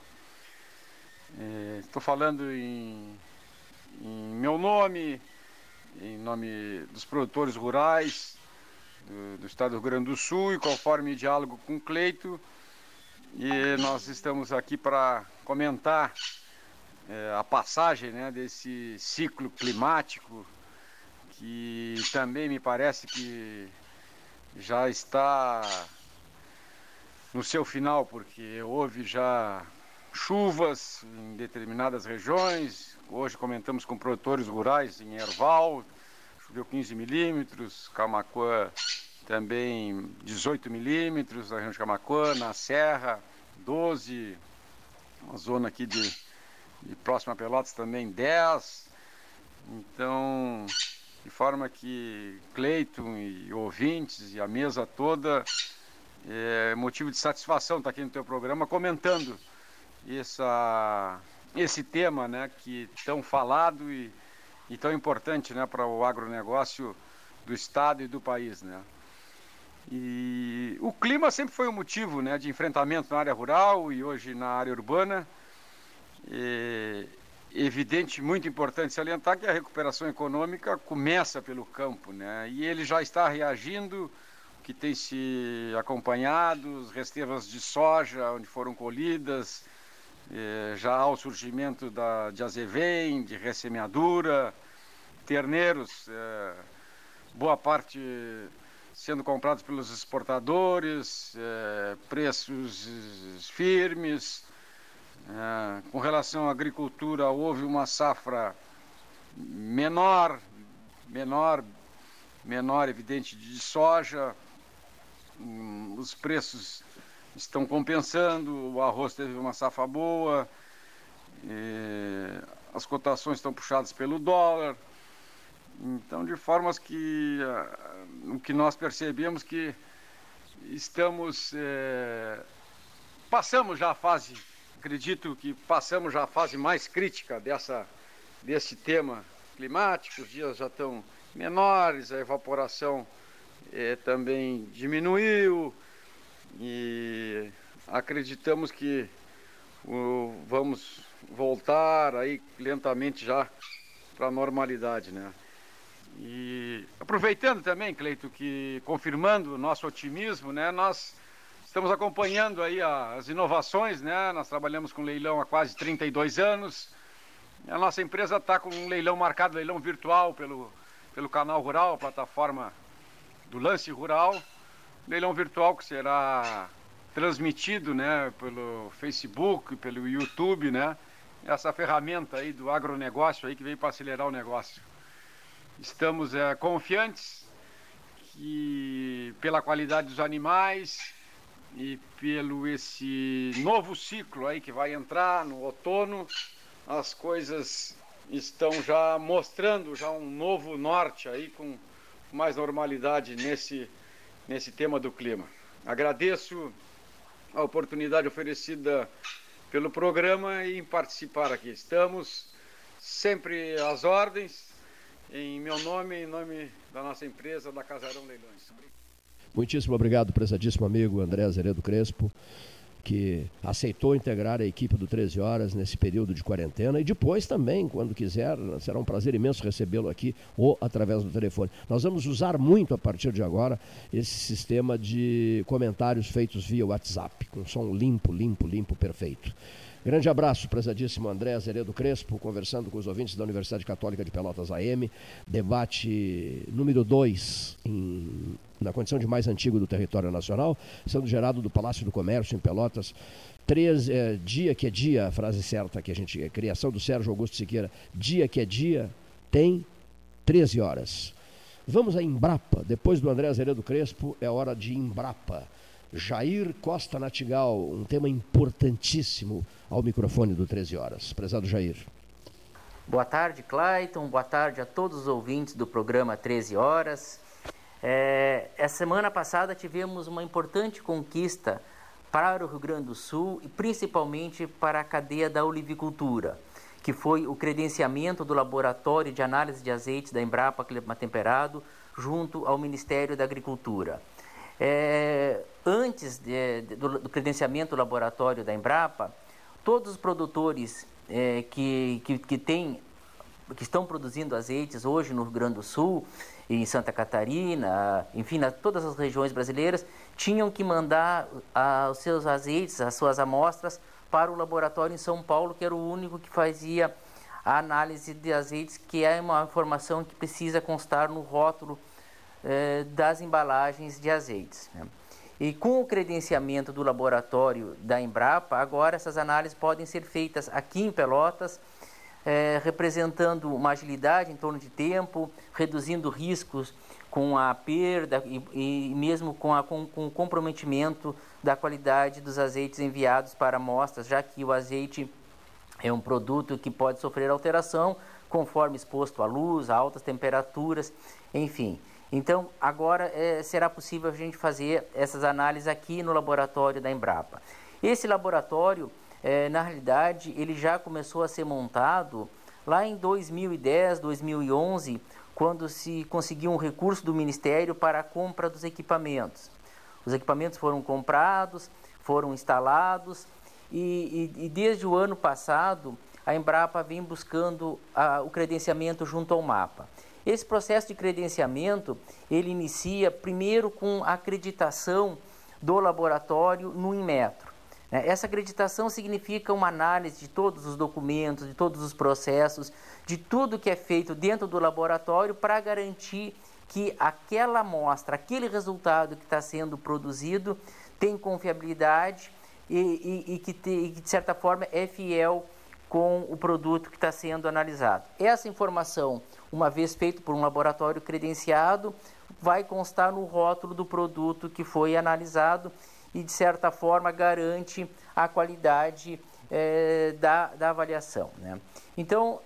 Estou é, falando em, em, meu nome, em nome dos produtores rurais do, do, estado do Rio Grande do Sul e conforme diálogo com o Cleito, e nós estamos aqui para comentar é, a passagem né, desse ciclo climático que também me parece que já está no seu final, porque houve já chuvas em determinadas regiões. Hoje comentamos com produtores rurais em Erval, choveu 15 milímetros, Camacuã também 18 milímetros, na região de Camacuã, na Serra 12, uma zona aqui de e próximo Pelotas também 10. Então, de forma que Cleiton e ouvintes e a mesa toda é motivo de satisfação estar aqui no teu programa comentando essa, esse tema, né, que tão falado e, e tão importante, né, para o agronegócio do estado e do país, né. E o clima sempre foi um motivo, né, de enfrentamento na área rural e hoje na área urbana. E, evidente, muito importante salientar que a recuperação econômica começa pelo campo, né? E ele já está reagindo, que tem se acompanhado, as reservas de soja onde foram colhidas, eh, já há o surgimento da, de azevém, de ressemeadura, terneiros, eh, boa parte sendo comprados pelos exportadores, eh, preços firmes, é, com relação à agricultura, houve uma safra menor, menor, menor, evidente, de soja. Hum, os preços estão compensando, o arroz teve uma safra boa, as cotações estão puxadas pelo dólar. Então, de formas que o que nós percebemos que estamos é, passamos já a fase acredito que passamos já a fase mais crítica dessa, desse tema climático, os dias já estão menores, a evaporação eh, também diminuiu e acreditamos que uh, vamos voltar aí lentamente já para a normalidade, né? E aproveitando também, Cleito, que confirmando o nosso otimismo, né, nós Estamos acompanhando aí as inovações, né? Nós trabalhamos com leilão há quase 32 anos. A nossa empresa está com um leilão marcado, leilão virtual pelo, pelo canal Rural, plataforma do Lance Rural. Leilão virtual que será transmitido, né, pelo Facebook, pelo YouTube, né? Essa ferramenta aí do agronegócio aí que veio para acelerar o negócio. Estamos é, confiantes que pela qualidade dos animais, e pelo esse novo ciclo aí que vai entrar no outono, as coisas estão já mostrando já um novo norte aí com mais normalidade nesse nesse tema do clima. Agradeço a oportunidade oferecida pelo programa e em participar aqui. Estamos sempre às ordens, em meu nome em nome da nossa empresa, da Casarão Leilões. Muitíssimo obrigado, prezadíssimo amigo André Azeredo Crespo, que aceitou integrar a equipe do 13 Horas nesse período de quarentena e depois também, quando quiser, será um prazer imenso recebê-lo aqui ou através do telefone. Nós vamos usar muito a partir de agora esse sistema de comentários feitos via WhatsApp, com som limpo, limpo, limpo, perfeito. Grande abraço, prezadíssimo André Azeredo Crespo, conversando com os ouvintes da Universidade Católica de Pelotas AM. Debate número 2 na condição de mais antigo do território nacional, sendo gerado do Palácio do Comércio em Pelotas. Três, é, dia que é dia, a frase certa que a gente. A criação do Sérgio Augusto Siqueira. Dia que é dia, tem 13 horas. Vamos a Embrapa. Depois do André Azeredo Crespo, é hora de Embrapa. Jair Costa Natigal, um tema importantíssimo ao microfone do 13 Horas. Prezado Jair. Boa tarde, Clayton. Boa tarde a todos os ouvintes do programa 13 Horas. É, essa semana passada tivemos uma importante conquista para o Rio Grande do Sul e principalmente para a cadeia da olivicultura, que foi o credenciamento do Laboratório de Análise de Azeites da Embrapa Clima Temperado junto ao Ministério da Agricultura. É, antes de, de, do, do, credenciamento do laboratório da Embrapa, todos os produtores é, que, que, que, tem, que estão produzindo azeites hoje no Rio Grande do Sul, em Santa Catarina, enfim, nas todas as regiões brasileiras, tinham que mandar a, os seus azeites, as suas amostras, para o laboratório em São Paulo, que era o único que fazia a análise de azeites, que é uma informação que precisa constar no rótulo eh, das embalagens de azeites. Né? E com o credenciamento do laboratório da Embrapa, agora essas análises podem ser feitas aqui em Pelotas, eh, representando uma agilidade em torno de tempo, reduzindo riscos com a perda e, e mesmo com, a, com, com o comprometimento da qualidade dos azeites enviados para amostras, já que o azeite é um produto que pode sofrer alteração conforme exposto à luz, a altas temperaturas, enfim. Então, agora é, será possível a gente fazer essas análises aqui no laboratório da Embrapa. Esse laboratório é, na realidade, ele já começou a ser montado lá em 2010, 2011, quando se conseguiu um recurso do Ministério para a compra dos equipamentos. Os equipamentos foram comprados, foram instalados e, e, e desde o ano passado a Embrapa vem buscando a, o credenciamento junto ao mapa. Esse processo de credenciamento ele inicia primeiro com a acreditação do laboratório no Inmetro. Né? Essa acreditação significa uma análise de todos os documentos, de todos os processos, de tudo que é feito dentro do laboratório para garantir que aquela amostra, aquele resultado que está sendo produzido tem confiabilidade e, e, e, que te, e, que, de certa forma, é fiel com o produto que está sendo analisado. Essa informação, uma vez feita por um laboratório credenciado, vai constar no rótulo do produto que foi analisado e, de certa forma, garante a qualidade é, da, da avaliação. Né? Então,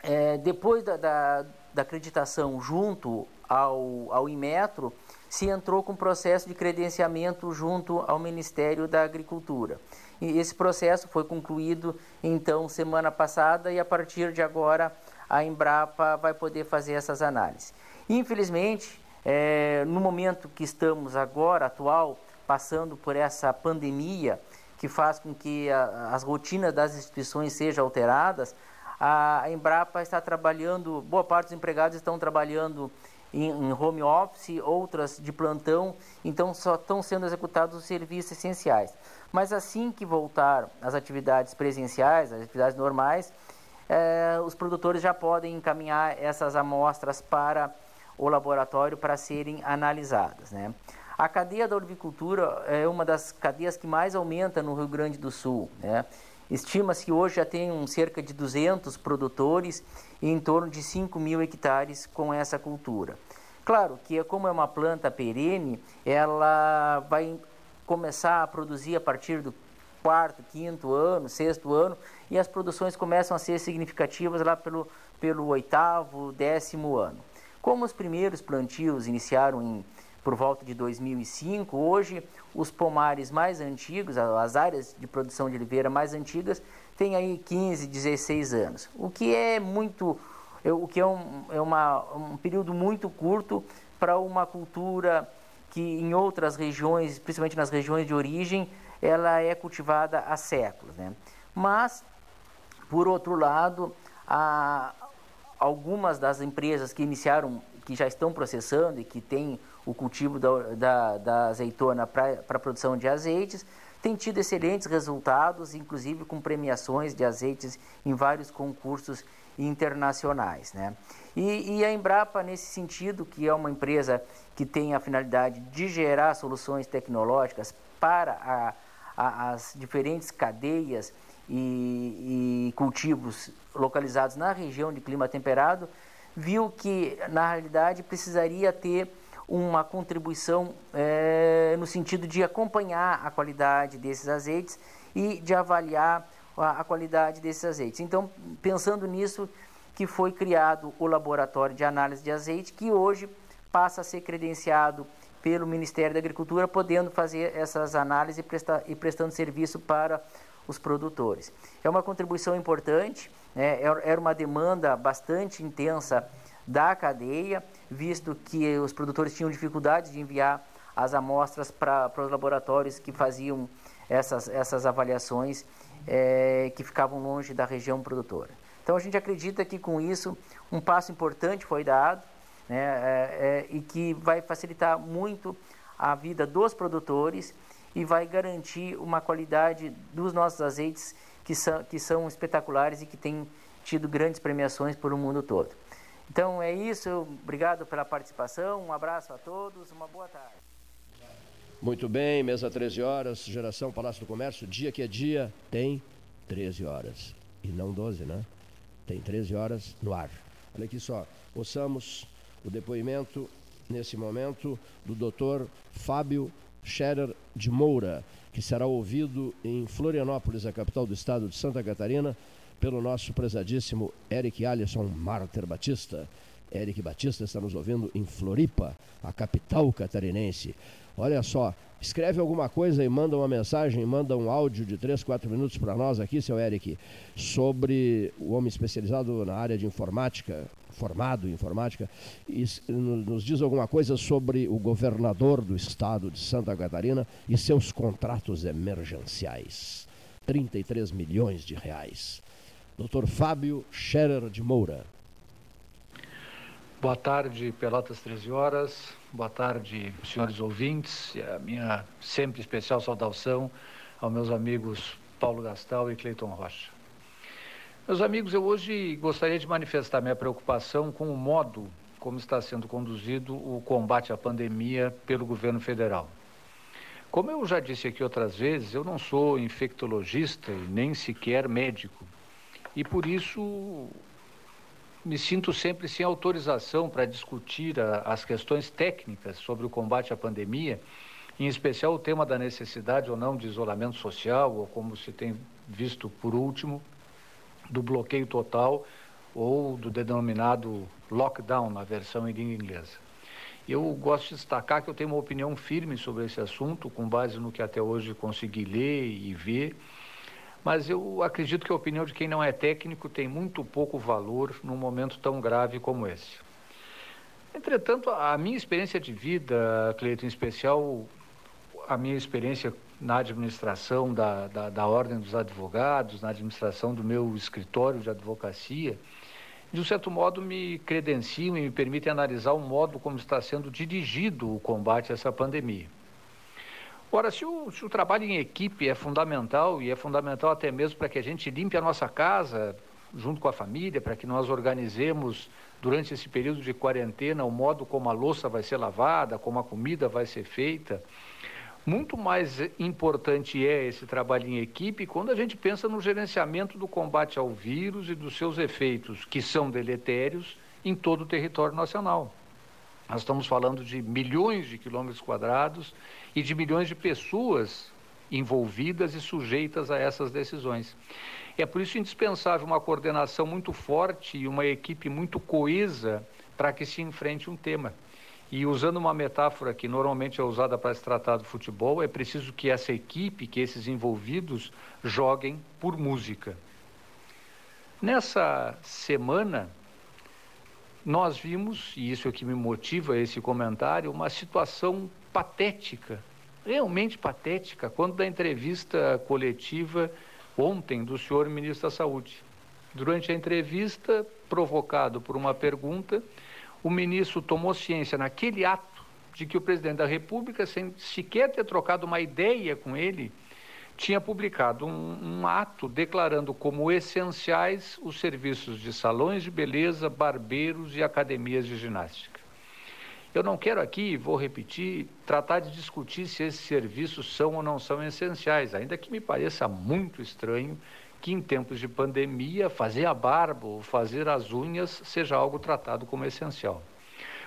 é, depois da, da, da, acreditação junto ao, ao Inmetro, se entrou com o processo de credenciamento junto ao Ministério da Agricultura. E esse processo foi concluído, então, semana passada e, a partir de agora, a Embrapa vai poder fazer essas análises. Infelizmente, é, no momento que estamos agora, atual, passando por essa pandemia que faz com que a, as rotinas das instituições sejam alteradas, a Embrapa está trabalhando, boa parte dos empregados estão trabalhando em, em home office, outras de plantão, então só estão sendo executados os serviços essenciais. Mas assim que voltar as atividades presenciais, as atividades normais, eh, os produtores já podem encaminhar essas amostras para o laboratório para serem analisadas. Né? A cadeia da olivicultura é uma das cadeias que mais aumenta no Rio Grande do Sul. Né? Estima-se que hoje já tem cerca de 200 produtores e em torno de 5 mil hectares com essa cultura. Claro que, como é uma planta perene, ela vai começar a produzir a partir do quarto, quinto ano, sexto ano, e as produções começam a ser significativas lá pelo, pelo oitavo, décimo ano. Como os primeiros plantios iniciaram em, por volta de 2005, hoje os pomares mais antigos, as áreas de produção de oliveira mais antigas, têm aí 15, 16 anos, o que é muito, o que é um, é uma, um período muito curto para uma cultura que em outras regiões, principalmente nas regiões de origem, ela é cultivada há séculos. Né? Mas, por outro lado, algumas das empresas que iniciaram, que já estão processando e que têm o cultivo da, da, da azeitona para a produção de azeites, têm tido excelentes resultados, inclusive com premiações de azeites em vários concursos internacionais. Né? E, e, a Embrapa, nesse sentido, que é uma empresa que tem a finalidade de gerar soluções tecnológicas para a, a, as diferentes cadeias e, e cultivos localizados na região de clima temperado, viu que, na realidade, precisaria ter uma contribuição é, no sentido de acompanhar a qualidade desses azeites e de avaliar a, a, qualidade desses azeites. Então, pensando nisso, que foi criado o laboratório de análise de azeite, que hoje passa a ser credenciado pelo Ministério da Agricultura, podendo fazer essas análises e, prestar, e prestando serviço para os produtores. É uma contribuição importante, né? era uma demanda bastante intensa da cadeia, visto que os produtores tinham dificuldade de enviar as amostras para os laboratórios que faziam essas, essas avaliações é, que ficavam longe da região produtora. Então a gente acredita que com isso um passo importante foi dado né, é, é, e que vai facilitar muito a vida dos produtores e vai garantir uma qualidade dos nossos azeites que são, que são espetaculares e que têm tido grandes premiações por o mundo todo. Então é isso, obrigado pela participação, um abraço a todos, uma boa tarde. Muito bem, mesa 13 horas, geração Palácio do Comércio, dia que é dia, tem 13 horas. E não 12, né? Tem 13 horas no ar. Olha aqui só, ouçamos o depoimento, nesse momento, do doutor Fábio Scherer de Moura, que será ouvido em Florianópolis, a capital do estado de Santa Catarina, pelo nosso prezadíssimo Eric Alisson Marter Batista. Eric Batista está nos ouvindo em Floripa, a capital catarinense. Olha só, escreve alguma coisa e manda uma mensagem, manda um áudio de 3, 4 minutos para nós aqui, seu Eric, sobre o homem especializado na área de informática, formado em informática, e nos diz alguma coisa sobre o governador do estado de Santa Catarina e seus contratos emergenciais. 33 milhões de reais. Dr. Fábio Scherer de Moura. Boa tarde, Pelotas 13 horas. Boa tarde, senhores ouvintes. A minha sempre especial saudação aos meus amigos Paulo Gastal e Cleiton Rocha. Meus amigos, eu hoje gostaria de manifestar minha preocupação com o modo como está sendo conduzido o combate à pandemia pelo governo federal. Como eu já disse aqui outras vezes, eu não sou infectologista e nem sequer médico. E por isso me sinto sempre sem autorização para discutir a, as questões técnicas sobre o combate à pandemia, em especial o tema da necessidade ou não de isolamento social, ou como se tem visto por último, do bloqueio total ou do denominado lockdown na versão em língua inglesa. Eu gosto de destacar que eu tenho uma opinião firme sobre esse assunto, com base no que até hoje consegui ler e ver mas eu acredito que a opinião de quem não é técnico tem muito pouco valor num momento tão grave como esse. Entretanto, a minha experiência de vida, Cleiton, em especial a minha experiência na administração da, da, da, Ordem dos Advogados, na administração do meu escritório de advocacia, de um certo modo me credenciam e me permitem analisar o modo como está sendo dirigido o combate a essa pandemia. Ora, se o, se o trabalho em equipe é fundamental, e é fundamental até mesmo para que a gente limpe a nossa casa junto com a família, para que nós organizemos durante esse período de quarentena o modo como a louça vai ser lavada, como a comida vai ser feita. Muito mais importante é esse trabalho em equipe quando a gente pensa no gerenciamento do combate ao vírus e dos seus efeitos, que são deletérios em todo o território nacional. Nós estamos falando de milhões de quilômetros quadrados e de milhões de pessoas envolvidas e sujeitas a essas decisões. É por isso indispensável uma coordenação muito forte e uma equipe muito coesa para que se enfrente um tema. E usando uma metáfora que normalmente é usada para se tratar do futebol, é preciso que essa equipe, que esses envolvidos, joguem por música. Nessa semana, nós vimos, e isso é que me motiva esse comentário, uma situação patética, realmente patética, quando da entrevista coletiva ontem do senhor ministro da Saúde. Durante a entrevista, provocado por uma pergunta, o ministro tomou ciência naquele ato de que o presidente da República, sem sequer ter trocado uma ideia com ele, tinha publicado um, um, ato declarando como essenciais os serviços de salões de beleza, barbeiros e academias de ginástica. Eu não quero aqui, vou repetir, tratar de discutir se esses serviços são ou não são essenciais, ainda que me pareça muito estranho que em tempos de pandemia fazer a barba ou fazer as unhas seja algo tratado como essencial.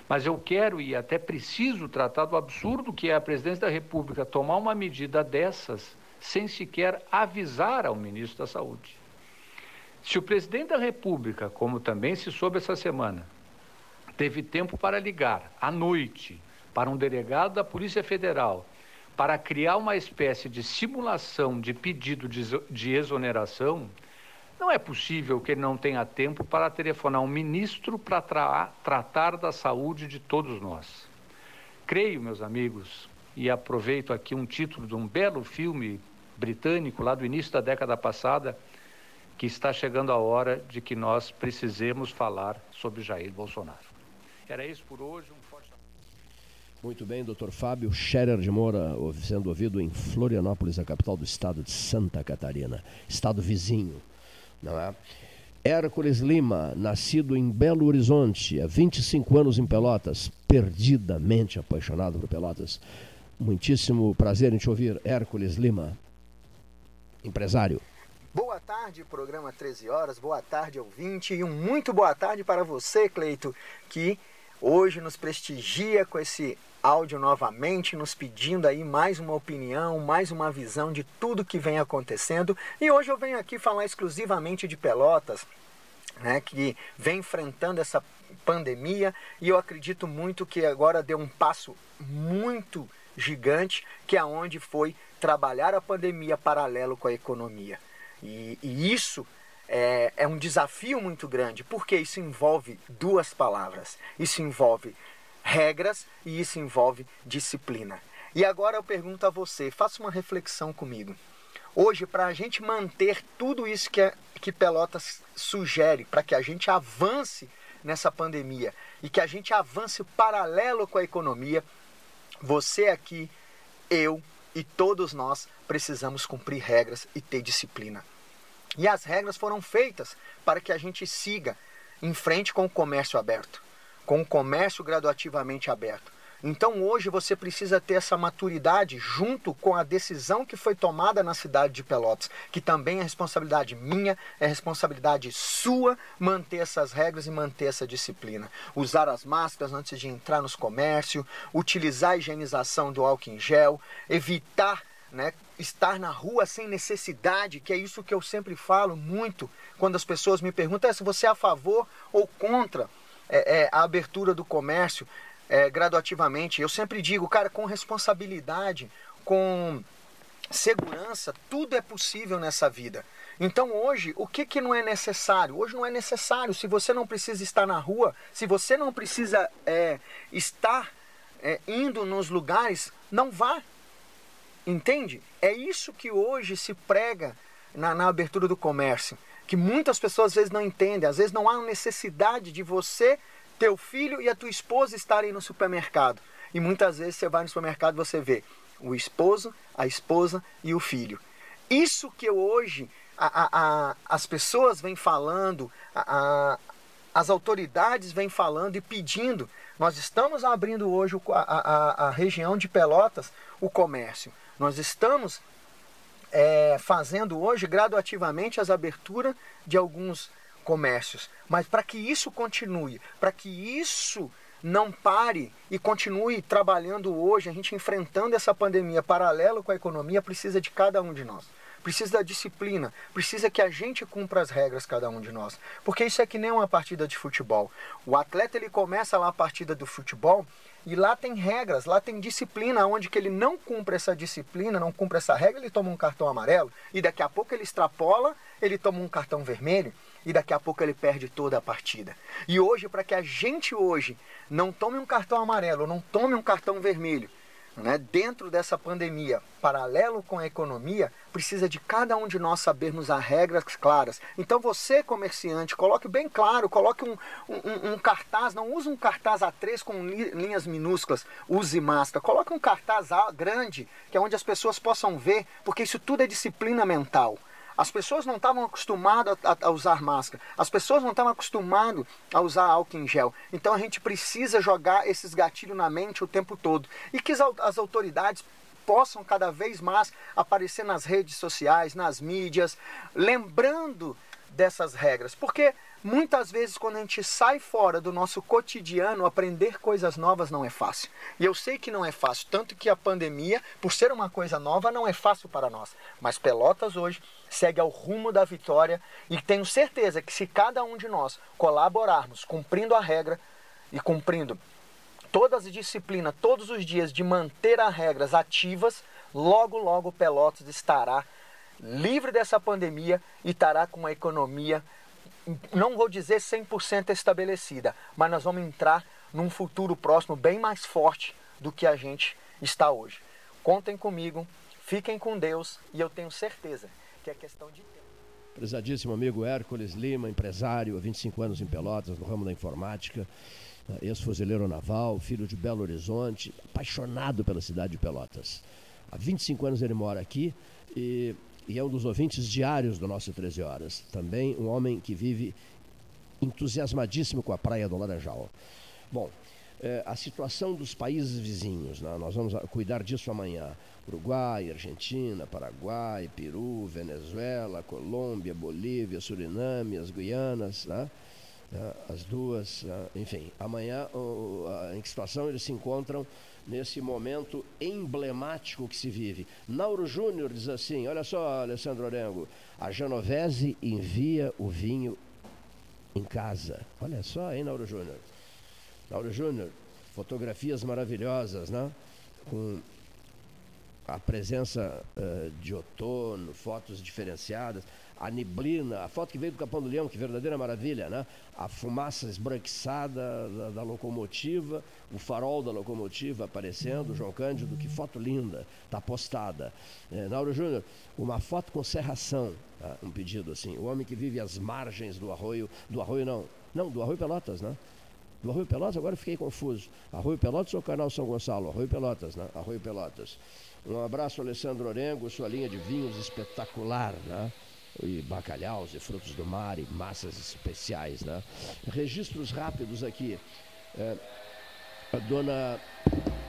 Mas eu quero e até preciso tratar do absurdo que é a presidência da República tomar uma medida dessas sem sequer avisar ao ministro da Saúde. Se o presidente da República, como também se soube essa semana, teve tempo para ligar à noite para um delegado da Polícia Federal para criar uma espécie de simulação de pedido de exoneração, não é possível que ele não tenha tempo para telefonar um ministro para tra tratar da saúde de todos nós. Creio, meus amigos, e aproveito aqui um título de um belo filme britânico lá do início da década passada, que está chegando a hora de que nós precisemos falar sobre Jair Bolsonaro. Era isso por hoje, um forte Muito bem, doutor Fábio Scherer de Moura, sendo ouvido em Florianópolis, a capital do estado de Santa Catarina, estado vizinho, não é? Hércules Lima, nascido em Belo Horizonte, há 25 anos em Pelotas, perdidamente apaixonado por Pelotas. Muitíssimo prazer em te ouvir, Hércules Lima empresário. Boa tarde, programa 13 horas. Boa tarde, ouvinte. E um muito boa tarde para você, Cleito, que hoje nos prestigia com esse áudio novamente, nos pedindo aí mais uma opinião, mais uma visão de tudo que vem acontecendo. E hoje eu venho aqui falar exclusivamente de Pelotas, né, que vem enfrentando essa pandemia e eu acredito muito que agora deu um passo muito gigante que é onde foi trabalhar a pandemia paralelo com a economia. E, e isso é, é um desafio muito grande, porque isso envolve duas palavras. Isso envolve regras e isso envolve disciplina. E agora eu pergunto a você, faça uma reflexão comigo. Hoje, para a gente manter tudo isso que, é, que Pelotas sugere, para que a gente avance nessa pandemia e que a gente avance paralelo com a economia, você aqui, eu e todos nós precisamos cumprir regras e ter disciplina. E as regras foram feitas para que a gente siga em frente com o comércio aberto, com o comércio gradativamente aberto. Então hoje você precisa ter essa maturidade junto com a decisão que foi tomada na cidade de Pelotas, que também é responsabilidade minha, é responsabilidade sua manter essas regras e manter essa disciplina. Usar as máscaras antes de entrar nos comércios, utilizar a higienização do álcool em gel, evitar né, estar na rua sem necessidade, que é isso que eu sempre falo muito quando as pessoas me perguntam é, se você é a favor ou contra é, é, a abertura do comércio é, graduativamente. Eu sempre digo, cara, com responsabilidade, com segurança, tudo é possível nessa vida. Então hoje, o que, que não é necessário? Hoje não é necessário. Se você não precisa estar na rua, se você não precisa é, estar é, indo nos lugares, não vá. Entende? É isso que hoje se prega na, na abertura do comércio. Que muitas pessoas às vezes não entendem. Às vezes não há necessidade de você teu filho e a tua esposa estarem no supermercado. E muitas vezes você vai no supermercado e você vê o esposo, a esposa e o filho. Isso que hoje a, a, a, as pessoas vêm falando, as autoridades vêm falando e pedindo. Nós estamos abrindo hoje a, região de Pelotas, o comércio. Nós estamos é, fazendo hoje graduativamente as aberturas de alguns comércios. Mas para que isso continue, para que isso não pare e continue trabalhando hoje, a gente enfrentando essa pandemia paralelo com a economia, precisa de cada um de nós. Precisa da disciplina, precisa que a gente cumpra as regras, cada um de nós. Porque isso é que nem uma partida de futebol. O atleta ele começa lá a partida do futebol e lá tem regras, lá tem disciplina, onde que ele não cumpre essa disciplina, não cumpre essa regra, ele toma um cartão amarelo e daqui a pouco ele extrapola, ele toma um cartão vermelho e daqui a pouco ele perde toda a partida. E hoje, para que a gente hoje não tome um cartão amarelo, não tome um cartão vermelho, né, dentro dessa pandemia, paralelo com a economia, precisa de cada um de nós sabermos as regras claras. Então você, comerciante, coloque bem claro, coloque um, um, um cartaz, não use um cartaz A3 com linhas minúsculas, use máscara. Coloque um cartaz A grande, que é onde as pessoas possam ver, porque isso tudo é disciplina mental. As pessoas não estavam acostumadas a, a, usar máscara, as pessoas não estavam acostumadas a usar álcool em gel. Então a gente precisa jogar esses gatilhos na mente o tempo todo. E que as, autoridades possam cada vez mais aparecer nas redes sociais, nas mídias, lembrando dessas regras. Porque Muitas vezes, quando a gente sai fora do nosso cotidiano, aprender coisas novas não é fácil. E eu sei que não é fácil, tanto que a pandemia, por ser uma coisa nova, não é fácil para nós. Mas Pelotas hoje segue ao rumo da vitória e tenho certeza que se cada um de nós colaborarmos, cumprindo a regra e cumprindo todas as disciplinas, todos os dias de manter as regras ativas, logo, logo Pelotas estará livre dessa pandemia e estará com uma economia não vou dizer 100% estabelecida, mas nós vamos entrar num futuro próximo bem mais forte do que a gente está hoje. Contem comigo, fiquem com Deus e eu tenho certeza que é questão de tempo. Prezadíssimo amigo Hércules Lima, empresário, há 25 anos em Pelotas, no ramo da informática, ex-fuzileiro naval, filho de Belo Horizonte, apaixonado pela cidade de Pelotas. Há 25 anos ele mora aqui e e é um dos ouvintes diários do nosso 13 Horas. Também um homem que vive entusiasmadíssimo com a praia do Laranjal. Bom, é, a situação dos países vizinhos, né? nós vamos cuidar disso amanhã. Uruguai, Argentina, Paraguai, Peru, Venezuela, Colômbia, Bolívia, Suriname, as Guianas, né? É, as duas, né? enfim, amanhã em que situação eles se encontram nesse momento emblemático que se vive. Nauro Júnior diz assim: olha só, Alessandro Orengo, a Genovese envia o vinho em casa. Olha só, hein, Nauro Júnior? Nauro Júnior, fotografias maravilhosas, né? Com a presença uh, de outono, fotos diferenciadas, a neblina, a foto que veio do Capão do Leão, que verdadeira maravilha, né? A fumaça esbranquiçada da, da locomotiva, o farol da locomotiva aparecendo, João Cândido, que foto linda, está postada. É, Nauro Júnior, uma foto com serração, tá? um pedido assim, o homem que vive às margens do arroio, do arroio não, não, do arroio Pelotas, né? Do Arroio Pelotas, agora fiquei confuso. Arroio Pelotas ou Canal São Gonçalo? Arroio Pelotas, né? Arroio Pelotas. Um abraço, Alessandro Orengo, sua linha de vinhos espetacular, né? E bacalhaus e frutos do mar e massas especiais, né? Registros rápidos aqui. É, a dona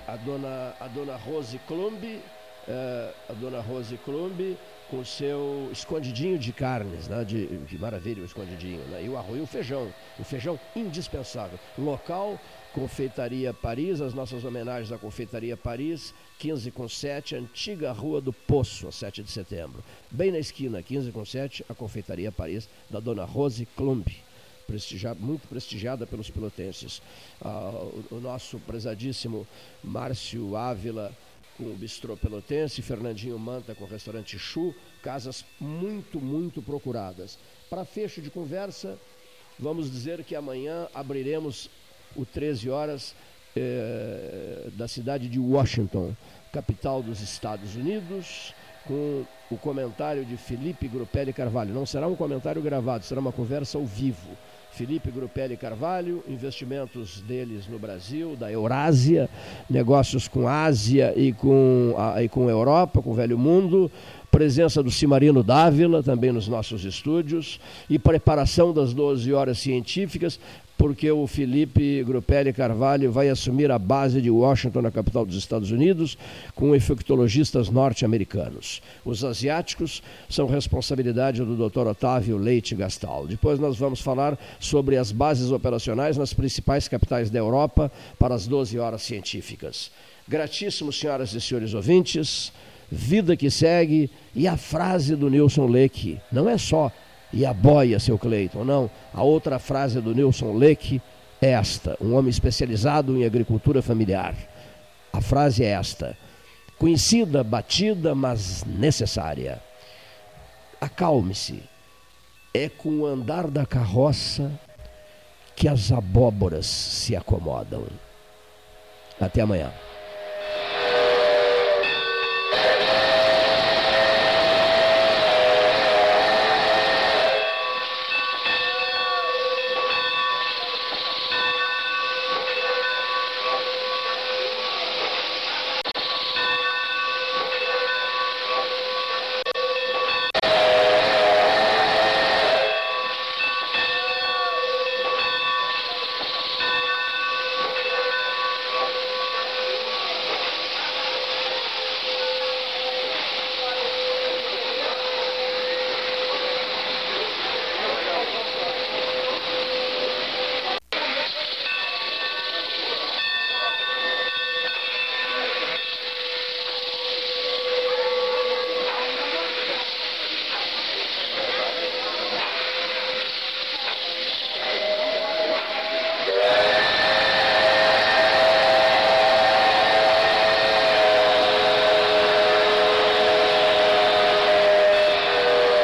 a dona a dona Rose Klumbi, é, a dona Rose Klumbi com seu escondidinho de carnes, né? De, que maravilha o escondidinho, né? E o arroz e o feijão, o feijão indispensável. Local, Confeitaria Paris, as nossas homenagens à Confeitaria Paris, 15 com 7, antiga Rua do Poço, a 7 de setembro. Bem na esquina, 15 com 7, a Confeitaria Paris, da dona Rose Klump. Muito prestigiada pelos pilotenses. Ah, o, o nosso prezadíssimo Márcio Ávila, com o Bistrô Pelotense, Fernandinho Manta com o restaurante Chu, casas muito, muito procuradas. Para fecho de conversa, vamos dizer que amanhã abriremos o 13 horas eh, da cidade de Washington, capital dos Estados Unidos, com o comentário de Felipe Grupelli Carvalho. Não será um comentário gravado, será uma conversa ao vivo Felipe Grupelli Carvalho, investimentos deles no Brasil, da Eurásia, negócios com Ásia e com, a, e com Europa, com o Velho Mundo, presença do Cimarino Dávila também nos nossos estúdios e preparação das 12 horas científicas porque o Felipe Grupelli Carvalho vai assumir a base de Washington, na capital dos Estados Unidos, com infectologistas norte-americanos. Os asiáticos são responsabilidade do Dr. Otávio Leite Gastal. Depois nós vamos falar sobre as bases operacionais nas principais capitais da Europa para as 12 horas científicas. Gratíssimo, senhoras e senhores ouvintes, vida que segue e a frase do Nilson Leque. Não é só e a boia, seu Cleiton. Não. A outra frase do Nilson Leque é esta: um homem especializado em agricultura familiar. A frase é esta: conhecida, batida, mas necessária. Acalme-se. É com o andar da carroça que as abóboras se acomodam. Até amanhã.